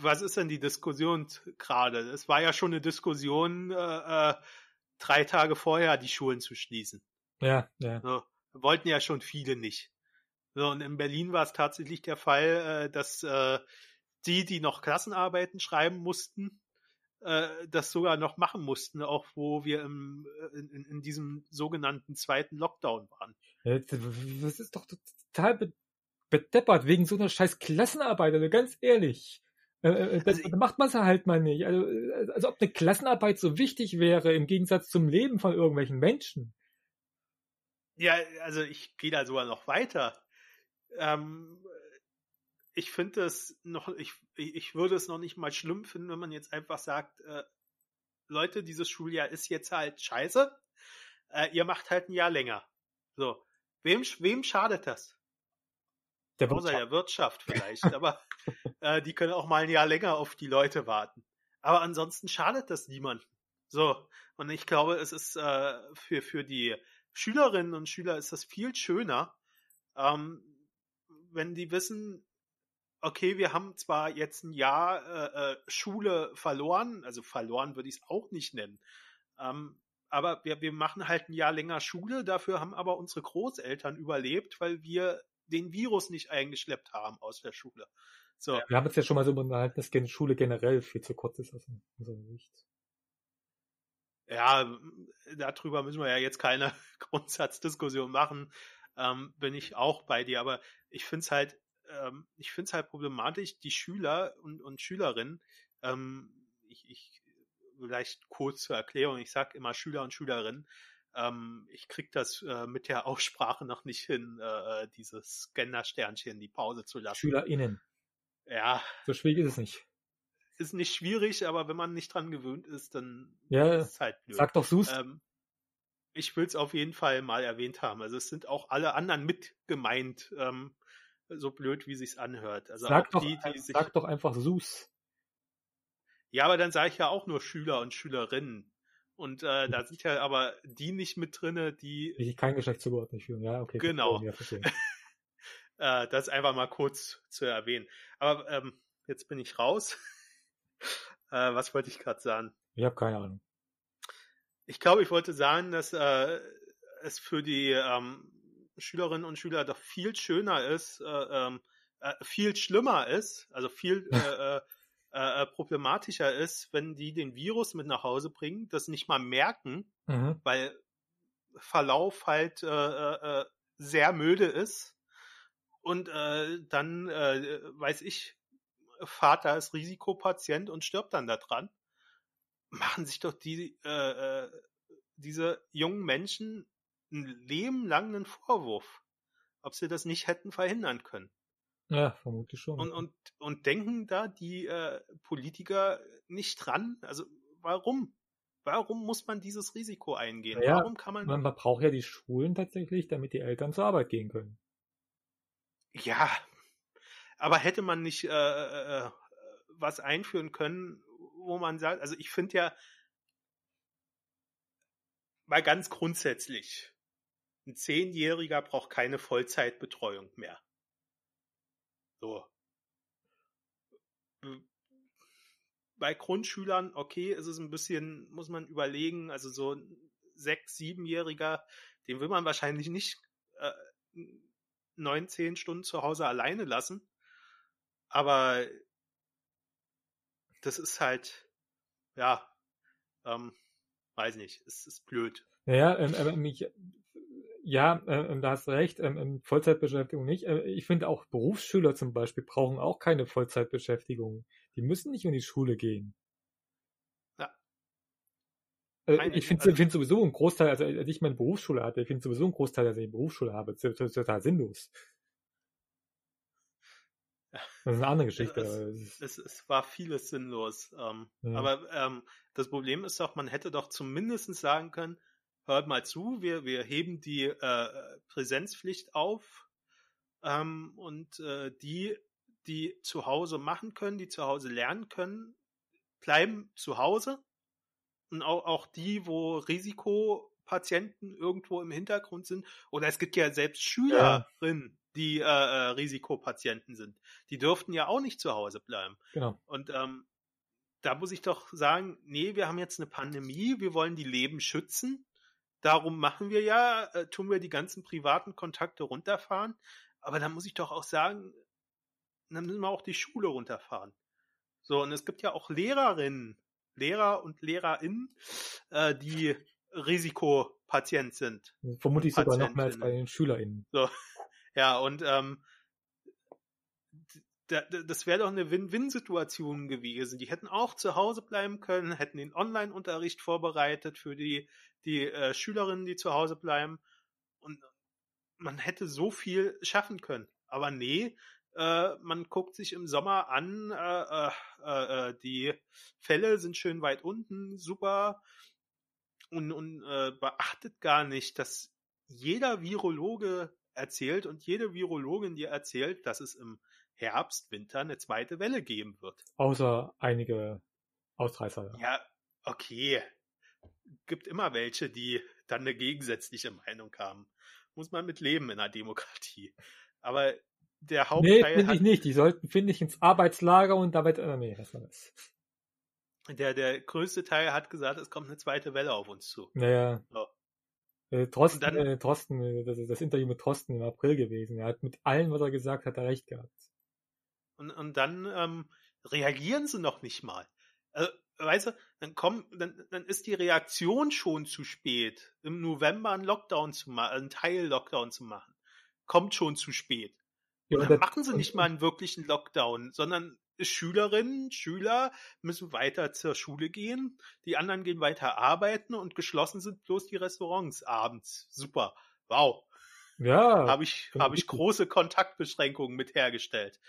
was ist denn die Diskussion gerade? Es war ja schon eine Diskussion, äh, äh, drei Tage vorher die Schulen zu schließen. Ja, ja. So, wollten ja schon viele nicht. So, und in Berlin war es tatsächlich der Fall, äh, dass äh, die, die noch Klassenarbeiten schreiben mussten, äh, das sogar noch machen mussten, auch wo wir im, äh, in, in diesem sogenannten zweiten Lockdown waren. Das ist doch total bedeppert wegen so einer scheiß Klassenarbeit, also ganz ehrlich. Äh, äh das, also, macht man es halt mal nicht. Also, äh, als ob eine Klassenarbeit so wichtig wäre im Gegensatz zum Leben von irgendwelchen Menschen. Ja, also ich gehe da sogar noch weiter. Ähm, ich finde es noch, ich, ich würde es noch nicht mal schlimm finden, wenn man jetzt einfach sagt, äh, Leute, dieses Schuljahr ist jetzt halt scheiße. Äh, ihr macht halt ein Jahr länger. So. Wem, wem schadet das? Der Außer Wirtschaft. der Wirtschaft vielleicht, aber äh, die können auch mal ein Jahr länger auf die Leute warten. Aber ansonsten schadet das niemandem. So, und ich glaube, es ist äh, für, für die Schülerinnen und Schüler ist das viel schöner, ähm, wenn die wissen, okay, wir haben zwar jetzt ein Jahr äh, äh Schule verloren, also verloren würde ich es auch nicht nennen, ähm, aber wir, wir machen halt ein Jahr länger Schule, dafür haben aber unsere Großeltern überlebt, weil wir den Virus nicht eingeschleppt haben aus der Schule. So. Wir haben uns ja schon mal so unterhalten, dass Schule generell viel zu kurz ist aus unserer Sicht. Ja, darüber müssen wir ja jetzt keine Grundsatzdiskussion machen. Ähm, bin ich auch bei dir, aber ich finde es halt, ähm, ich finde es halt problematisch, die Schüler und, und Schülerinnen, ähm, ich, ich, vielleicht kurz zur Erklärung, ich sage immer Schüler und Schülerinnen, ähm, ich krieg das äh, mit der Aussprache noch nicht hin, äh, dieses Scanner-Sternchen in die Pause zu lassen. SchülerInnen. Ja. So schwierig ist es nicht. Ist nicht schwierig, aber wenn man nicht dran gewöhnt ist, dann ja, ist es halt blöd. Sag doch Sus. Ähm, ich will es auf jeden Fall mal erwähnt haben. Also es sind auch alle anderen mit gemeint, ähm, so blöd, wie sich's anhört. Also sag, doch, die, die sag doch einfach Sus. Ja, aber dann sage ich ja auch nur Schüler und Schülerinnen. Und äh, da sind ja aber die nicht mit drinne, die. Die kein Geschlecht zugeordnet führen, ja, okay. Genau. Ja, äh, das einfach mal kurz zu erwähnen. Aber ähm, jetzt bin ich raus. äh, was wollte ich gerade sagen? Ich habe keine Ahnung. Ich glaube, ich wollte sagen, dass äh, es für die ähm, Schülerinnen und Schüler doch viel schöner ist, äh, ähm, äh, viel schlimmer ist, also viel äh, äh äh, problematischer ist, wenn die den Virus mit nach Hause bringen, das nicht mal merken, mhm. weil Verlauf halt äh, äh, äh, sehr müde ist und äh, dann äh, weiß ich, Vater ist Risikopatient und stirbt dann daran, machen sich doch die äh, äh, diese jungen Menschen ein Leben lang einen Vorwurf, ob sie das nicht hätten verhindern können. Ja, vermutlich schon. Und, und, und denken da die äh, Politiker nicht dran? Also warum? Warum muss man dieses Risiko eingehen? Ja, warum kann man. Man braucht ja die Schulen tatsächlich, damit die Eltern zur Arbeit gehen können. Ja, aber hätte man nicht äh, äh, äh was einführen können, wo man sagt, also ich finde ja mal ganz grundsätzlich, ein Zehnjähriger braucht keine Vollzeitbetreuung mehr. So. Bei Grundschülern, okay, ist es ein bisschen, muss man überlegen, also so ein sechs-, siebenjähriger, den will man wahrscheinlich nicht äh, neun, zehn Stunden zu Hause alleine lassen. Aber das ist halt, ja, ähm, weiß nicht, es ist blöd. Ja, ähm, aber mich, ja, äh, ähm, da hast du recht, ähm, ähm, Vollzeitbeschäftigung nicht. Äh, ich finde auch Berufsschüler zum Beispiel brauchen auch keine Vollzeitbeschäftigung. Die müssen nicht in die Schule gehen. Ja. Äh, ich finde also, find sowieso ein Großteil, also als ich meine Berufsschule hatte, ich finde sowieso ein Großteil, dass ich Berufsschule habe, total sinnlos. Das ist eine andere Geschichte. Es, es, es war vieles sinnlos. Ähm, ja. Aber ähm, das Problem ist doch, man hätte doch zumindest sagen können, hört mal zu, wir, wir heben die äh, Präsenzpflicht auf ähm, und äh, die, die zu Hause machen können, die zu Hause lernen können, bleiben zu Hause. Und auch, auch die, wo Risiko Risikopatienten irgendwo im Hintergrund sind. Oder es gibt ja selbst Schülerinnen, die äh, äh, Risikopatienten sind. Die dürften ja auch nicht zu Hause bleiben. Genau. Und ähm, da muss ich doch sagen, nee, wir haben jetzt eine Pandemie, wir wollen die Leben schützen. Darum machen wir ja, äh, tun wir die ganzen privaten Kontakte runterfahren. Aber dann muss ich doch auch sagen, dann müssen wir auch die Schule runterfahren. So, und es gibt ja auch Lehrerinnen, Lehrer und Lehrerinnen, äh, die Risikopatient sind. Vermutlich sogar noch mehr als bei den SchülerInnen. So. Ja, und ähm, das wäre doch eine Win-Win-Situation gewesen. Die hätten auch zu Hause bleiben können, hätten den Online-Unterricht vorbereitet für die, die äh, Schülerinnen, die zu Hause bleiben. Und man hätte so viel schaffen können. Aber nee, äh, man guckt sich im Sommer an, äh, äh, äh die Fälle sind schön weit unten, super. Und, und äh, beachtet gar nicht, dass jeder Virologe erzählt und jede Virologin dir erzählt, dass es im Herbst, Winter eine zweite Welle geben wird. Außer einige Ausreißer. Ja, ja okay. Gibt immer welche, die dann eine gegensätzliche Meinung haben. Muss man mit leben in einer Demokratie. Aber der Hauptteil. Nee, finde ich nicht. Die sollten, finde ich, ins Arbeitslager und damit, äh, nee, lass mal das. Der, der größte Teil hat gesagt, es kommt eine zweite Welle auf uns zu. Naja. So. Äh, Trosten, dann, äh, Trosten, äh, das ist das Interview mit Trosten im April gewesen. Er hat mit allem, was er gesagt hat, er recht gehabt. Und, und dann ähm, reagieren sie noch nicht mal. Also, weißt du, dann kommen, dann, dann ist die Reaktion schon zu spät, im November einen Lockdown zu machen, einen Teil-Lockdown zu machen. Kommt schon zu spät. Ja, dann machen sie nicht mal einen wirklichen Lockdown, sondern Schülerinnen, Schüler müssen weiter zur Schule gehen, die anderen gehen weiter arbeiten und geschlossen sind bloß die Restaurants abends. Super. Wow. Ja. Habe ich, habe ich große Kontaktbeschränkungen mit hergestellt.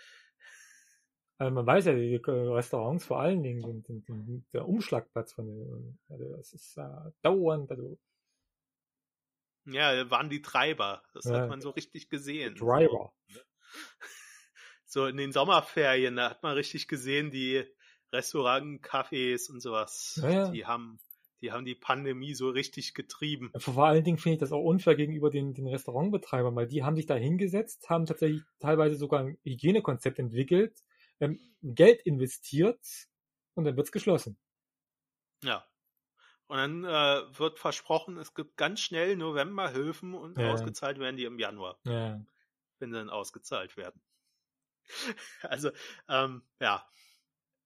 Also man weiß ja, die Restaurants vor allen Dingen, den, den, den, der Umschlagplatz von den, also das ist äh, dauernd, also ja, waren die Treiber. Das ja. hat man so richtig gesehen. Treiber. So. in den Sommerferien, da hat man richtig gesehen, die Restaurants, Cafés und sowas, ja. die haben die haben die Pandemie so richtig getrieben. Vor allen Dingen finde ich das auch unfair gegenüber den, den Restaurantbetreibern, weil die haben sich da hingesetzt, haben tatsächlich teilweise sogar ein Hygienekonzept entwickelt, ähm, Geld investiert und dann wird's geschlossen. Ja. Und dann äh, wird versprochen, es gibt ganz schnell Novemberhilfen und ja. ausgezahlt werden die im Januar. Ja. Wenn sie dann ausgezahlt werden. also, ähm, ja.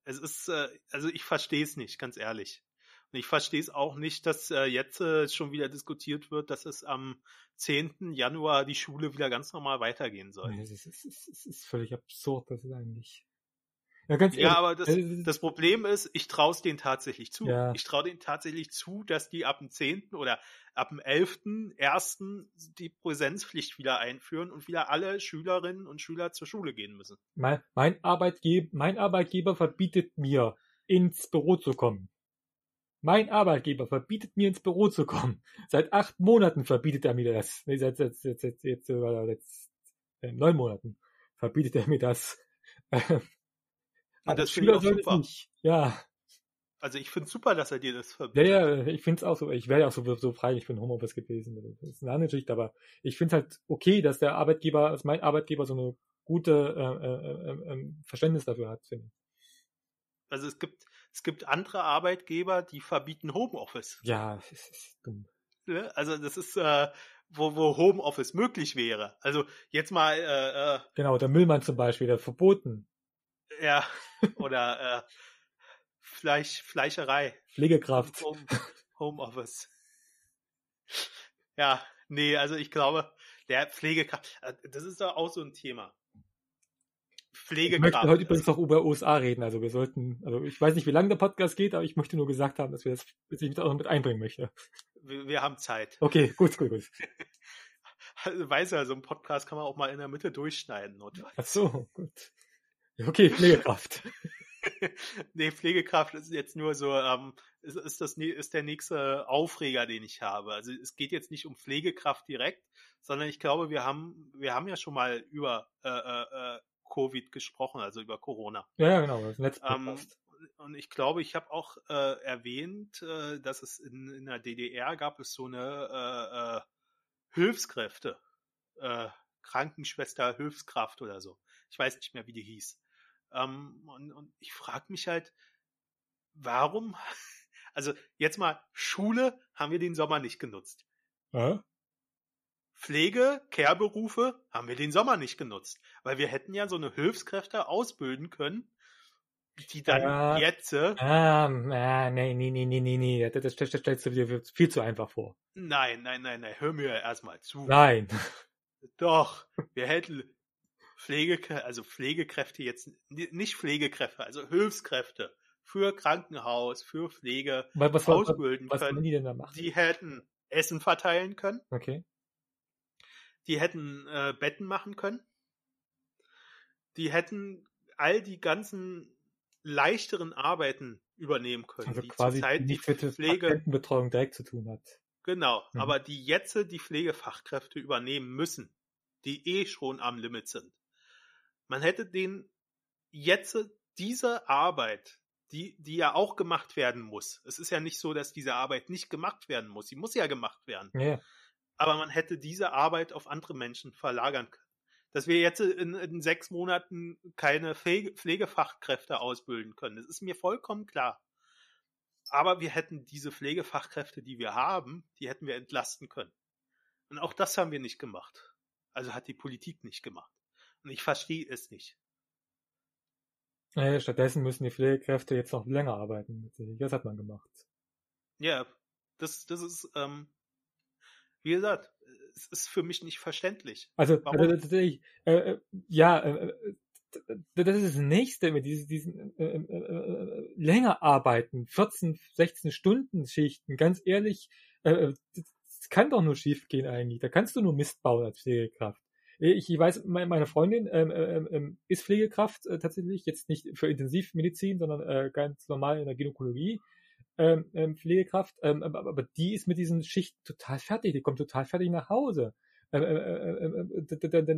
Es ist, äh, also ich verstehe es nicht, ganz ehrlich. Und ich verstehe es auch nicht, dass äh, jetzt äh, schon wieder diskutiert wird, dass es am 10. Januar die Schule wieder ganz normal weitergehen soll. Es ist, es ist, es ist völlig absurd, das ist eigentlich. Ja, ganz ja aber das, das Problem ist, ich traue es denen tatsächlich zu. Ja. Ich traue denen tatsächlich zu, dass die ab dem 10. oder ab dem 11.1. die Präsenzpflicht wieder einführen und wieder alle Schülerinnen und Schüler zur Schule gehen müssen. Mein, mein, Arbeitgeber, mein Arbeitgeber verbietet mir, ins Büro zu kommen. Mein Arbeitgeber verbietet mir, ins Büro zu kommen. Seit acht Monaten verbietet er mir das. Nee, seit, seit, seit, seit, jetzt, seit, äh, neun Monaten verbietet er mir das. Und das finde ich super. Nicht. Ja. Also ich finde super, dass er dir das verbietet. Ja, ja, ich finde es auch so. Ich wäre ja auch so, so frei, ich bin Homeoffice gewesen. Das ist eine andere Geschichte, aber ich finde es halt okay, dass der Arbeitgeber, dass mein Arbeitgeber so eine gute äh, äh, äh, ähm, Verständnis dafür hat, finde ich. Also es gibt, es gibt andere Arbeitgeber, die verbieten Homeoffice. Ja, das ist dumm. Also das ist, äh, wo, wo Homeoffice möglich wäre. Also jetzt mal. Äh, äh, genau, der Müllmann zum Beispiel, der verboten. Ja, oder äh, Fleisch, Fleischerei. Pflegekraft. Home, Homeoffice. Ja, nee, also ich glaube, der Pflegekraft, äh, das ist doch auch so ein Thema. Pflegekraft. Ich möchte heute übrigens noch über USA reden, also wir sollten, also ich weiß nicht, wie lange der Podcast geht, aber ich möchte nur gesagt haben, dass wir das, dass ich das auch noch mit einbringen möchte. Wir, wir haben Zeit. Okay, gut, gut, gut. Also, weiß ja, so ein Podcast kann man auch mal in der Mitte durchschneiden, notfalls. Ach so, gut. Okay, Pflegekraft. nee, Pflegekraft ist jetzt nur so, ähm, ist, ist, das, ist der nächste Aufreger, den ich habe. Also es geht jetzt nicht um Pflegekraft direkt, sondern ich glaube, wir haben, wir haben ja schon mal über äh, äh, äh Covid gesprochen, also über Corona. Ja, genau, das letzte ähm, und ich glaube, ich habe auch äh, erwähnt, äh, dass es in, in der DDR gab es so eine äh, äh, Hilfskräfte, äh, Krankenschwester, Hilfskraft oder so. Ich weiß nicht mehr, wie die hieß. Ähm, und, und ich frage mich halt, warum? Also jetzt mal Schule haben wir den Sommer nicht genutzt. Ja? Pflege, Care-Berufe haben wir den Sommer nicht genutzt, weil wir hätten ja so eine Hilfskräfte ausbilden können, die dann Ja. jetzt, Ah, ah, nee, nee, nee, nee, nee, nee. Das, das, das stellst du dir viel zu einfach vor. nein, nein, nein, nein, hör mir erstmal zu. Nein. Doch, wir hätten Pflegekräfte, also Pflegekräfte jetzt, nicht Pflegekräfte, also Hilfskräfte für Krankenhaus, für Pflege Was, was, was, ausbilden was wollen können. die denn da machen? Die hätten Essen verteilen können, Okay. die hätten äh, Betten machen können, die hätten all die ganzen leichteren Arbeiten übernehmen können, Also die quasi zurzeit die nicht mit der Pflege, Patientenbetreuung direkt zu tun hat. genau, Mhm. aber die jetzt die Pflegefachkräfte übernehmen müssen, die eh schon am Limit sind. Man hätte den jetzt diese Arbeit, die, die ja auch gemacht werden muss. Es ist ja nicht so, dass diese Arbeit nicht gemacht werden muss. Sie muss ja gemacht werden. Ja. Aber man hätte diese Arbeit auf andere Menschen verlagern können. Dass wir jetzt in, in sechs Monaten keine Pflege, Pflegefachkräfte ausbilden können, das ist mir vollkommen klar. Aber wir hätten diese Pflegefachkräfte, die wir haben, die hätten wir entlasten können. Und auch das haben wir nicht gemacht. Also hat die Politik nicht gemacht. Und ich verstehe es nicht. Äh, stattdessen müssen die Pflegekräfte jetzt noch länger arbeiten. Das hat man gemacht. Ja, das, das ist, ähm, wie gesagt, es ist für mich nicht verständlich. Also, Warum? also äh, äh, ja, äh, äh, das ist das Nächste mit diesen, diesen äh, äh, äh, länger arbeiten, 14, 16 Stunden Schichten, ganz ehrlich, äh, äh, das kann doch nur schief gehen eigentlich. Da kannst du nur Mist bauen als Pflegekraft. Ich, weiß, me- meine Freundin ähm, ähm, ähm, ist Pflegekraft äh, tatsächlich, jetzt nicht für Intensivmedizin, sondern äh, ganz normal in der Gynäkologie. Ähm, ähm, Pflegekraft, ähm, aber, die ist mit diesen Schichten total fertig, die kommt total fertig nach Hause. Dann,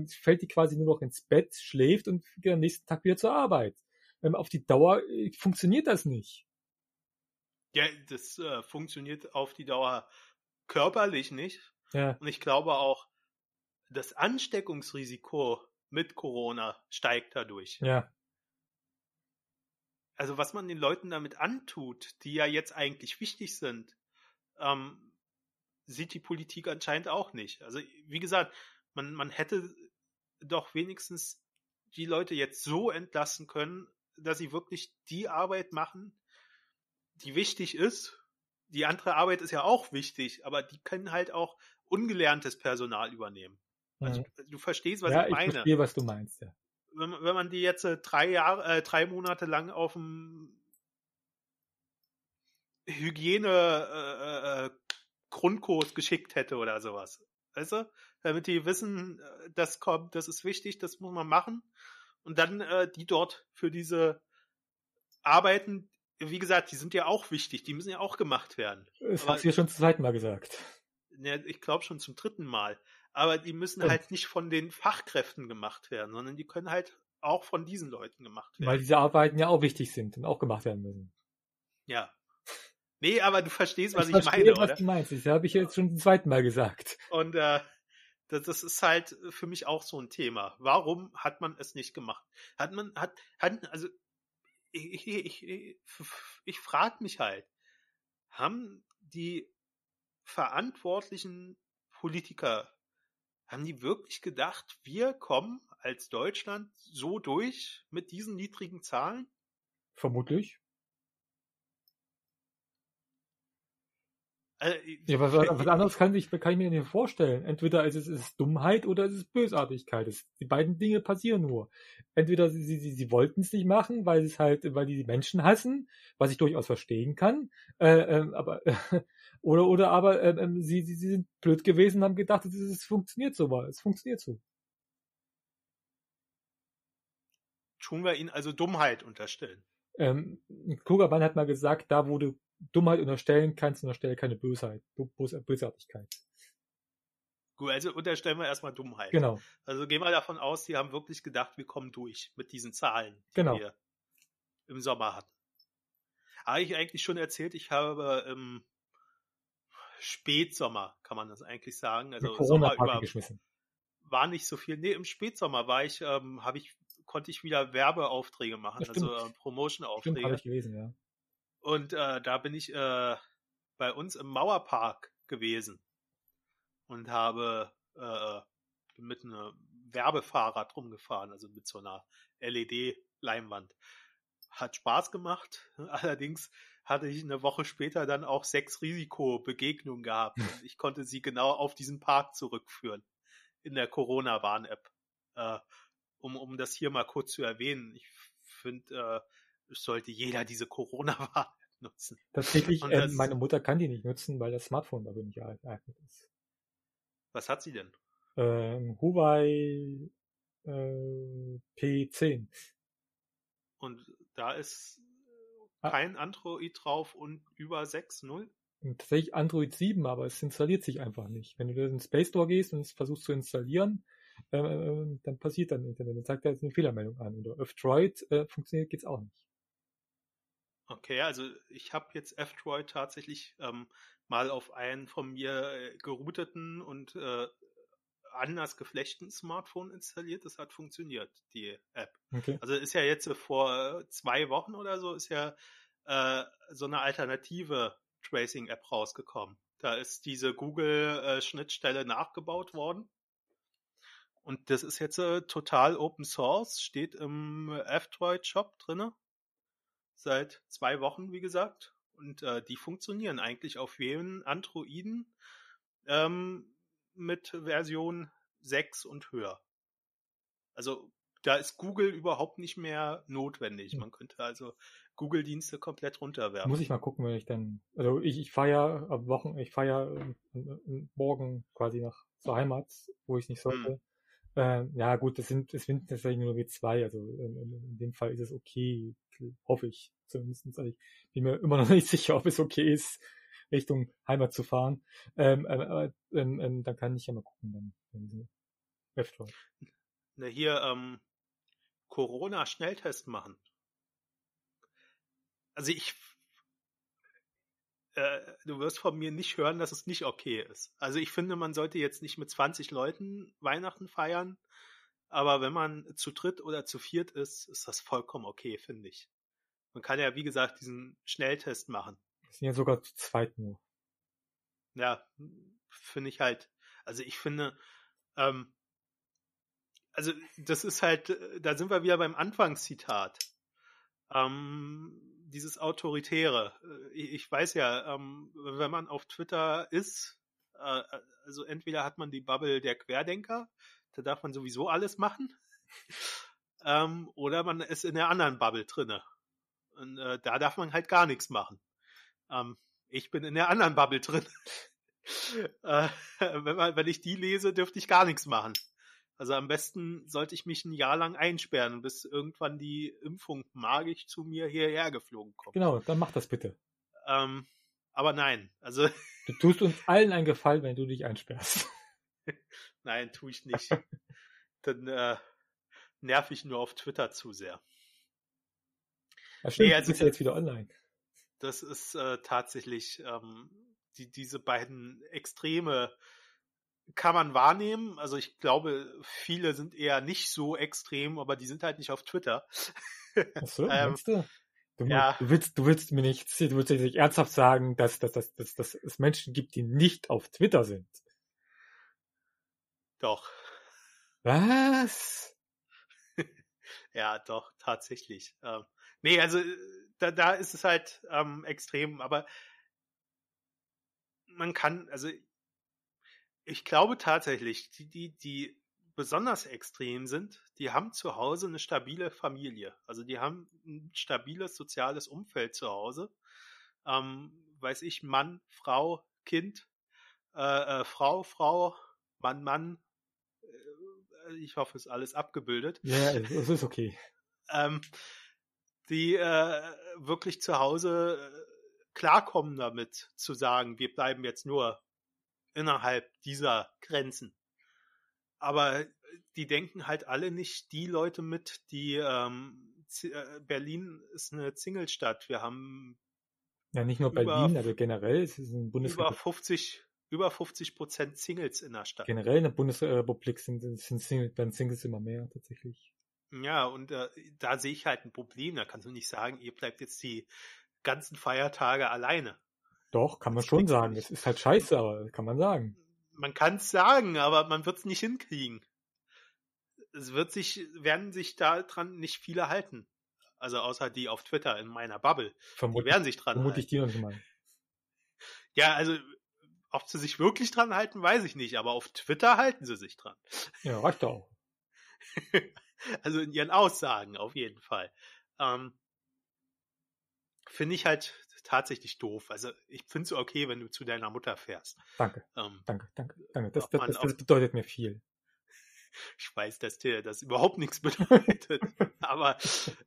fällt die quasi nur noch ins Bett, schläft und geht am nächsten Tag wieder zur Arbeit. Auf die Dauer äh, funktioniert das nicht. Ja, das äh, funktioniert auf die Dauer körperlich nicht. Ja, Und ich glaube auch, das Ansteckungsrisiko mit Corona steigt dadurch. ja, Also was man den Leuten damit antut, die ja jetzt eigentlich wichtig sind, ähm, sieht die Politik anscheinend auch nicht. Also wie gesagt, man, man hätte doch wenigstens die Leute jetzt so entlassen können, dass sie wirklich die Arbeit machen, die wichtig ist. Die andere Arbeit ist ja auch wichtig, aber die können halt auch ungelerntes Personal übernehmen. Also, mhm. du verstehst, was ja ich ich meine. verstehe, was du meinst. Ja. wenn, man- wenn man die jetzt äh, drei Jahre, äh, drei Monate lang auf dem Hygiene äh, äh, Grundkurs geschickt hätte oder sowas. Weißt du? Damit die wissen, äh, das kommt, das ist wichtig, das muss man machen. Und dann äh, die dort für diese Arbeiten, wie gesagt, die sind ja auch wichtig, die müssen ja auch gemacht werden. Das Aber- hast du ja schon zum zweiten Mal gesagt. Ja, ich glaube schon zum dritten Mal. Aber die müssen halt nicht von den Fachkräften gemacht werden, sondern die können halt auch von diesen Leuten gemacht werden. Weil diese Arbeiten ja auch wichtig sind und auch gemacht werden müssen. Ja. Nee, aber du verstehst, was ich, verstehe, meine, was oder? du meinst. Das habe ich jetzt schon zum zweiten Mal gesagt. Und äh, das, das ist halt für mich auch so ein Thema. Warum hat man es nicht gemacht? Hat man, hat, hat, also ich, ich, ich, ich frage mich halt, haben die verantwortlichen Politiker, haben die wirklich gedacht, wir kommen als Deutschland so durch mit diesen niedrigen Zahlen? Vermutlich. Also, Ja, was, was anderes kann, sich, kann ich mir nicht vorstellen. Entweder ist es ist Dummheit oder es ist Bösartigkeit. Es, die beiden Dinge passieren nur. Entweder sie, sie, sie, wollten es nicht machen, weil es halt, weil die die Menschen hassen, was ich durchaus verstehen kann. Äh, ähm, aber oder oder aber äh, ähm, sie, sie, sie sind blöd gewesen und haben gedacht, es, es funktioniert so mal. Es funktioniert so. tun wir ihnen also Dummheit unterstellen. Ähm, ein kluger Mann hat mal gesagt, da wo du Dummheit unterstellen kannst, unterstelle keine Bösheit, Bös Bösartigkeit. Gut, also unterstellen wir erstmal Dummheit. Genau. Also gehen wir davon aus, die haben wirklich gedacht, wir kommen durch mit diesen Zahlen, die Genau. wir im Sommer hatten. Habe ich eigentlich schon erzählt, ich habe im Spätsommer, kann man das eigentlich sagen. Also Corona über, geschmissen. War nicht so viel. Nee, im Spätsommer war ich, ähm, habe ich, konnte ich wieder Werbeaufträge machen, also äh, Promotion-Aufträge. Stimmt, ich gewesen, ja. Und äh, da bin ich äh, bei uns im Mauerpark gewesen und habe äh, mit einem Werbefahrrad rumgefahren, also mit so einer LED-Leinwand. Hat Spaß gemacht. Allerdings hatte ich eine Woche später dann auch sechs Risikobegegnungen gehabt. Und ich konnte sie genau auf diesen Park zurückführen in der Corona-Warn-App. Äh, um, um das hier mal kurz zu erwähnen. Ich finde, äh, sollte jeder diese Corona-Warn-App nutzen. Tatsächlich, äh, meine Mutter kann die nicht nutzen, weil das Smartphone dafür nicht geeignet ist. Was hat sie denn? Ähm, Huawei äh, P10. Und da ist. Kein Android drauf und über 6.0? Tatsächlich Android 7, aber es installiert sich einfach nicht. Wenn du in den Space Store gehst und es versuchst zu installieren, äh, äh dann passiert dann Internet. Dann zeigt er jetzt eine Fehlermeldung an. Oder F-Droid äh, funktioniert geht's auch nicht. Okay, also ich habe jetzt F-Droid tatsächlich ähm, mal auf einen von mir äh, gerouteten und äh, anders geflechten Smartphone installiert. Das hat funktioniert, die App. Okay. Also ist ja jetzt vor zwei Wochen oder so, ist ja äh, so eine alternative Tracing-App rausgekommen. Da ist diese Google-Schnittstelle nachgebaut worden. Und das ist jetzt äh, total Open Source, steht im F-Droid Shop drinne. Seit zwei Wochen, wie gesagt. Und äh, die funktionieren eigentlich auf jedem Androiden. Ähm, mit Version 6 und höher. Also da ist Google überhaupt nicht mehr notwendig. Hm. Man könnte also Google-Dienste komplett runterwerfen. Muss ich mal gucken, wenn ich dann, also ich, ich fahre ja am Wochen, ich fahre ja äh, morgen quasi nach zur Heimat, wo ich nicht sollte. Hm. Äh, ja gut, das sind, das sind tatsächlich nur W2, also in, in, dem Fall ist es okay, hoffe ich zumindest. Also ich bin mir immer noch nicht sicher, ob es okay ist, Richtung Heimat zu fahren. Ähm, äh, ähm, ähm, dann kann ich ja mal gucken, wenn F-Droid. Na hier, ähm, Corona-Schnelltest machen. Also ich, äh, du wirst von mir nicht hören, dass es nicht okay ist. Also ich finde, man sollte jetzt nicht mit 20 Leuten Weihnachten feiern, aber wenn man zu dritt oder zu viert ist, ist das vollkommen okay, finde ich. Man kann ja, wie gesagt, diesen Schnelltest machen. Sind ja sogar zu zweit nur. Ja, finde ich halt. Also ich finde, ähm, also das ist halt, da sind wir wieder beim Anfangszitat. Ähm, dieses Autoritäre. Ich, ich weiß ja, ähm, wenn man auf Twitter ist, äh, also entweder hat man die Bubble der Querdenker, da darf man sowieso alles machen, ähm, oder man ist in der anderen Bubble drinne. Und äh, da darf man halt gar nichts machen. Ähm, ich bin in der anderen Bubble drin. äh, wenn, man, wenn ich die lese, dürfte ich gar nichts machen. Also am besten sollte ich mich ein Jahr lang einsperren, bis irgendwann die Impfung magisch zu mir hierher geflogen kommt. Genau, dann mach das bitte. Ähm, aber nein, also. Du tust uns allen einen Gefallen, wenn du dich einsperrst. nein, tue ich nicht. dann äh, nerv ich nur auf Twitter zu sehr. Ja, stimmt, nee, also, du bist ja jetzt wieder online. Das ist äh, tatsächlich ähm, die, diese beiden Extreme kann man wahrnehmen. Also ich glaube, viele sind eher nicht so extrem, aber die sind halt nicht auf Twitter. Ach so, ähm, meinst du? Du, ja. du, willst, du willst mir nicht, du willst nicht ernsthaft sagen, dass, dass, dass, dass, dass es Menschen gibt, die nicht auf Twitter sind. Doch. Was? ja, doch, tatsächlich. Ähm, nee, also da, da ist es halt ähm, extrem, aber man kann, also ich glaube tatsächlich, die, die, die besonders extrem sind, die haben zu Hause eine stabile Familie. Also die haben ein stabiles soziales Umfeld zu Hause. Ähm, weiß ich, Mann, Frau, Kind, äh, äh, Frau, Frau, Mann, Mann. Äh, ich hoffe, es ist alles abgebildet. Ja, es ist okay. ähm, die äh, wirklich zu Hause äh, klarkommen damit, zu sagen, wir bleiben jetzt nur innerhalb dieser Grenzen. Aber äh, die denken halt alle nicht die Leute mit, die ähm, äh, Berlin ist eine Singlestadt. Wir haben Ja, nicht nur Über- Berlin, aber generell ist es ein über Bundesrepublik. 50, über 50 Prozent Singles in der Stadt. Generell in der Bundesrepublik sind, sind Single, werden Singles immer mehr tatsächlich. Ja, und äh, da sehe ich halt ein Problem. Da kannst du nicht sagen, ihr bleibt jetzt die ganzen Feiertage alleine. Doch, kann man Das schon sagen. Es ist halt scheiße, aber kann man sagen. Man kann es sagen, aber man wird es nicht hinkriegen. Es wird sich, werden sich daran nicht viele halten. Also außer die auf Twitter in meiner Bubble. Die Vermutlich, werden sich dran vermutlich halten. die noch nicht mal. Ja, also ob sie sich wirklich dran halten, weiß ich nicht, aber auf Twitter halten sie sich dran. Ja, reicht auch. Also in ihren Aussagen auf jeden Fall. Ähm, finde ich halt tatsächlich doof. Also ich finde es okay, wenn du zu deiner Mutter fährst. Danke, Ähm, danke, danke, danke. Das, das, das, das bedeutet mir viel. ich weiß, dass dir das überhaupt nichts bedeutet. Aber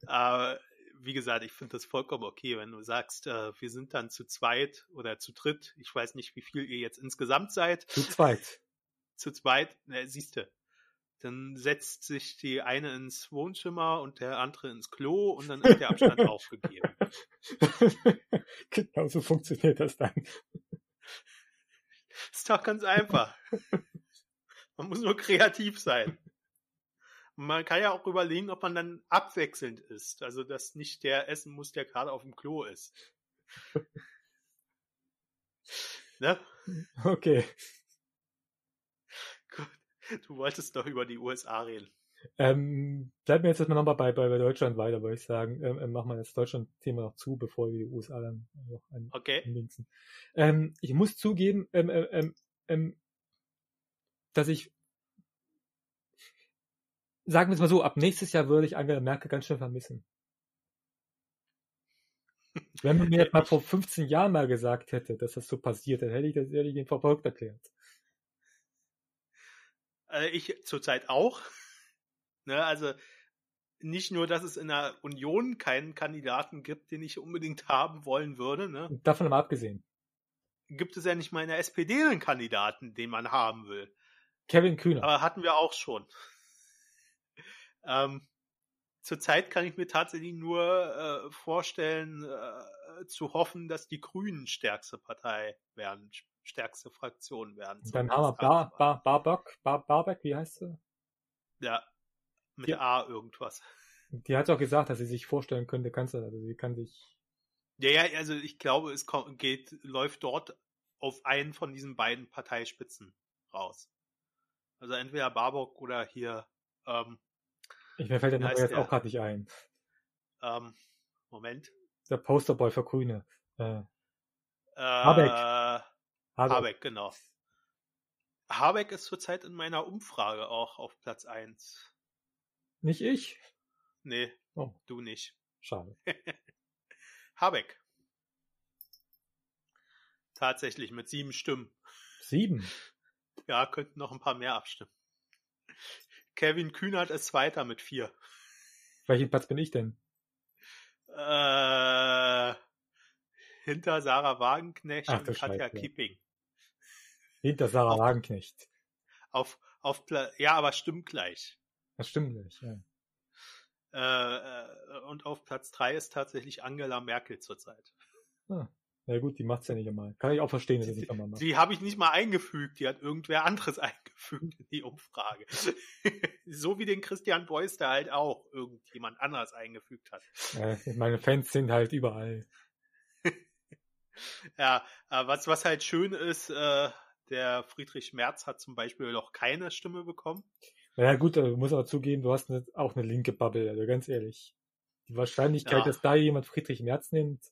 äh, wie gesagt, ich finde das vollkommen okay, wenn du sagst, äh, wir sind dann zu zweit oder zu dritt. Ich weiß nicht, wie viel ihr jetzt insgesamt seid. Zu zweit. Zu zweit, ne, siehst du. Dann setzt sich die eine ins Wohnzimmer und der andere ins Klo und dann ist der Abstand aufgegeben. genau so funktioniert das dann. Ist doch ganz einfach. Man muss nur kreativ sein. Und man kann ja auch überlegen, ob man dann abwechselnd isst. Also, dass nicht der essen muss, der gerade auf dem Klo ist. Ne? Okay. Du wolltest doch über die USA reden. Ähm, bleiben wir jetzt erstmal nochmal bei, bei, bei Deutschland weiter, würde ich sagen. Ähm, ähm, machen wir das Deutschland-Thema noch zu, bevor wir die USA dann noch ein, Okay? anlinksen. Ähm, ich muss zugeben, ähm, ähm, ähm, ähm, dass ich, sagen wir es mal so, ab nächstes Jahr würde ich Angela Merkel ganz schön vermissen. Wenn man mir jetzt mal vor 15 Jahren mal gesagt hätte, dass das so passiert, dann hätte ich das hätte ich den verfolgt erklärt. Äh, ich zurzeit auch. Ne, also nicht nur, dass es in der Union keinen Kandidaten gibt, den ich unbedingt haben wollen würde, ne? Davon mal abgesehen. gibt es ja nicht mal in der SPD einen Kandidaten, den man haben will. Kevin Kühner. Aber hatten wir auch schon. Ähm, zurzeit kann ich mir tatsächlich nur äh, vorstellen, äh, zu hoffen, dass die Grünen stärkste Partei werden, stärkste Fraktion werden. Haben wir Bar, Bar, Barbock, Bar, Barbeck, wie heißt sie? Ja, mit Ja. A irgendwas. Die hat auch gesagt, dass sie sich vorstellen könnte, Kanzler. Also sie kann sich. Ja, ja, also ich glaube, es kommt, geht, läuft dort auf einen von diesen beiden Parteispitzen raus. Also entweder Barbock oder hier, ähm, Ich mir fällt der Name jetzt der? auch gerade nicht ein. ähm, Moment. Der Posterboy für Grüne. Äh, Äh, Habeck. Habeck. Habeck. genau. Habeck ist zurzeit in meiner Umfrage auch auf Platz 1. Nicht ich? Nee, Oh, du nicht. schade. Habeck. Tatsächlich mit sieben Stimmen. Sieben. Ja, könnten noch ein paar mehr abstimmen. Kevin Kühnert ist Zweiter mit vier. Welchen Platz bin ich denn? Äh, hinter Sarah Wagenknecht Ach, und Katja Scheiße. Kipping. Hinter Sarah Auf- Wagenknecht. Auf, auf ja, aber stimmt gleich. Das stimmt nicht. Ja. Äh, äh, und auf Platz drei ist tatsächlich Angela Merkel zurzeit. Ah, ja gut, die macht's ja nicht einmal. Kann ich auch verstehen, dass sie nicht einmal macht. Die habe ich nicht mal eingefügt, die hat irgendwer anderes eingefügt in die Umfrage. so wie den Christian Beuys, der halt auch irgendjemand anderes eingefügt hat. Äh, meine Fans sind halt überall. Ja, äh, was, was halt schön ist, äh, der Friedrich Merz hat zum Beispiel noch keine Stimme bekommen. Naja gut, du musst aber zugeben, du hast eine, auch eine linke Bubble, also ganz ehrlich. Die Wahrscheinlichkeit, Ja. dass da jemand Friedrich Merz nimmt,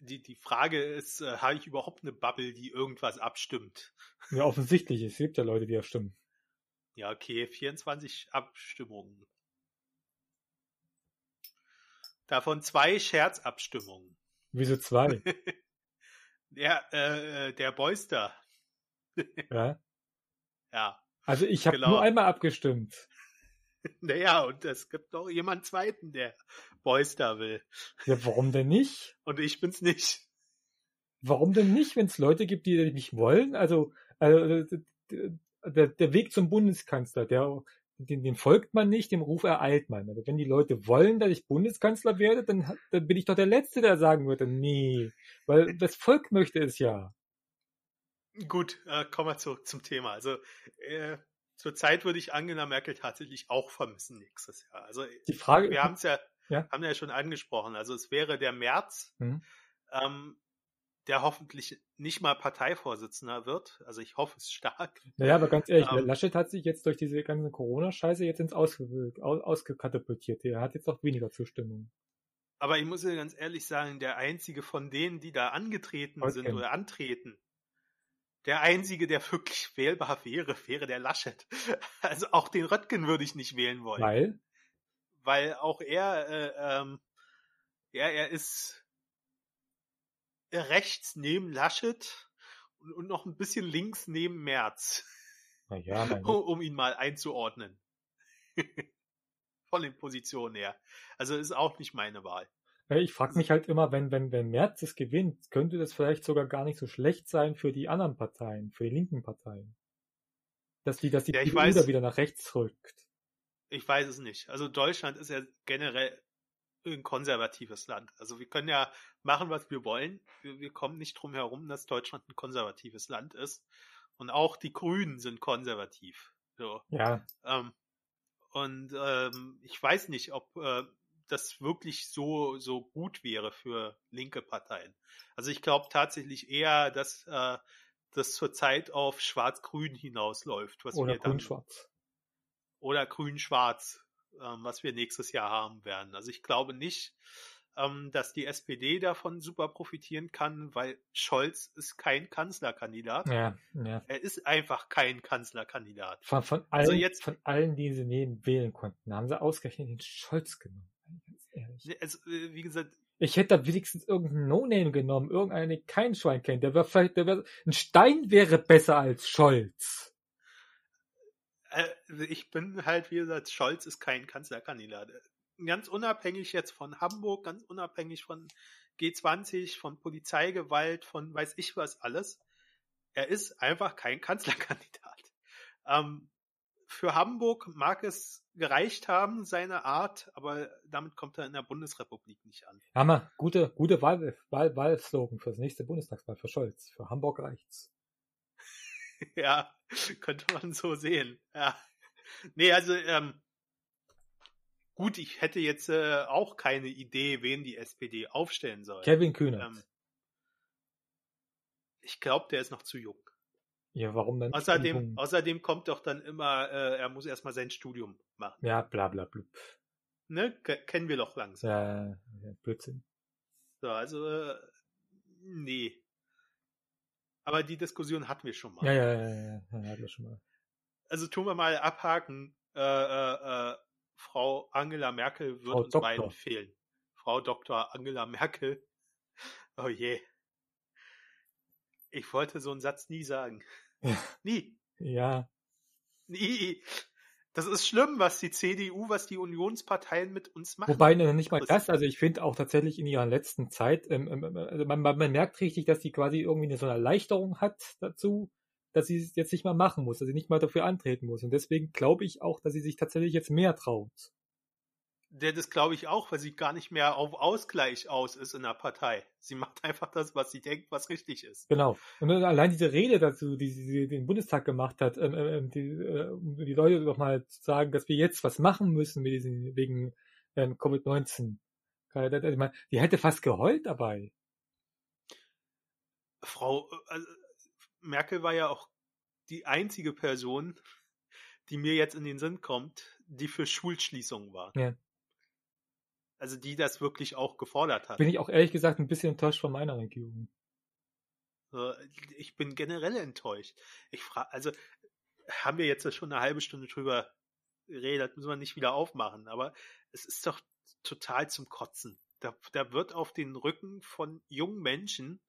Die, die Frage ist, äh, habe ich überhaupt eine Bubble, die irgendwas abstimmt? ja offensichtlich. Es gibt ja Leute, die ja stimmen. Ja, okay, 24 Abstimmungen. Davon zwei Scherzabstimmungen. Wieso zwei? Der, äh, der Beuster. ja? Ja. Also ich habe Genau. nur einmal abgestimmt. Naja, und es gibt noch jemand zweiten, der Beuster will. Ja, warum denn nicht? Und ich bin's nicht. Warum denn nicht, wenn es Leute gibt, die mich wollen? Also, also der, der Weg zum Bundeskanzler, der, den, den folgt man nicht, dem Ruf ereilt man. Also wenn die Leute wollen, dass ich Bundeskanzler werde, dann, dann bin ich doch der Letzte, der sagen würde, nee, weil das Volk möchte es ja. Gut, äh, kommen wir zurück zum Thema. Also äh, zurzeit würde ich Angela Merkel tatsächlich auch vermissen nächstes Jahr. Also die Frage, wir haben es ja, ja, haben ja schon angesprochen. Also es wäre der März, mhm. ähm, der hoffentlich nicht mal Parteivorsitzender wird. Also ich hoffe es stark. Naja, aber ganz ehrlich, ähm, Laschet hat sich jetzt durch diese ganze Corona-Scheiße jetzt ins Ausge aus, ausgekatapultiert. Er hat jetzt auch weniger Zustimmung. Aber ich muss ja ganz ehrlich sagen, der einzige von denen, die da angetreten okay. sind oder antreten, der einzige, der wirklich wählbar wäre, wäre der Laschet. Also auch den Röttgen würde ich nicht wählen wollen. Weil? Weil auch er, äh, ähm, ja, er ist rechts neben Laschet und, und noch ein bisschen links neben Merz. Ja, um, um ihn mal einzuordnen. Von den Positionen her. Also ist auch nicht meine Wahl. Ich frage mich halt immer, wenn, wenn, wenn Merz es gewinnt, könnte das vielleicht sogar gar nicht so schlecht sein für die anderen Parteien, für die linken Parteien. Dass die, dass die ja, weiß, wieder nach rechts rückt. Ich weiß es nicht. Also Deutschland ist ja generell ein konservatives Land. Also wir können ja machen, was wir wollen. Wir, wir kommen nicht drum herum, dass Deutschland ein konservatives Land ist. Und auch die Grünen sind konservativ. So. Ja. Ähm, und ähm, ich weiß nicht, ob äh, das wirklich so, so gut wäre für linke Parteien. Also ich glaube tatsächlich eher, dass äh, das zurzeit auf Schwarz-Grün hinausläuft. Was oder Grün-Schwarz. Oder Grün-Schwarz, ähm, was wir nächstes Jahr haben werden. Also ich glaube nicht, ähm, dass die SPD davon super profitieren kann, weil Scholz ist kein Kanzlerkandidat. Ja, ja. Er ist einfach kein Kanzlerkandidat. Von, von, allen, also jetzt, von allen, die sie neben wählen konnten, haben sie ausgerechnet den Scholz genommen. Ganz ehrlich. Also, wie gesagt, ich hätte da wenigstens irgendeinen No-Name genommen, irgendeinen, den kein Schwein kennt. Der wäre vielleicht, der wäre, ein Stein wäre besser als Scholz. Äh, ich bin halt, wie gesagt, Scholz ist kein Kanzlerkandidat. Ganz unabhängig jetzt von Hamburg, ganz unabhängig von G20, von Polizeigewalt, von weiß ich was alles. Er ist einfach kein Kanzlerkandidat. Ähm, für Hamburg mag es gereicht haben, seine Art, aber damit kommt er in der Bundesrepublik nicht an. Hammer, gute, gute Wahl, Wahl, Wahlslogan fürs nächste Bundestagswahl für Scholz. Für Hamburg reicht's. ja, könnte man so sehen. Ja. Nee, also, ähm, gut, ich hätte jetzt äh, auch keine Idee, wen die SPD aufstellen soll. Kevin Kühner. Ähm, ich glaube, der ist noch zu jung. Ja, warum denn? Außerdem, außerdem kommt doch dann immer, äh, er muss erstmal sein Studium machen. Ja, bla bla bla. Ne? Kennen wir doch langsam. Ja, ja Blödsinn. So, also, äh, nee. Aber die Diskussion hatten wir schon mal. Ja, ja, ja, ja, ja hatten wir schon mal. Also tun wir mal abhaken. Äh, äh, äh, Frau Angela Merkel wird Frau uns Doktor. beiden fehlen. Frau Dr. Angela Merkel. Oh je. Ich wollte so einen Satz nie sagen. Nie. Ja. Nie. Das ist schlimm, was die CDU, was die Unionsparteien mit uns machen. Wobei ne, nicht mal das, also ich finde auch tatsächlich in ihrer letzten Zeit, ähm, ähm, also man, man, man, merkt richtig, dass sie quasi irgendwie eine, so eine Erleichterung hat dazu, dass sie es jetzt nicht mal machen muss, dass sie nicht mal dafür antreten muss. Und deswegen glaube ich auch, dass sie sich tatsächlich jetzt mehr traut der das glaube ich auch, weil sie gar nicht mehr auf Ausgleich aus ist in der Partei. Sie macht einfach das, was sie denkt, was richtig ist. Genau. Und allein diese Rede dazu, die sie den Bundestag gemacht hat, ähm, ähm, die, äh, um die Leute doch mal zu sagen, dass wir jetzt was machen müssen mit diesen, wegen ähm, Covid-19. Die hätte fast geheult dabei. Frau also Merkel war ja auch die einzige Person, die mir jetzt in den Sinn kommt, die für Schulschließungen war. Ja. Also die das wirklich auch gefordert hat. Bin ich auch ehrlich gesagt ein bisschen enttäuscht von meiner Regierung. Ich bin generell enttäuscht. Ich frage, also haben wir jetzt schon eine halbe Stunde drüber geredet, müssen wir nicht wieder aufmachen, aber es ist doch total zum Kotzen. Da, da wird auf den Rücken von jungen Menschen,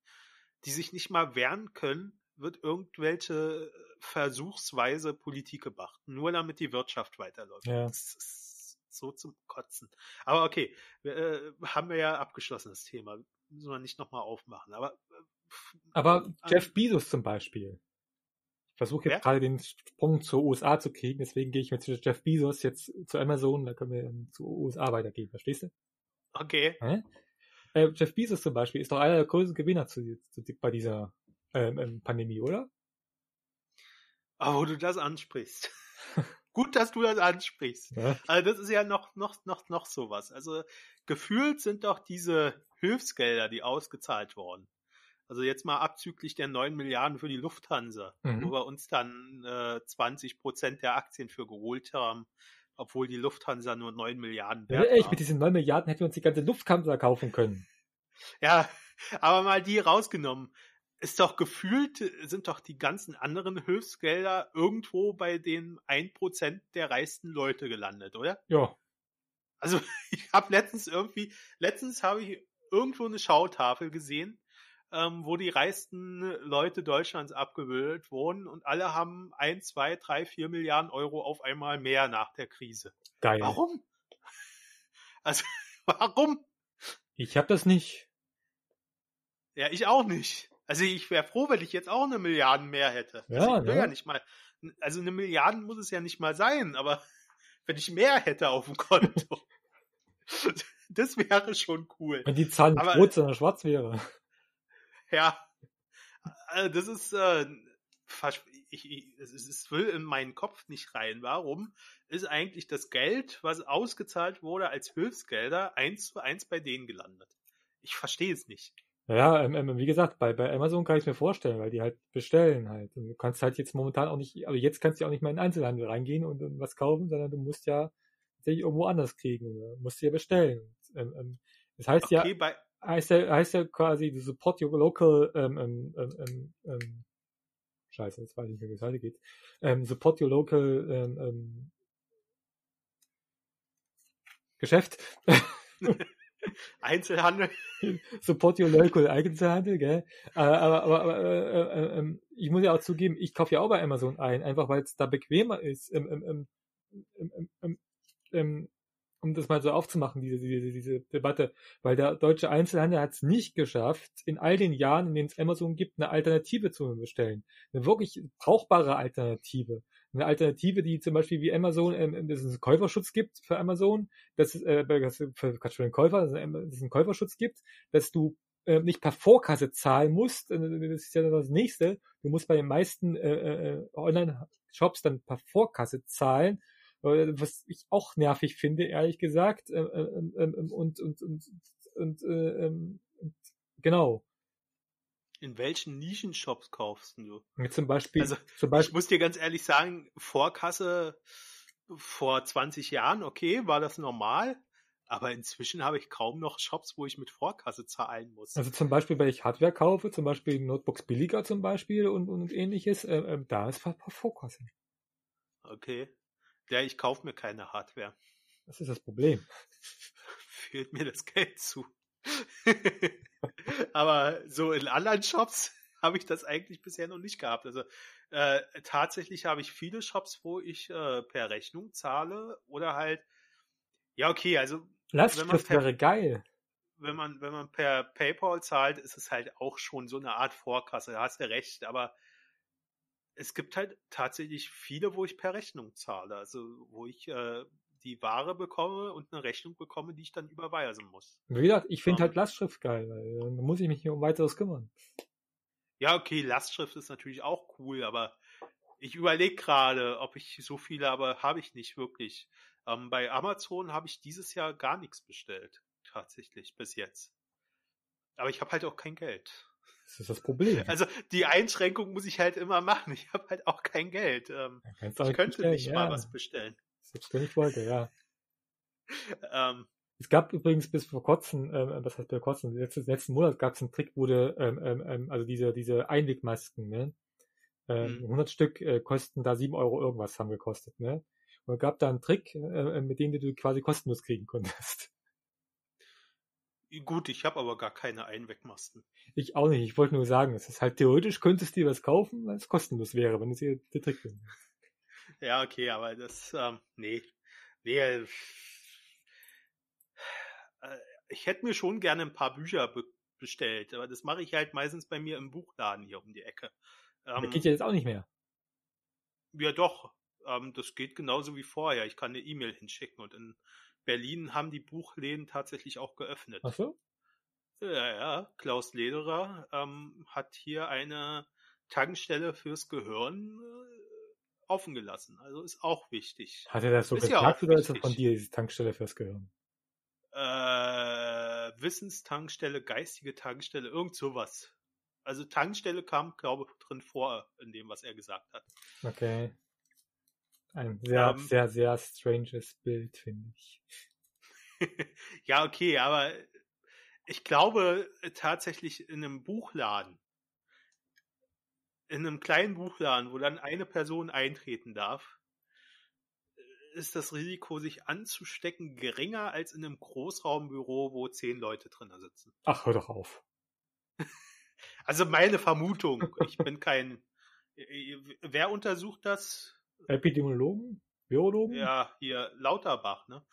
die sich nicht mal wehren können, wird irgendwelche versuchsweise Politik gemacht, nur damit die Wirtschaft weiterläuft. Ja. Das ist so zum Kotzen. Aber okay, wir, äh, haben wir ja abgeschlossen, das Thema. Müssen wir nicht nochmal aufmachen. Aber, äh, Aber Jeff Bezos zum Beispiel. versuche jetzt Wer? gerade den Sprung zur USA zu kriegen, deswegen gehe ich mit Jeff Bezos jetzt zu Amazon, da können wir dann zu USA weitergehen, verstehst du? Okay. Hä? Äh, Jeff Bezos zum Beispiel ist doch einer der größten Gewinner zu, zu, bei dieser ähm, ähm, Pandemie, oder? Aber wo du das ansprichst. Gut, dass du das ansprichst. Ja. Also das ist ja noch, noch, noch, noch sowas. Also gefühlt sind doch diese Hilfsgelder, die ausgezahlt wurden. Also jetzt mal abzüglich der 9 Milliarden für die Lufthansa, Mhm. wo wir uns dann äh, 20 Prozent der Aktien für geholt haben, obwohl die Lufthansa nur 9 Milliarden Ja, wert echt, war. mit diesen 9 Milliarden hätten wir uns die ganze Lufthansa kaufen können. Ja, aber mal die rausgenommen. Ist doch gefühlt, sind doch die ganzen anderen Hilfsgelder irgendwo bei den 1% der reichsten Leute gelandet, oder? Ja. Also ich habe letztens irgendwie, letztens habe ich irgendwo eine Schautafel gesehen, ähm, wo die reichsten Leute Deutschlands abgebildet wurden und alle haben 1, 2, 3, 4 Milliarden Euro auf einmal mehr nach der Krise. Geil. Warum? Also warum? Ich habe das nicht. Ja, ich auch nicht. Also ich wäre froh, wenn ich jetzt auch eine Milliarde mehr hätte. Ja, also ich will ne? ja nicht mal, also eine Milliarde muss es ja nicht mal sein, aber wenn ich mehr hätte auf dem Konto, das wäre schon cool. Wenn die Zahl nicht Aber- rot, sondern schwarz wäre. Ja, also das ist, äh, ich, ich, es will in meinen Kopf nicht rein. Warum ist eigentlich das Geld, was ausgezahlt wurde als Hilfsgelder, eins zu eins bei denen gelandet? Ich verstehe es nicht. Ja, ähm, ähm, wie gesagt, bei, bei Amazon kann ich mir vorstellen, weil die halt bestellen halt. Und du kannst halt jetzt momentan auch nicht, also jetzt kannst du auch nicht mehr in den Einzelhandel reingehen und, und was kaufen, sondern du musst ja tatsächlich irgendwo anders kriegen oder musst dir bestellen. Und, ähm, ähm, das heißt ja, Okay, bei, heißt ja, heißt ja quasi, du support your local, ähm, ähm, ähm, ähm, ähm, scheiße, jetzt weiß ich nicht mehr, wie es weitergeht. Ähm, support your local, ähm, ähm, Geschäft. Einzelhandel. Support your local Einzelhandel, gell? Äh, aber aber, aber äh, äh, ähm, ich muss ja auch zugeben, ich kaufe ja auch bei Amazon ein, einfach weil es da bequemer ist, ähm, ähm, ähm, ähm, ähm, um das mal so aufzumachen, diese, diese, diese Debatte, weil der deutsche Einzelhandel hat es nicht geschafft, in all den Jahren, in denen es Amazon gibt, eine Alternative zu bestellen. Eine wirklich brauchbare Alternative. Eine Alternative, die zum Beispiel wie Amazon, ähm, dass es einen Käuferschutz gibt für Amazon, dass es äh, für, für den Käufer, dass es einen Käuferschutz gibt, dass du äh, nicht per Vorkasse zahlen musst. Äh, Das ist ja das nächste. Du musst bei den meisten äh, äh, Online-Shops dann per Vorkasse zahlen, äh, was ich auch nervig finde, ehrlich gesagt. Äh, äh, äh, äh, und und und und, äh, ähm, und genau. In welchen Nischenshops kaufst du? Zum Beispiel, Also, zum Ich Beispiel muss dir ganz ehrlich sagen, Vorkasse vor 20 Jahren, okay, war das normal. Aber inzwischen habe ich kaum noch Shops, wo ich mit Vorkasse zahlen muss. Also zum Beispiel, wenn ich Hardware kaufe, zum Beispiel Notebooks billiger zum Beispiel und, und ähnliches, äh, äh, da ist Ver- Vorkasse. Okay. Ja, ich kaufe mir keine Hardware. Das ist das Problem. Fehlt mir das Geld zu. Aber so in anderen Shops habe ich das eigentlich bisher noch nicht gehabt. Also äh, tatsächlich habe ich viele Shops, wo ich äh, per Rechnung zahle oder halt, ja, okay, also Lastschrift wäre geil. wenn man, wenn man per PayPal zahlt, ist es halt auch schon so eine Art Vorkasse, da hast du recht, aber es gibt halt tatsächlich viele, wo ich per Rechnung zahle, also wo ich äh, die Ware bekomme und eine Rechnung bekomme, die ich dann überweisen muss. Wie gesagt, ich finde Ja. halt Lastschrift geil, weil äh, dann muss ich mich nicht um weiteres kümmern. Ja, okay, Lastschrift ist natürlich auch cool, aber ich überlege gerade, ob ich so viele, aber habe ich nicht wirklich. Ähm, bei Amazon habe ich dieses Jahr gar nichts bestellt, tatsächlich, bis jetzt. Aber ich habe halt auch kein Geld. Das ist das Problem. Also die Einschränkung muss ich halt immer machen. Ich habe halt auch kein Geld. Ähm, ich nicht könnte nicht ja. mal was bestellen. Selbst wenn ich wollte, ja. Ähm, Es gab übrigens bis vor kurzem, ähm, was heißt vor kurzem, letzten, letzten Monat gab es einen Trick, wo du, ähm, ähm, ähm, also diese, diese Einwegmasken, ne? Ähm, Mhm. 100 Stück äh, kosten da 7 Euro irgendwas haben gekostet, ne? Und es gab da einen Trick, äh, äh, mit dem du quasi kostenlos kriegen konntest. gut, ich habe aber gar keine Einwegmasken. Ich auch nicht, ich wollte nur sagen, es ist halt theoretisch, könntest du dir was kaufen, weil es kostenlos wäre, wenn es hier der Trick wäre. Ja, okay, aber das, ähm, nee. Nee, äh, ich hätte mir schon gerne ein paar Bücher be bestellt, aber das mache ich halt meistens bei mir im Buchladen hier um die Ecke. Ähm, geht ja jetzt auch nicht mehr. Ja, doch. Ähm, das geht genauso wie vorher. Ich kann eine E-Mail hinschicken und in Berlin haben die Buchläden tatsächlich auch geöffnet. Ach so? Ja, ja. Klaus Lederer ähm, hat hier eine Tankstelle fürs Gehirn äh, offen gelassen. Also ist auch wichtig. Hat er das so Ist gesagt ja oder ist das von dir, diese Tankstelle fürs Gehirn? Äh, Wissenstankstelle, geistige Tankstelle, irgend sowas. Also Tankstelle kam, glaube ich, drin vor in dem, was er gesagt hat. Okay. Ein sehr, Ähm. sehr, sehr stranges Bild, finde ich. ja, okay, aber ich glaube tatsächlich in einem Buchladen, in einem kleinen Buchladen, wo dann eine Person eintreten darf, ist das Risiko, sich anzustecken, geringer als in einem Großraumbüro, wo zehn Leute drin sitzen. Ach, hör doch auf. Also meine Vermutung. Ich bin kein. äh, Wer untersucht das? Epidemiologen? Biologen? Ja, hier Lauterbach, ne?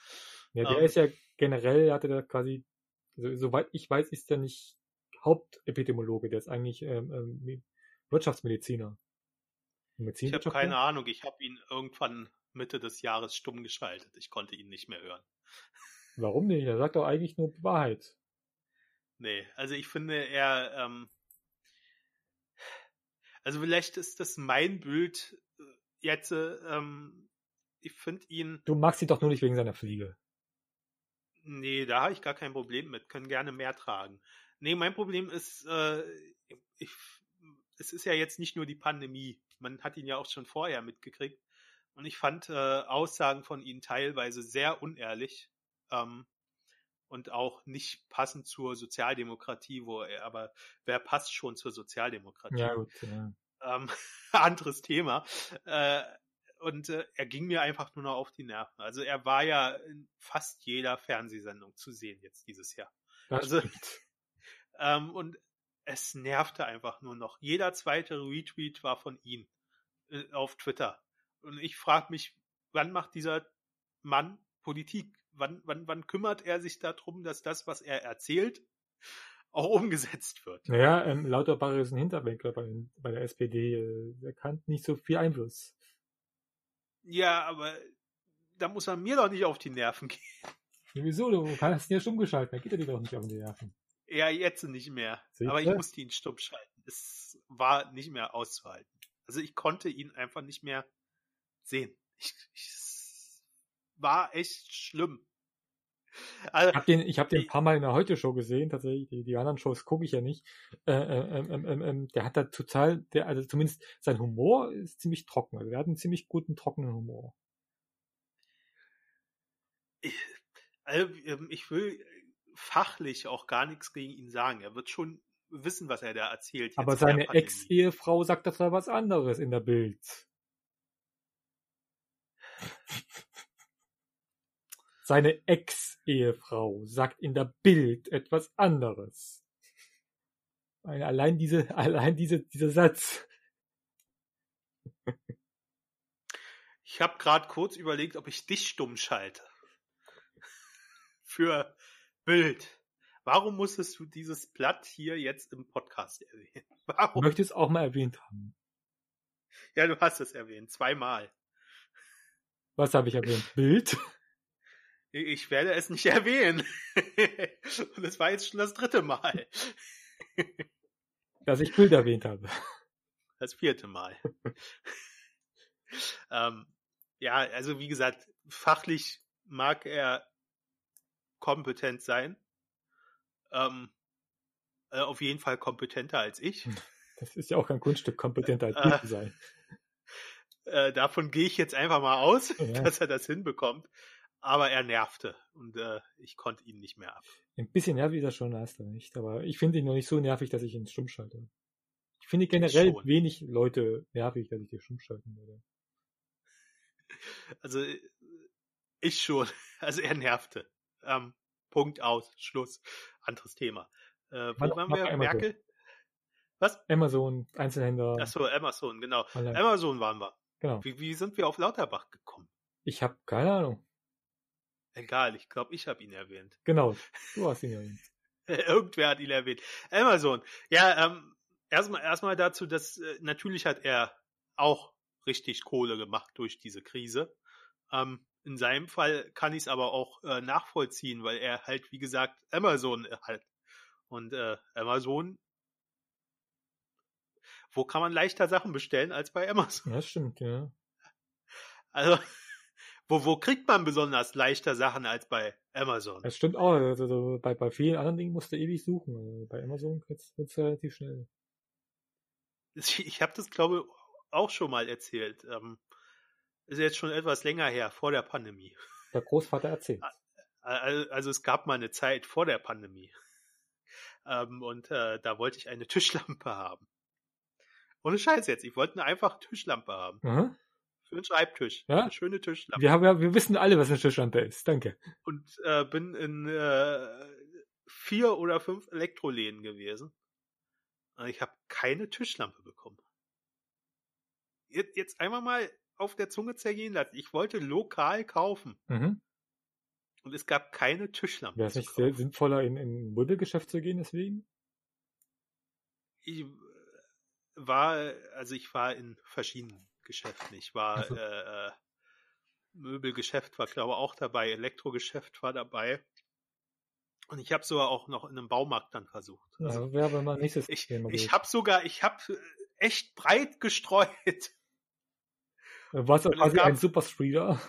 Ja, der Ähm. ist ja generell, hatte da quasi, so, soweit ich weiß, ist er nicht Hauptepidemiologe, der ist eigentlich ähm, Wirtschaftsmediziner. Ich habe keine Ahnung. Ich habe ihn irgendwann Mitte des Jahres stumm geschaltet. Ich konnte ihn nicht mehr hören. Warum nicht? Er sagt doch eigentlich nur Wahrheit. Nee, also ich finde, er. Ähm, also vielleicht ist das mein Bild äh, jetzt. äh, Ähm, ich finde ihn. Du magst ihn doch nur nicht wegen seiner Fliege. Nee, da habe ich gar kein Problem mit. Können gerne mehr tragen. Nee, mein Problem ist, äh, ich, es ist ja jetzt nicht nur die Pandemie. Man hat ihn ja auch schon vorher mitgekriegt. Und ich fand äh, Aussagen von ihm teilweise sehr unehrlich ähm, und auch nicht passend zur Sozialdemokratie, wo er, aber wer passt schon zur Sozialdemokratie? Ja, gut. Ja. ähm, anderes Thema. Äh, und äh, er ging mir einfach nur noch auf die Nerven. Also er war ja in fast jeder Fernsehsendung zu sehen jetzt dieses Jahr. Das Also-. Ähm, und es nervte einfach nur noch. Jeder zweite Retweet war von ihm äh, auf Twitter. Und ich frage mich, wann macht dieser Mann Politik? Wann, wann, wann kümmert er sich darum, dass das, was er erzählt, auch umgesetzt wird? Naja, ähm, Lauterbach ist ein Hinterbänkler bei, bei der SPD. Äh, er kann nicht so viel Einfluss. Ja, aber da muss er mir doch nicht auf die Nerven gehen. Wieso? Du kannst ihn ja stumm geschalten. Da geht er dir doch nicht auf die Nerven. Ja, jetzt nicht mehr. Siehste? Aber ich musste ihn stumm schalten. Es war nicht mehr auszuhalten. Also ich konnte ihn einfach nicht mehr sehen. Ich, ich, es war echt schlimm. Also, Ich habe den, ich hab den ein paar Mal in der Heute-Show gesehen, tatsächlich. Die, die anderen Shows gucke ich ja nicht. Äh, äh, ähm, der hat da total, der, also zumindest sein Humor ist ziemlich trocken. Also der hat einen ziemlich guten, trockenen Humor. ich, also, ich will fachlich auch gar nichts gegen ihn sagen. Er wird schon wissen, was er da erzählt. Aber seine. Ex-Ehefrau sagt das war was anderes in der Bild. Seine Ex-Ehefrau sagt in der Bild etwas anderes. Allein diese, allein diese, dieser Satz. Ich habe gerade kurz überlegt, ob ich dich stumm schalte. Für Bild. Warum musstest du dieses Blatt hier jetzt im Podcast erwähnen? Ich Warum? möchte es auch mal erwähnt haben. Ja, du hast es erwähnt. Zweimal. Was habe ich erwähnt? Bild? Ich werde es nicht erwähnen. Und es war jetzt schon das dritte Mal. Dass ich Bild erwähnt habe. Das vierte Mal. ähm, ja, also wie gesagt, fachlich mag er kompetent sein. Ähm, äh, auf jeden Fall kompetenter als ich. Das ist ja auch kein Kunststück, kompetenter als Äh. Bild zu sein. Äh, davon gehe ich jetzt einfach mal aus, Ja. dass er das hinbekommt. Aber er nervte und äh, ich konnte ihn nicht mehr ab. Ein bisschen nervig ist er schon, hast du nicht. Aber ich finde ihn noch nicht so nervig, dass ich ihn stumm schalte. Ich finde generell Schon. wenig Leute nervig, dass ich die stumm schalten würde. Also äh, ich schon. Also er nervte. Ähm, Punkt aus. Schluss. Anderes Thema. Äh, wo waren wir? so. Merkel? Was? Amazon, Einzelhändler. Achso, Amazon, genau. online. Amazon waren wir. Genau. Wie, wie sind wir auf Lauterbach gekommen? Ich habe keine Ahnung. Egal, ich glaube, ich habe ihn erwähnt. Genau, du hast ihn erwähnt. Irgendwer hat ihn erwähnt. Amazon. Ja, ähm, erstmal erstmal dazu, dass äh, natürlich hat er auch richtig Kohle gemacht durch diese Krise. Ähm, in seinem Fall kann ich es aber auch äh, nachvollziehen, weil er halt, wie gesagt, Amazon halt. Und äh, Amazon, wo kann man leichter Sachen bestellen als bei Amazon? Das stimmt, ja. Also, wo, wo kriegt man besonders leichter Sachen als bei Amazon? Das stimmt auch. Also, bei, bei vielen anderen Dingen musst du ewig suchen. Also, bei Amazon wird es relativ schnell. Ich habe das, glaube ich, auch schon mal erzählt. Ähm, ist jetzt schon etwas länger her, vor der Pandemie. Der Großvater erzählt. Also es gab mal eine Zeit vor der Pandemie. Ähm, und äh, da wollte ich eine Tischlampe haben. Ohne Scheiß jetzt. Ich wollte eine einfache Tischlampe haben. Aha. Für einen Schreibtisch. Ja? Eine schöne Tischlampe. Wir, haben, ja, wir wissen alle, was eine Tischlampe ist. Danke. Und äh, bin in äh, vier oder fünf Elektroläden gewesen. Und ich habe keine Tischlampe bekommen. Jetzt, jetzt einmal mal auf der Zunge zergehen lassen. Ich wollte lokal kaufen. Mhm. Und es gab keine Tischlampe. Wäre es nicht sehr sinnvoller, in ein Möbelgeschäft zu gehen deswegen? Ich war, also ich war in verschiedenen Geschäften. Ich war, also. äh, Möbelgeschäft war, glaube ich, auch dabei, Elektrogeschäft war dabei. Und ich habe sogar auch noch in einem Baumarkt dann versucht. Also, ja, wäre aber mal nächstes Ich, ich habe sogar, ich habe echt breit gestreut. War es quasi gab, ein Superspreader?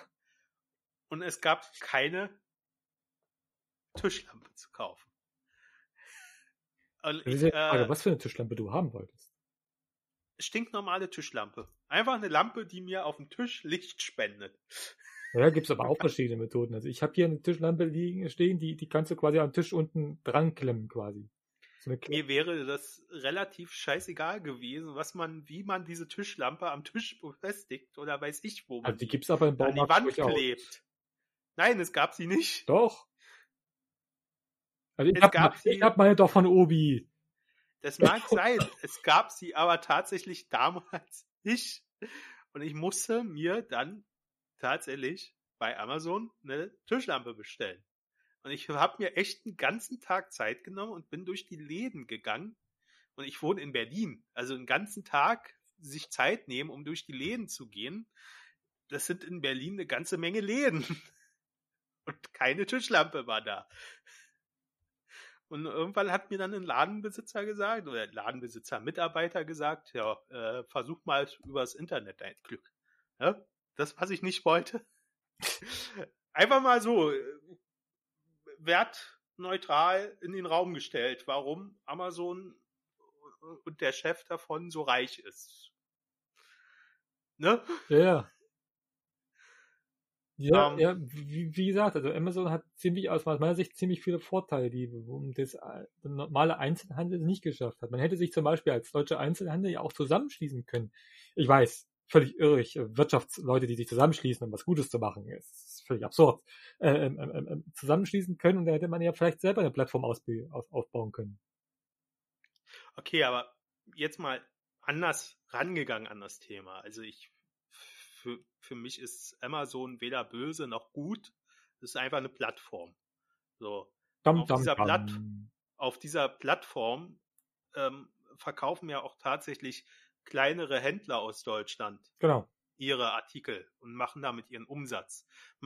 Und es gab keine Tischlampe zu kaufen. Ich, äh, was für eine Tischlampe du haben wolltest? Stinknormale Tischlampe. Einfach eine Lampe, die mir auf dem Tisch Licht spendet. Ja, gibt es aber auch verschiedene Methoden. Also ich habe hier eine Tischlampe liegen stehen, die, die kannst du quasi am Tisch unten dran klemmen quasi. Mir wäre das relativ scheißegal gewesen, was man, wie man diese Tischlampe am Tisch befestigt oder weiß ich wo man also die gibt's aber im Baumarkt an die Wand klebt. Nein, es gab sie nicht. Doch. Also ich habe hab meine doch von Obi. Das mag sein. Es gab sie aber tatsächlich damals nicht. Und ich musste mir dann tatsächlich bei Amazon eine Tischlampe bestellen. Und ich habe mir echt einen ganzen Tag Zeit genommen und bin durch die Läden gegangen. Und ich wohne in Berlin. Also einen ganzen Tag sich Zeit nehmen, um durch die Läden zu gehen. Das sind in Berlin eine ganze Menge Läden. Und keine Tischlampe war da. Und irgendwann hat mir dann ein Ladenbesitzer gesagt, oder Ladenbesitzer, Mitarbeiter gesagt, ja, äh, versuch mal übers Internet dein Glück. Ja, das, was ich nicht wollte. Einfach mal so, wertneutral in den Raum gestellt, warum Amazon und der Chef davon so reich ist. Ne? Ja. Ja, um, ähm. ja wie, wie, gesagt, also Amazon hat ziemlich aus meiner Sicht ziemlich viele Vorteile, die das der normale Einzelhandel nicht geschafft hat. Man hätte sich zum Beispiel als deutscher Einzelhandel ja auch zusammenschließen können. Ich weiß, völlig irrig, Wirtschaftsleute, die sich zusammenschließen, um was Gutes zu machen, ist völlig absurd, äh, ähm, ähm, zusammenschließen können und da hätte man ja vielleicht selber eine Plattform aufbauen können. Okay, aber jetzt mal anders rangegangen an das Thema. Also ich, für, für mich ist Amazon weder böse noch gut. Es ist einfach eine Plattform. So. Dum, auf, dum, dieser Platt, auf dieser Plattform ähm, verkaufen ja auch tatsächlich kleinere Händler aus Deutschland. Genau ihre Artikel und machen damit ihren Umsatz.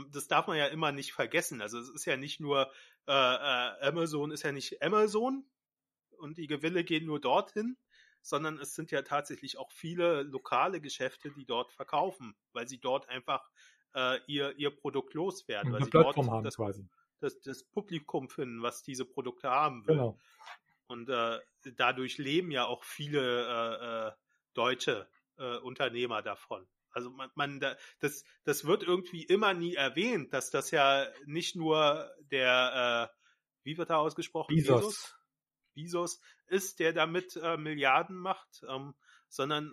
Das darf man ja immer nicht vergessen. Also es ist ja nicht nur äh, äh, Amazon ist ja nicht Amazon und die Gewinne gehen nur dorthin, sondern es sind ja tatsächlich auch viele lokale Geschäfte, die dort verkaufen, weil sie dort einfach äh, ihr, ihr Produkt loswerden, weil sie Plattform dort haben das, quasi. Das, das Publikum finden, was diese Produkte haben will. Genau. Und äh, dadurch leben ja auch viele äh, äh, deutsche äh, Unternehmer davon. Also man, man das, das wird irgendwie immer nie erwähnt, dass das ja nicht nur der, äh, wie wird er ausgesprochen? Bezos. Bezos ist, der damit äh, Milliarden macht, ähm, sondern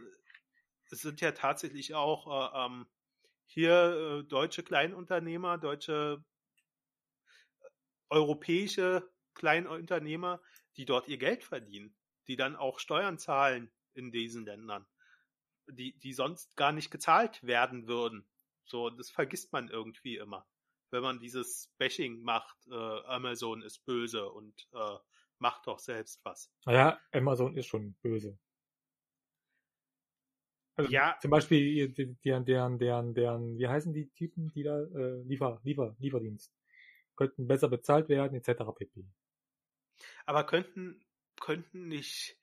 es sind ja tatsächlich auch äh, ähm, hier äh, deutsche Kleinunternehmer, deutsche äh, europäische Kleinunternehmer, die dort ihr Geld verdienen, die dann auch Steuern zahlen in diesen Ländern die, die sonst gar nicht gezahlt werden würden. So, das vergisst man irgendwie immer. Wenn man dieses Bashing macht, äh, Amazon ist böse und äh, macht doch selbst was. Naja, Amazon ist schon böse. Also Ja. zum Beispiel deren, deren, deren, deren, wie heißen die Typen, die da, äh, Liefer, Liefer, Lieferdienst, könnten besser bezahlt werden, etc. pp. Aber könnten, könnten nicht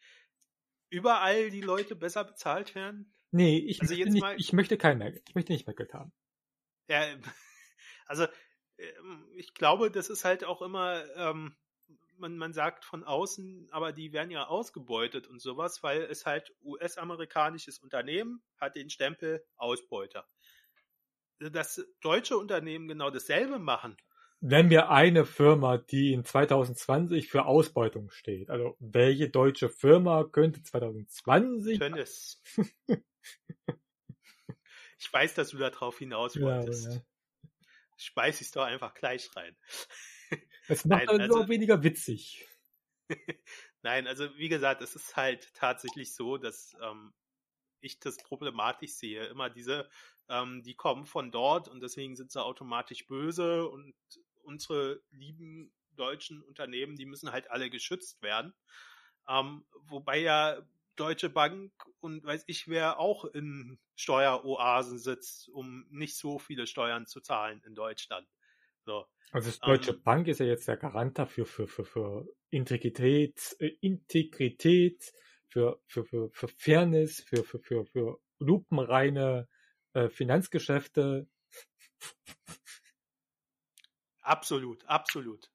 überall die Leute besser bezahlt werden? Nee, ich, Also möchte nicht, mal- ich möchte kein mehr, ich möchte nicht mehr Geld haben. Ja, also ähm, ich glaube, das ist halt auch immer, ähm, man, man sagt von außen, aber die werden ja ausgebeutet und sowas, weil es halt US-amerikanisches Unternehmen hat den Stempel Ausbeuter. Dass deutsche Unternehmen genau dasselbe machen, Wenn wir eine Firma, die in 2020 für Ausbeutung steht, also welche deutsche Firma könnte 2020 Tönnies. ich weiß, dass du da drauf hinaus Ja, wolltest. ja. Schmeiß es doch einfach gleich rein. Es macht Nein, also also- auch weniger witzig. Nein, also wie gesagt, es ist halt tatsächlich so, dass ähm, ich das problematisch sehe. Immer diese, ähm, die kommen von dort und deswegen sind sie automatisch böse und unsere lieben deutschen Unternehmen, die müssen halt alle geschützt werden. Ähm, wobei ja Deutsche Bank und weiß ich wer auch in Steueroasen sitzt, um nicht so viele Steuern zu zahlen in Deutschland. So. Also das Deutsche Ähm, Bank ist ja jetzt der Garant dafür für, für, für Integrität, äh, Integrität, für, für, für, für Fairness, für, für, für, für lupenreine äh, Finanzgeschäfte. Absolut, absolut.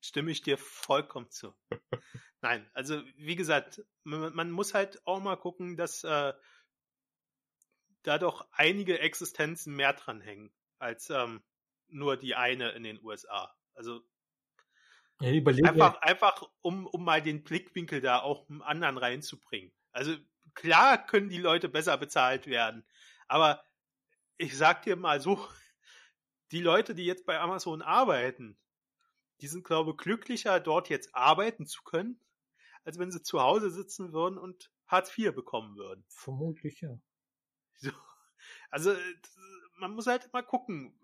Stimme ich dir vollkommen zu. Nein, also wie gesagt, man, man muss halt auch mal gucken, dass äh, da doch einige Existenzen mehr dran hängen als ähm, nur die eine in den USA. Also Ja, einfach, einfach um, um mal den Blickwinkel da auch im anderen reinzubringen. Also klar können die Leute besser bezahlt werden, aber ich sag dir mal so, die Leute, die jetzt bei Amazon arbeiten, die sind, glaube ich, glücklicher, dort jetzt arbeiten zu können, als wenn sie zu Hause sitzen würden und Hartz IV bekommen würden. vermutlich ja. So. Also äh, man muss halt mal gucken,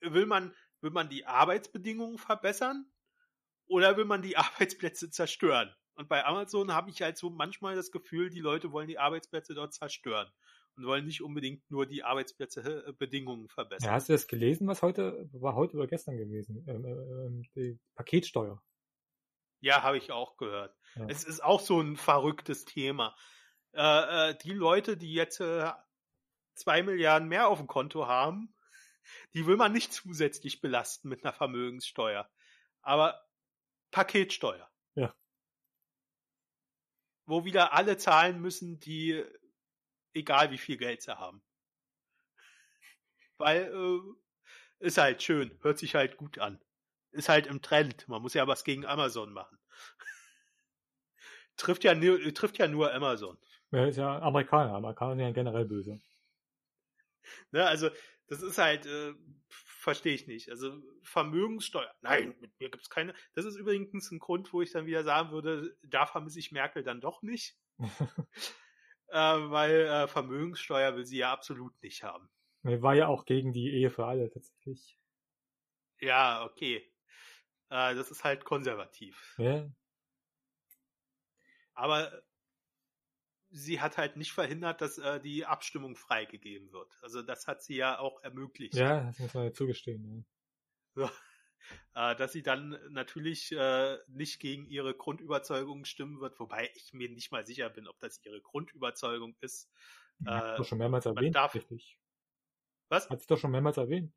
will man, will man die Arbeitsbedingungen verbessern oder will man die Arbeitsplätze zerstören? Und bei Amazon habe ich halt so manchmal das Gefühl, die Leute wollen die Arbeitsplätze dort zerstören und wollen nicht unbedingt nur die Arbeitsplätze äh, verbessern. ja. Hast du das gelesen, was heute, war heute oder gestern gewesen? Ähm, ähm, die Paketsteuer. Ja, habe ich auch gehört. Ja. Es ist auch so ein verrücktes Thema. Äh, äh, die Leute, die jetzt äh, zwei Milliarden mehr auf dem Konto haben, die will man nicht zusätzlich belasten mit einer Vermögenssteuer. Aber Paketsteuer. Ja. Wo wieder alle zahlen müssen, die, egal wie viel Geld sie haben. Weil, äh, ist halt schön, hört sich halt gut an. Ist halt im Trend. Man muss ja was gegen Amazon machen. trifft ja nur, trifft ja nur Amazon. Ja, ist ja Amerikaner. Amerikaner sind ja generell böse. Ne, also, das ist halt, äh, verstehe ich nicht. Also, Vermögenssteuer. Nein, mit mir gibt's keine. Das ist übrigens ein Grund, wo ich dann wieder sagen würde, da vermisse ich Merkel dann doch nicht. äh, weil äh, Vermögenssteuer will sie ja absolut nicht haben. Er war ja auch gegen die Ehe für alle tatsächlich. Ja, okay. Äh, das ist halt konservativ. Ja, Aber sie hat halt nicht verhindert, dass äh, die Abstimmung freigegeben wird. Also das hat sie ja auch ermöglicht. ja das muss man ja zugestehen. Ja. Äh, dass sie dann natürlich äh, nicht gegen ihre Grundüberzeugung stimmen wird, wobei ich mir nicht mal sicher bin, ob das ihre Grundüberzeugung ist. Hat Äh, doch schon mehrmals erwähnt, darf- richtig. was? Hat sie doch schon mehrmals erwähnt.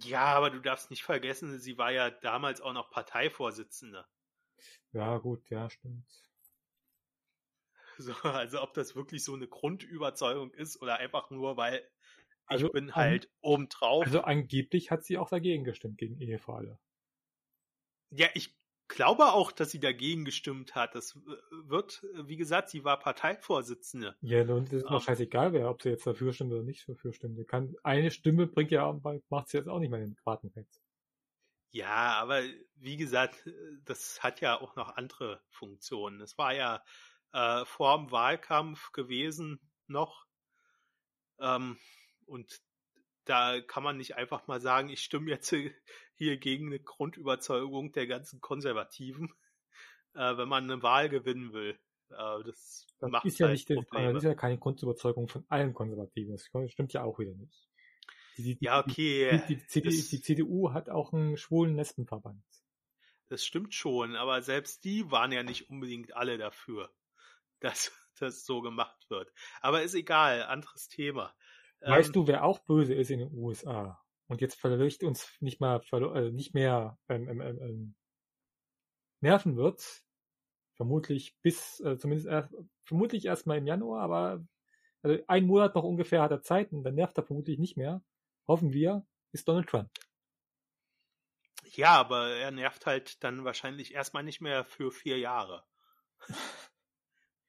Ja, aber du darfst nicht vergessen, sie war ja damals auch noch Parteivorsitzende. Ja, gut, ja, stimmt. So, also ob das wirklich so eine Grundüberzeugung ist oder einfach nur, weil Also, ich bin halt obendrauf. Also angeblich hat sie auch dagegen gestimmt, gegen Ehe für alle. Ja, ich glaube auch, dass sie dagegen gestimmt hat. Das äh, wird, äh, wie gesagt, sie war Parteivorsitzende. Ja, und es ist Ähm. noch scheißegal, wer, ob sie jetzt dafür stimmt oder nicht dafür stimmt. Sie Kann, eine Stimme bringt ja, macht sie jetzt auch nicht mehr den Quatenfett. Ja, aber wie gesagt, äh, das hat ja auch noch andere Funktionen. Es war ja äh, vor dem Wahlkampf gewesen noch. Ähm, und da kann man nicht einfach mal sagen, ich stimme jetzt hier gegen eine Grundüberzeugung der ganzen Konservativen, äh, wenn man eine Wahl gewinnen will. Äh, das, Das macht ist ja halt nicht, das Probleme. ist ja keine Grundüberzeugung von allen Konservativen. Das stimmt ja auch wieder nicht. Die, die, Ja, okay. Die, die, CD, das- die CDU hat auch einen schwulen Lesbenverband. Das stimmt schon, aber selbst die waren ja nicht unbedingt alle dafür, dass das so gemacht wird. Aber ist egal, anderes Thema. Weißt Ähm, du, wer auch böse ist in den USA und jetzt vielleicht uns nicht mal äh, nicht mehr ähm, ähm, ähm, ähm, nerven wird? Vermutlich bis äh, zumindest erst, vermutlich erst mal im Januar, aber also ein Monat noch ungefähr hat er Zeit und dann nervt er vermutlich nicht mehr. Hoffen wir, ist Donald Trump. Ja, aber er nervt halt dann wahrscheinlich erstmal nicht mehr für vier Jahre.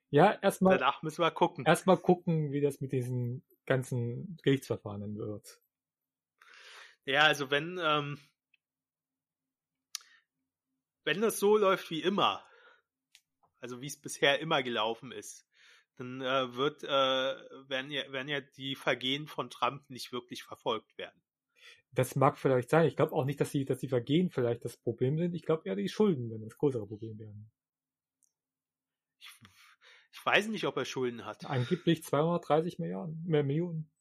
Ja, erstmal Danach müssen wir gucken. erstmal gucken, wie das mit diesen ganzen Gerichtsverfahren wird. Ja, also wenn, ähm, wenn das so läuft wie immer, also wie es bisher immer gelaufen ist, dann äh, wird, äh, werden, ja, werden ja die Vergehen von Trump nicht wirklich verfolgt werden. Das mag vielleicht sein. Ich glaube auch nicht, dass die, dass die Vergehen vielleicht das Problem sind. Ich glaube eher die Schulden werden das größere Problem werden. Ich, ich weiß nicht, ob er Schulden hat. Angeblich 230 Milliarden, mehr Millionen.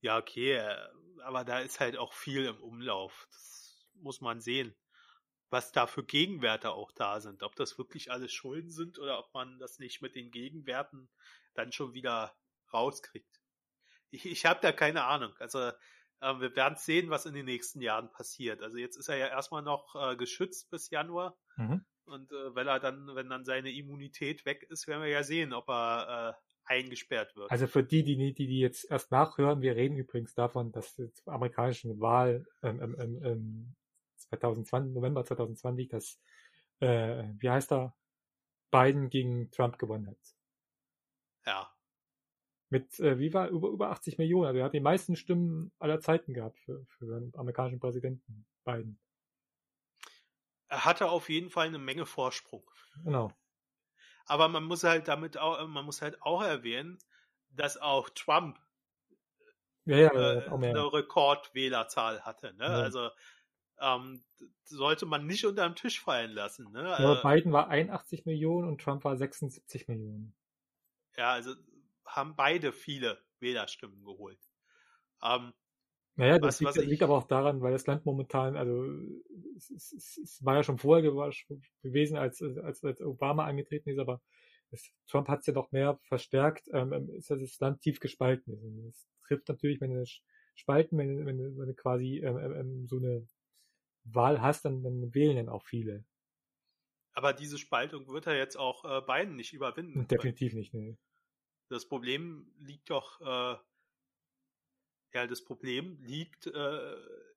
Ja, okay, aber da ist halt auch viel im Umlauf. Das muss man sehen, was da für Gegenwerte auch da sind. Ob das wirklich alles Schulden sind oder ob man das nicht mit den Gegenwerten dann schon wieder rauskriegt. Ich, ich habe da keine Ahnung. Also äh, wir werden sehen, was in den nächsten Jahren passiert. Also jetzt ist er ja erstmal noch äh, geschützt bis Januar. Mhm. Und äh, wenn er dann, wenn dann seine Immunität weg ist, werden wir ja sehen, ob er äh, eingesperrt wird. Also für die, die, die, die jetzt erst nachhören, wir reden übrigens davon, dass die amerikanische Wahl ähm, ähm, ähm, ähm, 2020, November 2020, dass, äh, wie heißt er, Biden gegen Trump gewonnen hat. ja. Mit, äh, wie war, über, über 80 Millionen. Also er hat die meisten Stimmen aller Zeiten gehabt für, für den amerikanischen Präsidenten Biden. Er hatte auf jeden Fall eine Menge Vorsprung. Genau. Aber man muss halt damit auch, man muss halt auch erwähnen, dass auch Trump Ja, ja, äh, eine Rekordwählerzahl hatte. Ne? Ja. Also ähm, sollte man nicht unter den Tisch fallen lassen. Ne? Ja, Äh, Biden war 81 Millionen und Trump war 76 Millionen. ja, also haben beide viele Wählerstimmen geholt. Ähm, Naja, Was- das liegt, was ich- liegt aber auch daran, weil das Land momentan, also es, es, es, es war ja schon vorher gew- gewesen, als, als, als Obama angetreten ist, aber es, Trump hat es ja noch mehr verstärkt, ähm, ähm, ist ja das Land tief gespalten ist. Und das trifft natürlich, wenn du spalten, wenn, du- wenn, wenn du quasi ähm, ähm, ähm, so eine Wahl hast, dann, dann wählen dann auch viele. aber diese Spaltung wird er jetzt auch äh, Biden nicht überwinden. Definitiv nicht, ne. Das Problem liegt doch, äh, ja, das Problem liegt äh,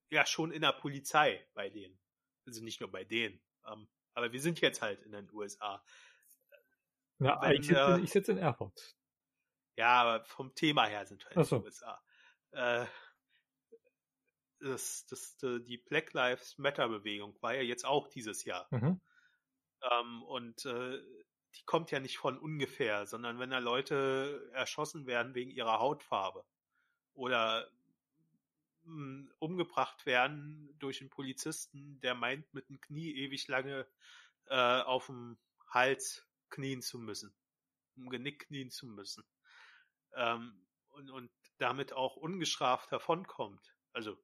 ja schon in der Polizei bei denen. Also nicht nur bei denen. Ähm, aber wir sind jetzt halt in den USA. Ja, Wenn, ich sitze äh, ich in Erfurt. Ja, aber vom Thema her sind wir in Ach so. den USA. Äh, das, das, äh, die Black Lives Matter Bewegung war ja jetzt auch dieses Jahr. Mhm. Ähm, und äh, die kommt ja nicht von ungefähr, sondern wenn da Leute erschossen werden wegen ihrer Hautfarbe oder mh, umgebracht werden durch einen Polizisten, der meint, mit dem Knie ewig lange äh, auf dem Hals knien zu müssen, im Genick knien zu müssen ähm, und, und damit auch ungestraft davonkommt. Also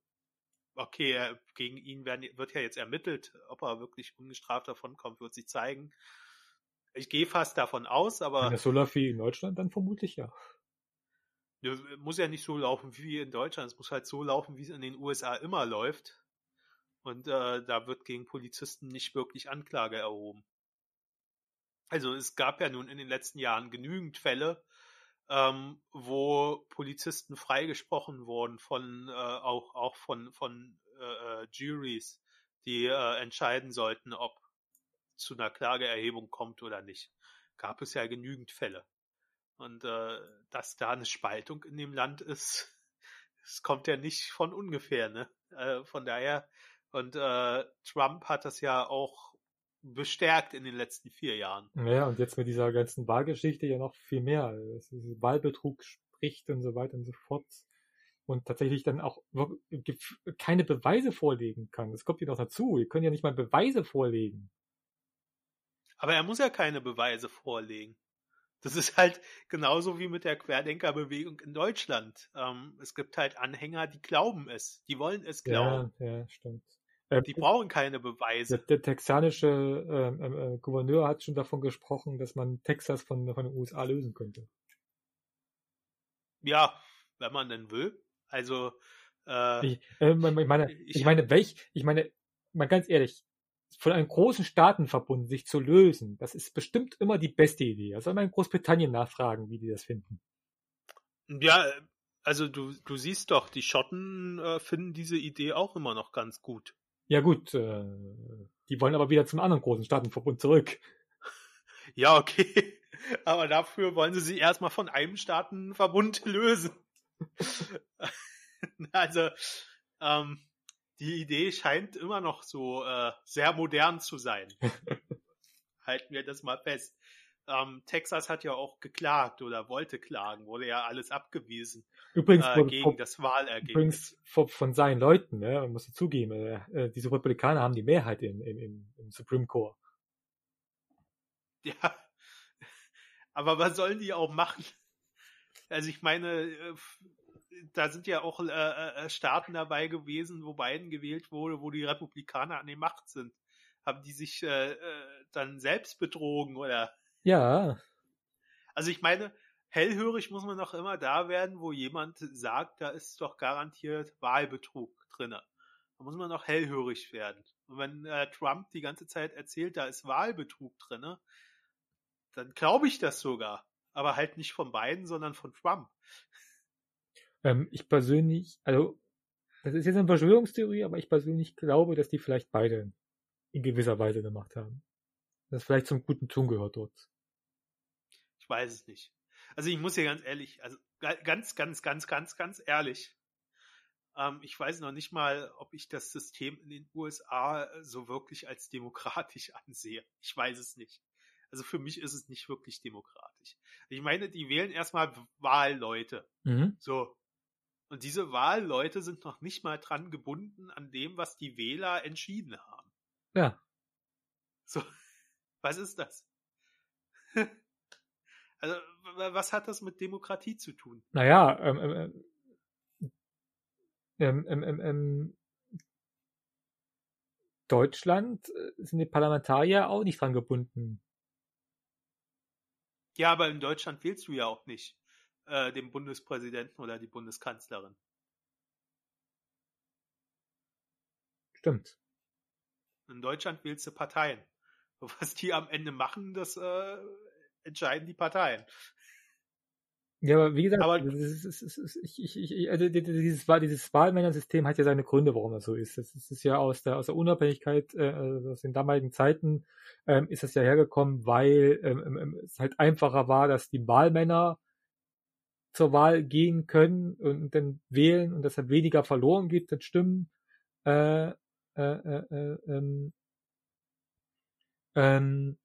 okay, er, gegen ihn werden, wird ja jetzt ermittelt, ob er wirklich ungestraft davonkommt, wird sich zeigen. Ich gehe fast davon aus, aber Wenn das so läuft wie in Deutschland, dann vermutlich ja. Muss ja nicht so laufen wie in Deutschland. Es muss halt so laufen, wie es in den USA immer läuft. Und äh, da wird gegen Polizisten nicht wirklich Anklage erhoben. Also es gab ja nun in den letzten Jahren genügend Fälle, ähm, wo Polizisten freigesprochen wurden von äh, auch auch von von äh, äh, Juries, die äh, entscheiden sollten, ob zu einer Klageerhebung kommt oder nicht. Gab es ja genügend Fälle. Und äh, dass da eine Spaltung in dem Land ist, es kommt ja nicht von ungefähr, ne? Äh, von daher, und äh, Trump hat das ja auch bestärkt in den letzten vier Jahren. Ja, und jetzt mit dieser ganzen Wahlgeschichte ja noch viel mehr. Wahlbetrug spricht und so weiter und so fort. Und tatsächlich dann auch keine Beweise vorlegen kann. Das kommt ja noch dazu. Ihr könnt ja nicht mal Beweise vorlegen. Aber er muss ja keine Beweise vorlegen. Das ist halt genauso wie mit der Querdenkerbewegung in Deutschland. Ähm, es gibt halt Anhänger, die glauben es, die wollen es glauben. Ja, ja, stimmt. Ähm, die brauchen keine Beweise. Der, der texanische äh, äh, Gouverneur hat schon davon gesprochen, dass man Texas von, von den USA lösen könnte. Ja, wenn man denn will. Also äh, ich, äh, meine, ich, ich meine, welch, ich meine, mal ganz ehrlich, von einem großen Staatenverbund sich zu lösen, das ist bestimmt immer die beste Idee. Soll man in Großbritannien nachfragen, wie die das finden. Ja, also du, du siehst doch, die Schotten äh, finden diese Idee auch immer noch ganz gut. Ja gut, äh, die wollen aber wieder zum anderen großen Staatenverbund zurück. Ja, okay. Aber dafür wollen sie sich erstmal von einem Staatenverbund lösen. also, ähm, die Idee scheint immer noch so äh, sehr modern zu sein. Halten wir das mal fest. Ähm, Texas hat ja auch geklagt oder wollte klagen, wurde ja alles abgewiesen. Übrigens äh, gegen von, das Wahlergebnis. Übrigens von, von seinen Leuten, ne, man muss zugeben, äh, äh, diese Republikaner haben die Mehrheit im, im, im Supreme Court. Ja, aber was sollen die auch machen? Also ich meine, äh, da sind ja auch äh, äh, Staaten dabei gewesen, wo Biden gewählt wurde, wo die Republikaner an der Macht sind. Haben die sich äh, äh, dann selbst betrogen oder? Ja. Also ich meine, hellhörig muss man noch immer da werden, wo jemand sagt, da ist doch garantiert Wahlbetrug drinne. Da muss man noch hellhörig werden. Und wenn äh, Trump die ganze Zeit erzählt, da ist Wahlbetrug drinne, dann glaube ich das sogar. Aber halt nicht von Biden, sondern von Trump. Ähm, ich persönlich, also, das ist jetzt eine Verschwörungstheorie, aber ich persönlich glaube, dass die vielleicht beide in gewisser Weise gemacht haben. Das vielleicht zum guten Ton gehört dort. Ich weiß es nicht. Also ich muss hier ganz ehrlich, also ganz, ganz, ganz, ganz, ganz ehrlich, ähm, ich weiß noch nicht mal, ob ich das System in den USA so wirklich als demokratisch ansehe. Ich weiß es nicht. Also für mich ist es nicht wirklich demokratisch. Ich meine, die wählen erstmal Wahlleute. Mhm. So. Und diese Wahlleute sind noch nicht mal dran gebunden an dem, was die Wähler entschieden haben. Ja. So, was ist das? also, was hat das mit Demokratie zu tun? Naja, ähm, ähm, ähm, ähm, Deutschland sind die Parlamentarier auch nicht dran gebunden. Ja, aber in Deutschland wählst du ja auch nicht äh, den Bundespräsidenten oder die Bundeskanzlerin. Stimmt. In Deutschland wählst du Parteien. Was die am Ende machen, das äh, entscheiden die Parteien. Ja, aber wie gesagt, aber, ist, ist, ist, ich, ich, ich, also dieses, dieses Wahlmännersystem hat ja seine Gründe, warum das so ist. Das ist ja aus der, aus der Unabhängigkeit, äh, also aus den damaligen Zeiten, ähm, ist das ja hergekommen, weil ähm, ähm es halt einfacher war, dass die Wahlmänner zur Wahl gehen können und dann wählen und deshalb weniger verloren gibt an Stimmen, äh, äh, äh, äh, ähm, ähm,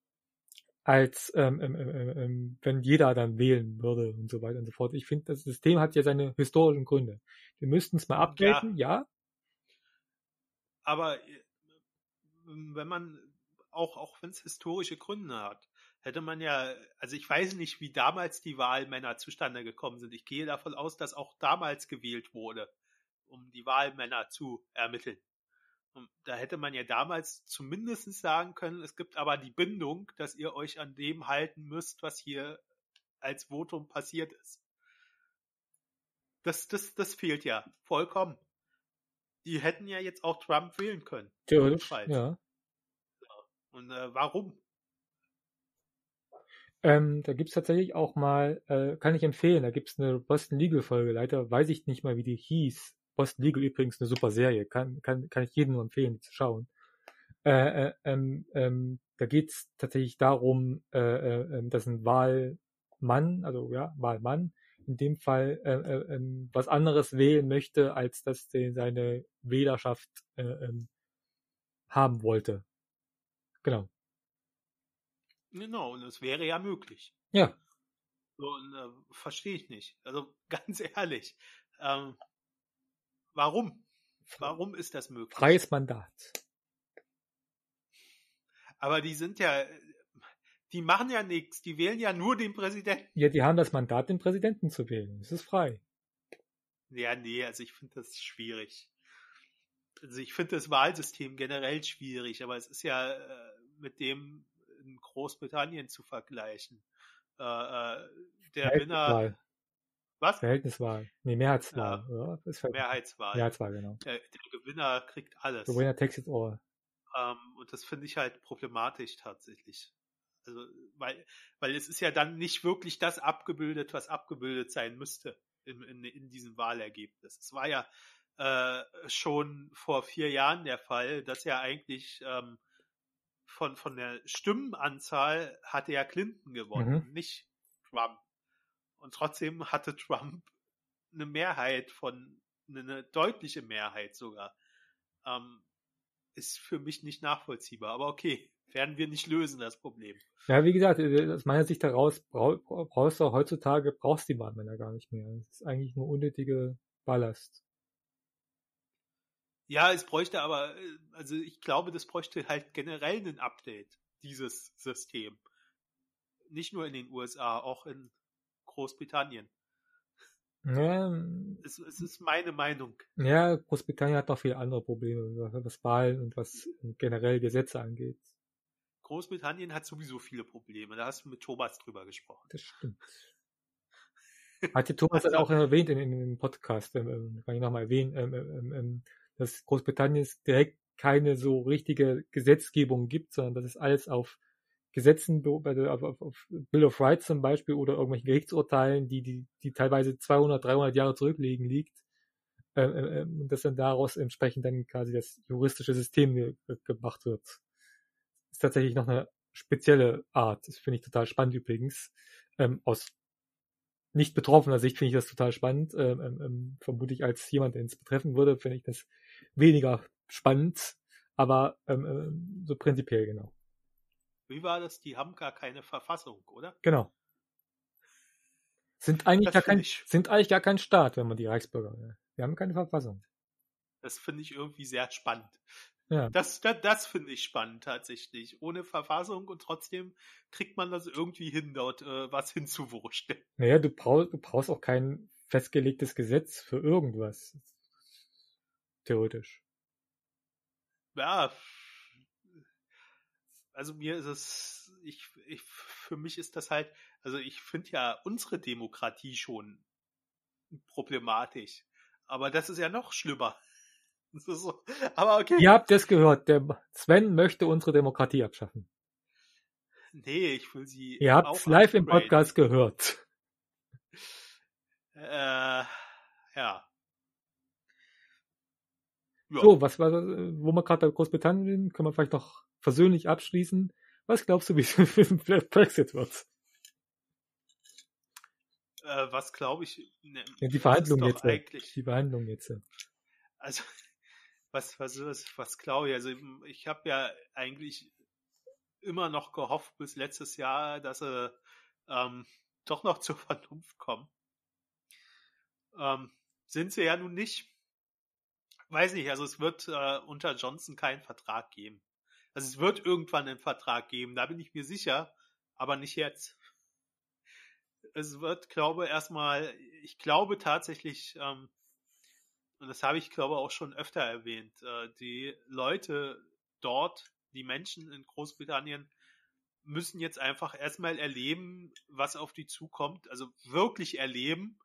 als ähm, ähm, ähm, ähm, wenn jeder dann wählen würde und so weiter und so fort. Ich finde, das System hat ja seine historischen Gründe. Wir müssten es mal updaten, ja. ja. Aber äh, wenn man auch, auch wenn es historische Gründe hat, hätte man ja, also ich weiß nicht, wie damals die Wahlmänner zustande gekommen sind. Ich gehe davon aus, dass auch damals gewählt wurde, um die Wahlmänner zu ermitteln. Und da hätte man ja damals zumindest sagen können, es gibt aber die Bindung, dass ihr euch an dem halten müsst, was hier als Votum passiert ist. Das, das, das fehlt ja vollkommen. Die hätten ja jetzt auch Trump wählen können. Theoretisch, ja. Und äh, warum? Ähm, da gibt's tatsächlich auch mal, äh, kann ich empfehlen, da gibt's eine Boston Legal Folge, leider weiß ich nicht mal, wie die hieß. Boston Legal übrigens eine super Serie, kann, kann, kann ich jedem nur empfehlen, die zu schauen. Äh, äh, ähm, ähm, da geht's tatsächlich darum, äh, äh, ähm, dass ein Wahlmann, also ja, Wahlmann, in dem Fall äh, äh, ähm, was anderes wählen möchte, als dass der seine Wählerschaft äh, ähm, haben wollte. Genau. Genau, und es wäre ja möglich. Ja. So, und, äh, verstehe ich nicht. Also ganz ehrlich, ähm, warum? Warum ist das möglich? Freies Mandat. Aber die sind ja, die machen ja nichts, die wählen ja nur den Präsidenten. Ja, die haben das Mandat, den Präsidenten zu wählen. Es ist frei. Ja, nee, also ich finde das schwierig. Also ich finde das Wahlsystem generell schwierig, aber es ist ja äh, mit dem in Großbritannien zu vergleichen. Äh, äh, der Winner. Was? Verhältniswahl. Nee, Mehrheitswahl. Ja, ja, Mehrheitswahl. Mehrheitswahl, genau. Der, der, Gewinner kriegt alles. The winner takes it all. Ähm, und das finde ich halt problematisch tatsächlich. Also, weil, weil es ist ja dann nicht wirklich das abgebildet, was abgebildet sein müsste in, in, in diesem Wahlergebnis. Es war ja äh, schon vor vier Jahren der Fall, dass ja eigentlich ähm, von, von der Stimmenanzahl hatte ja Clinton gewonnen, mhm. nicht Trump. Und trotzdem hatte Trump eine Mehrheit von, eine deutliche Mehrheit sogar. Ähm, ist für mich nicht nachvollziehbar, aber okay, werden wir nicht lösen, das Problem. Ja, wie gesagt, äh, aus meiner Sicht heraus brauchst du heutzutage, brauchst die Wahlmänner gar nicht mehr. Das ist eigentlich nur unnötige Ballast. Ja, es bräuchte aber, äh, also ich glaube, das bräuchte halt generell ein Update, dieses System. Nicht nur in den USA, auch in Großbritannien. Ja, es, es, ist meine Meinung. Ja, Großbritannien hat noch viele andere Probleme, was Wahlen und was generell Gesetze angeht. Großbritannien hat sowieso viele Probleme. Da hast du mit Thomas drüber gesprochen. Das stimmt. Hatte Thomas also, das auch erwähnt in, in dem Podcast, ähm, ähm kann ich nochmal erwähnen, ähm, ähm, ähm, dass Großbritannien direkt keine so richtige Gesetzgebung gibt, sondern dass es alles auf Gesetzen, auf, auf, auf Bill of Rights zum Beispiel oder irgendwelchen Gerichtsurteilen, die, die, die teilweise 200, 300 Jahre zurückliegen, liegt. Ähm, ähm, ähm, und dass dann daraus entsprechend dann quasi das juristische System ge gemacht wird. Ist tatsächlich noch eine spezielle Art. Das finde ich total spannend übrigens. Ähm, aus nicht betroffener Sicht finde ich das total spannend. Ähm, ähm, ähm vermute ich als jemand, den es betreffen würde, finde ich das weniger spannend. Aber ähm, so prinzipiell genau. Wie war das? Die haben gar keine Verfassung, oder? Genau. Sind eigentlich, gar kein, sind eigentlich gar kein Staat, wenn man die Reichsbürger. Ja. Wir haben keine Verfassung. Das finde ich irgendwie sehr spannend. Ja. Das, das, das finde ich spannend tatsächlich. Ohne Verfassung und trotzdem kriegt man das irgendwie hin, dort äh, was hinzuwurschteln. Naja, du brauchst, du brauchst auch kein festgelegtes Gesetz für irgendwas. Theoretisch. Ja, also mir ist es, ich, ich, für mich ist das halt, also ich finde ja unsere Demokratie schon problematisch. Aber das ist ja noch schlimmer. So, aber okay. Ihr habt es gehört, der Sven möchte unsere Demokratie abschaffen. Nee, ich will sie. Ihr habt es live im Podcast gehört. Äh, ja. Ja. So, was war, wo wir gerade bei Großbritannien sind, können wir vielleicht noch versöhnlich abschließen. Was glaubst du, wie es Brexit wird? Äh, was glaube ich? Ne, ja, die Verhandlungen jetzt. Eigentlich, die Verhandlungen jetzt. Also, was, was, was, was glaube ich? Also, ich habe ja eigentlich immer noch gehofft bis letztes Jahr, dass sie ähm, doch noch zur Vernunft kommen. Ähm, sind sie ja nun nicht. Weiß nicht, also es wird äh, unter Johnson keinen Vertrag geben. Also es wird irgendwann einen Vertrag geben, da bin ich mir sicher, aber nicht jetzt. Es wird, glaube erstmal, ich glaube tatsächlich, ähm, und das habe ich, glaube auch schon öfter erwähnt, äh, die Leute dort, die Menschen in Großbritannien, müssen jetzt einfach erstmal erleben, was auf die zukommt, also wirklich erleben,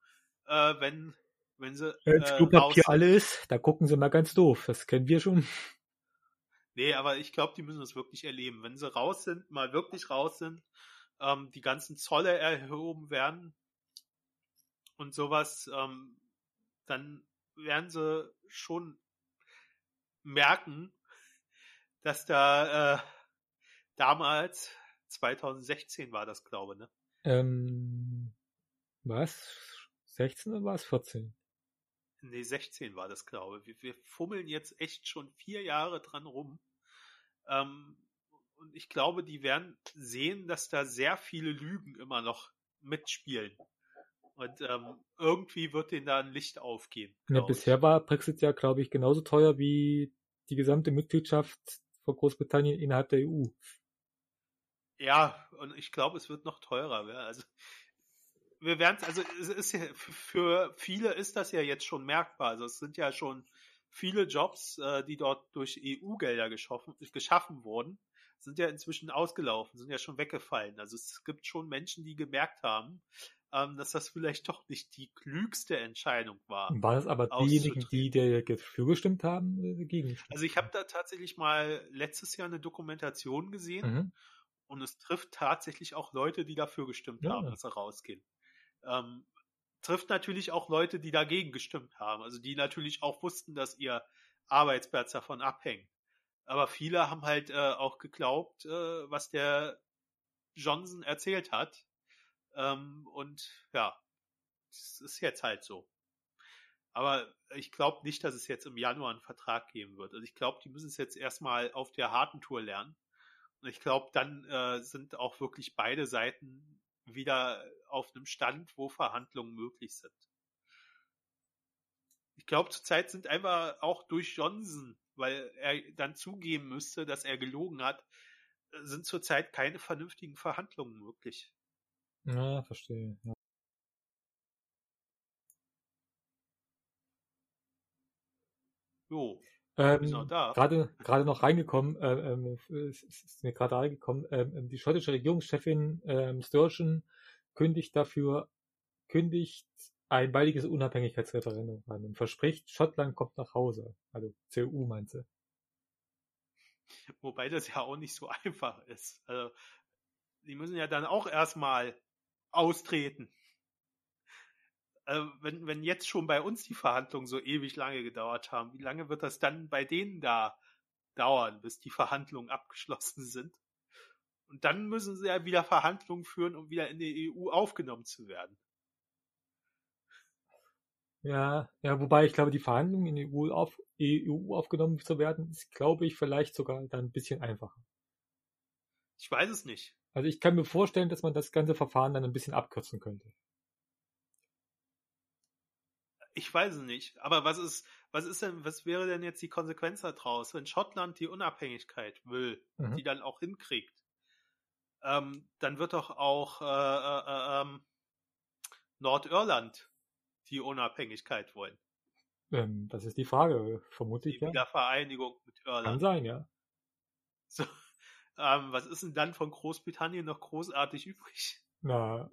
äh, wenn, wenn sie. Wenn äh, Klopapier alle ist, da gucken sie mal ganz doof, das kennen wir schon. Nee, aber ich glaube, die müssen es wirklich erleben. Wenn sie raus sind, mal wirklich raus sind, ähm, die ganzen Zolle erhoben werden und sowas, ähm, dann werden sie schon merken, dass da äh, damals 2016 war das, glaube ich, ne? Ähm, was? 16 oder war es 14? Nee, 16 war das, glaube ich. Wir, wir fummeln jetzt echt schon vier Jahre dran rum. Ähm, und ich glaube, die werden sehen, dass da sehr viele Lügen immer noch mitspielen. Und ähm, irgendwie wird denen da ein Licht aufgehen. Ja, bisher war Brexit ja, glaube ich, genauso teuer wie die gesamte Mitgliedschaft von Großbritannien innerhalb der EU. Ja, und ich glaube, es wird noch teurer. Ja? Also wir werden also es ist ja, für viele ist das ja jetzt schon merkbar. Also es sind ja schon viele Jobs, äh, die dort durch EU-Gelder geschaffen, geschaffen wurden, sind ja inzwischen ausgelaufen, sind ja schon weggefallen. Also es gibt schon Menschen, die gemerkt haben, ähm, dass das vielleicht doch nicht die klügste Entscheidung war. War das aber diejenigen, die dafür gestimmt haben, dagegen? Also ich habe da tatsächlich mal letztes Jahr eine Dokumentation gesehen mhm. und es trifft tatsächlich auch Leute, die dafür gestimmt ja. haben, dass sie rausgehen. Ähm, trifft natürlich auch Leute, die dagegen gestimmt haben, also die natürlich auch wussten, dass ihr Arbeitsplatz davon abhängt. Aber viele haben halt äh, auch geglaubt, äh, was der Johnson erzählt hat. Ähm, und ja, das ist jetzt halt so. Aber ich glaube nicht, dass es jetzt im Januar einen Vertrag geben wird. Also ich glaube, die müssen es jetzt erstmal auf der harten Tour lernen. Und ich glaube, dann äh, sind auch wirklich beide Seiten wieder auf einem Stand, wo Verhandlungen möglich sind. Ich glaube, zurzeit sind einfach auch durch Johnson, weil er dann zugeben müsste, dass er gelogen hat, sind zurzeit keine vernünftigen Verhandlungen möglich. Ja, verstehe. Ja. Jo. Ähm, gerade gerade noch reingekommen, äh, ähm, ist, ist mir gerade reingekommen, ähm, ähm, die schottische Regierungschefin ähm, Sturgeon kündigt dafür kündigt ein baldiges Unabhängigkeitsreferendum an und verspricht, Schottland kommt nach Hause. Also CU meint sie. Wobei das ja auch nicht so einfach ist. Also, die müssen ja dann auch erstmal austreten. Also wenn, wenn jetzt schon bei uns die Verhandlungen so ewig lange gedauert haben, wie lange wird das dann bei denen da dauern, bis die Verhandlungen abgeschlossen sind? Und dann müssen sie ja wieder Verhandlungen führen, um wieder in die EU aufgenommen zu werden. Ja, ja, wobei ich glaube, die Verhandlungen in die EU, auf, EU aufgenommen zu werden, ist, glaube ich, vielleicht sogar dann ein bisschen einfacher. Ich weiß es nicht. Also ich kann mir vorstellen, dass man das ganze Verfahren dann ein bisschen abkürzen könnte. Ich weiß es nicht. Aber was ist, was ist denn, was wäre denn jetzt die Konsequenz daraus, wenn Schottland die Unabhängigkeit will, mhm. die dann auch hinkriegt? Ähm, dann wird doch auch äh, äh, äh ähm, Nordirland die Unabhängigkeit wollen. Ähm, das ist die Frage, vermutlich. Die ja. Wiedervereinigung mit Irland. Kann sein, ja. So, ähm, was ist denn dann von Großbritannien noch großartig übrig? Na,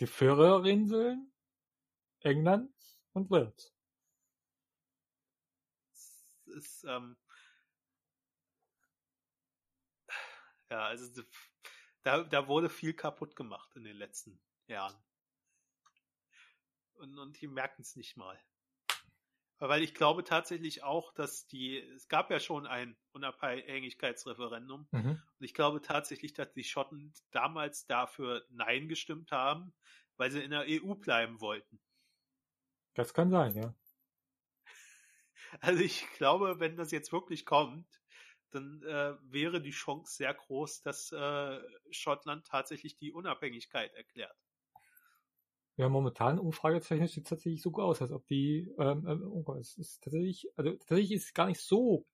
die Färöerinseln, England und Wales. Das ist, ähm, ja, also da, da wurde viel kaputt gemacht in den letzten Jahren. Und, und die merken es nicht mal. Weil ich glaube tatsächlich auch, dass die, es gab ja schon ein Unabhängigkeitsreferendum. Mhm. Und ich glaube tatsächlich, dass die Schotten damals dafür Nein gestimmt haben, weil sie in der EU bleiben wollten. Das kann sein, ja. Also ich glaube, wenn das jetzt wirklich kommt, dann äh, wäre die Chance sehr groß, dass äh, Schottland tatsächlich die Unabhängigkeit erklärt. Ja, momentan umfragetechnisch sieht es tatsächlich so aus, als ob die, ähm, äh, oh es ist tatsächlich, also tatsächlich ist es gar nicht so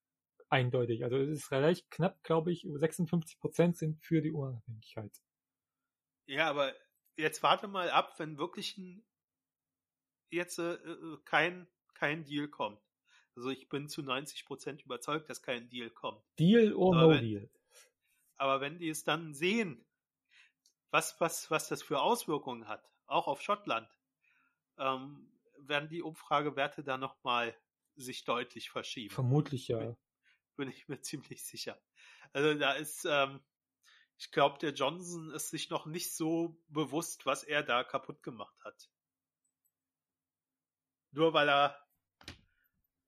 eindeutig. Also es ist relativ knapp, glaube ich, über 56 Prozent sind für die Unabhängigkeit. Ja, aber jetzt warte mal ab, wenn wirklich ein, jetzt äh, äh kein, kein Deal kommt. Also ich bin zu 90 Prozent überzeugt, dass kein Deal kommt. Deal or aber no wenn, Deal. Aber wenn die es dann sehen, was, was, was das für Auswirkungen hat, auch auf Schottland, ähm, werden die Umfragewerte da nochmal sich deutlich verschieben. Vermutlich ja. Bin, bin, ich mir ziemlich sicher. Also da ist, ähm, ich glaube, der Johnson ist sich noch nicht so bewusst, was er da kaputt gemacht hat. Nur weil er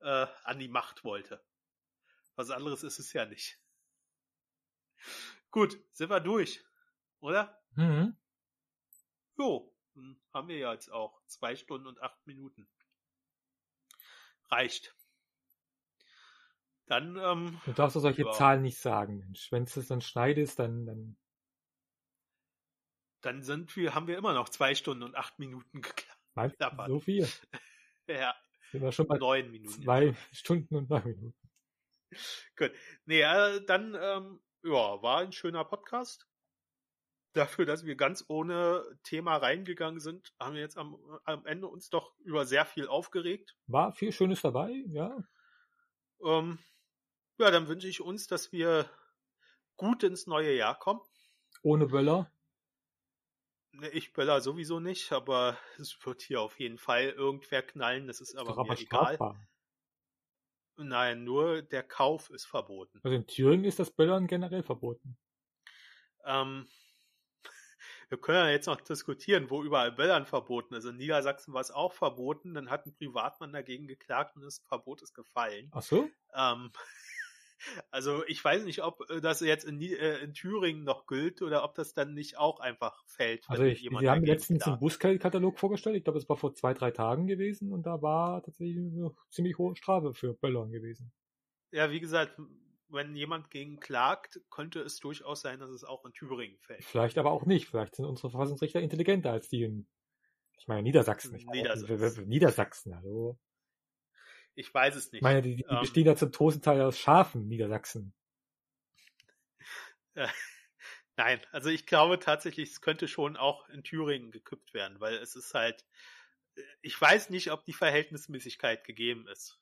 äh, an die Macht wollte. Was anderes ist es ja nicht. Gut, sind wir durch, oder? Mhm. Jo, haben wir ja jetzt auch. Zwei Stunden und acht Minuten. Reicht. Dann, ähm, Du darfst solche ja. Zahlen nicht sagen, Mensch. Wenn es das dann schneidest, dann, dann. Dann sind wir, haben wir immer noch zwei Stunden und acht Minuten geklappert. So viel? ja. Sind wir schon bei neun Minuten. Zwei Stunden und neun Minuten. Gut. Nee, äh, dann ähm, ja, war ein schöner Podcast. Dafür, dass wir ganz ohne Thema reingegangen sind, haben wir jetzt am, am Ende uns doch über sehr viel aufgeregt. War viel Schönes dabei, ja. Ähm, ja, dann wünsche ich uns, dass wir gut ins neue Jahr kommen. Ohne Böller. Ne, Ich böller sowieso nicht, aber es wird hier auf jeden Fall irgendwer knallen, das ist aber Doch aber mir egal. Nein, nur der Kauf ist verboten. Also in Thüringen ist das Böllern generell verboten. Ähm, wir können ja jetzt noch diskutieren, wo überall Böllern verboten ist. In Niedersachsen war es auch verboten, dann hat ein Privatmann dagegen geklagt und das Verbot ist gefallen. Ach so? Ähm, also ich weiß nicht, ob äh, das jetzt in, äh, in Thüringen noch gilt oder ob das dann nicht auch einfach fällt. Also ich, jemand Sie haben letztens einen. Bußgeldkatalog vorgestellt. Ich glaube, es war vor zwei, drei Tagen gewesen und da war tatsächlich eine ziemlich hohe Strafe für Böllern gewesen. Ja, wie gesagt, wenn jemand gegen klagt, könnte es durchaus sein, dass es auch in Thüringen fällt. Vielleicht aber auch nicht. Vielleicht sind unsere Verfassungsrichter intelligenter als die in, ich meine, Niedersachsen. Ich Niedersachsen. Niedersachsen, hallo. Ich weiß es Ich nicht. meine, die, die Ähm, bestehen ja zum großen Teil aus Schafen, Niedersachsen. Nein, also ich glaube tatsächlich, es könnte schon auch in Thüringen gekippt werden, weil es ist halt, äh, ich weiß nicht, ob die Verhältnismäßigkeit gegeben ist.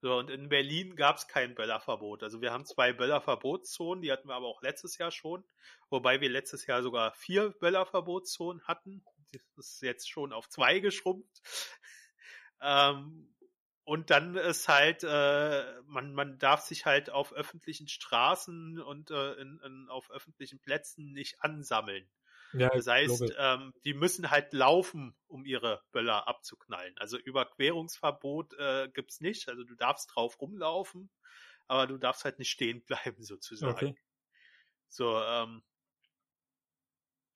So, und in Berlin gab es kein Böllerverbot. Also wir haben zwei Böllerverbotszonen, die hatten wir aber auch letztes Jahr schon, wobei wir letztes Jahr sogar vier Böllerverbotszonen hatten. Das ist jetzt schon auf zwei geschrumpft. Ähm, und dann ist halt, äh, man, man darf sich halt auf öffentlichen Straßen und äh, in, in, auf öffentlichen Plätzen nicht ansammeln. Ja, Das heißt, ähm, die müssen halt laufen, um ihre Böller abzuknallen. Also Überquerungsverbot äh, gibt's nicht. Also du darfst drauf rumlaufen, aber du darfst halt nicht stehen bleiben sozusagen. Okay. So, ähm,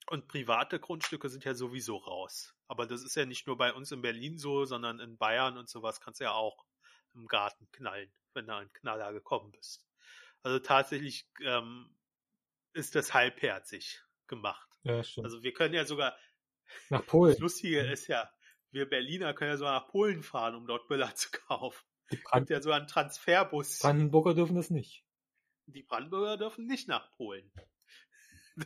und private Grundstücke sind ja sowieso raus. Aber das ist ja nicht nur bei uns in Berlin so, sondern in Bayern und sowas kannst du ja auch im Garten knallen, wenn du ein Knaller gekommen bist. Also tatsächlich ähm, ist das halbherzig gemacht. Ja, stimmt. Also wir können ja sogar, Nach Polen. das Lustige ist ja, wir Berliner können ja sogar nach Polen fahren, um dort Böller zu kaufen. Die Brand gibt ja so einen Transferbus. Brandenburger dürfen das nicht. Die Brandenburger dürfen nicht nach Polen.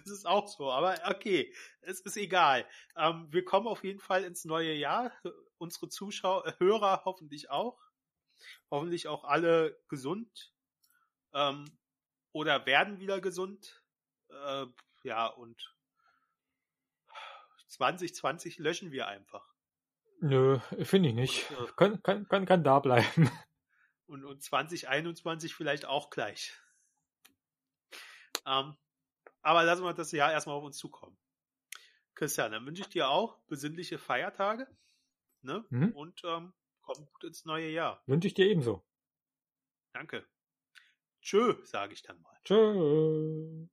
Das ist auch so, aber okay, es ist egal. Ähm, wir kommen auf jeden Fall ins neue Jahr. Unsere Zuschauer, Hörer hoffentlich auch. Hoffentlich auch alle gesund. Ähm, oder werden wieder gesund. Äh, ja, und 2020 löschen wir einfach. Nö, finde ich nicht. Und, äh, Kann, kann, kann, kann da bleiben. und, und 2021 vielleicht auch gleich. Ähm, aber lassen wir das Jahr erstmal auf uns zukommen. Christian, dann wünsche ich dir auch besinnliche Feiertage ne? Mhm. und ähm, komm gut ins neue Jahr. Wünsche ich dir ebenso. Danke. Tschö, sage ich dann mal. Tschö.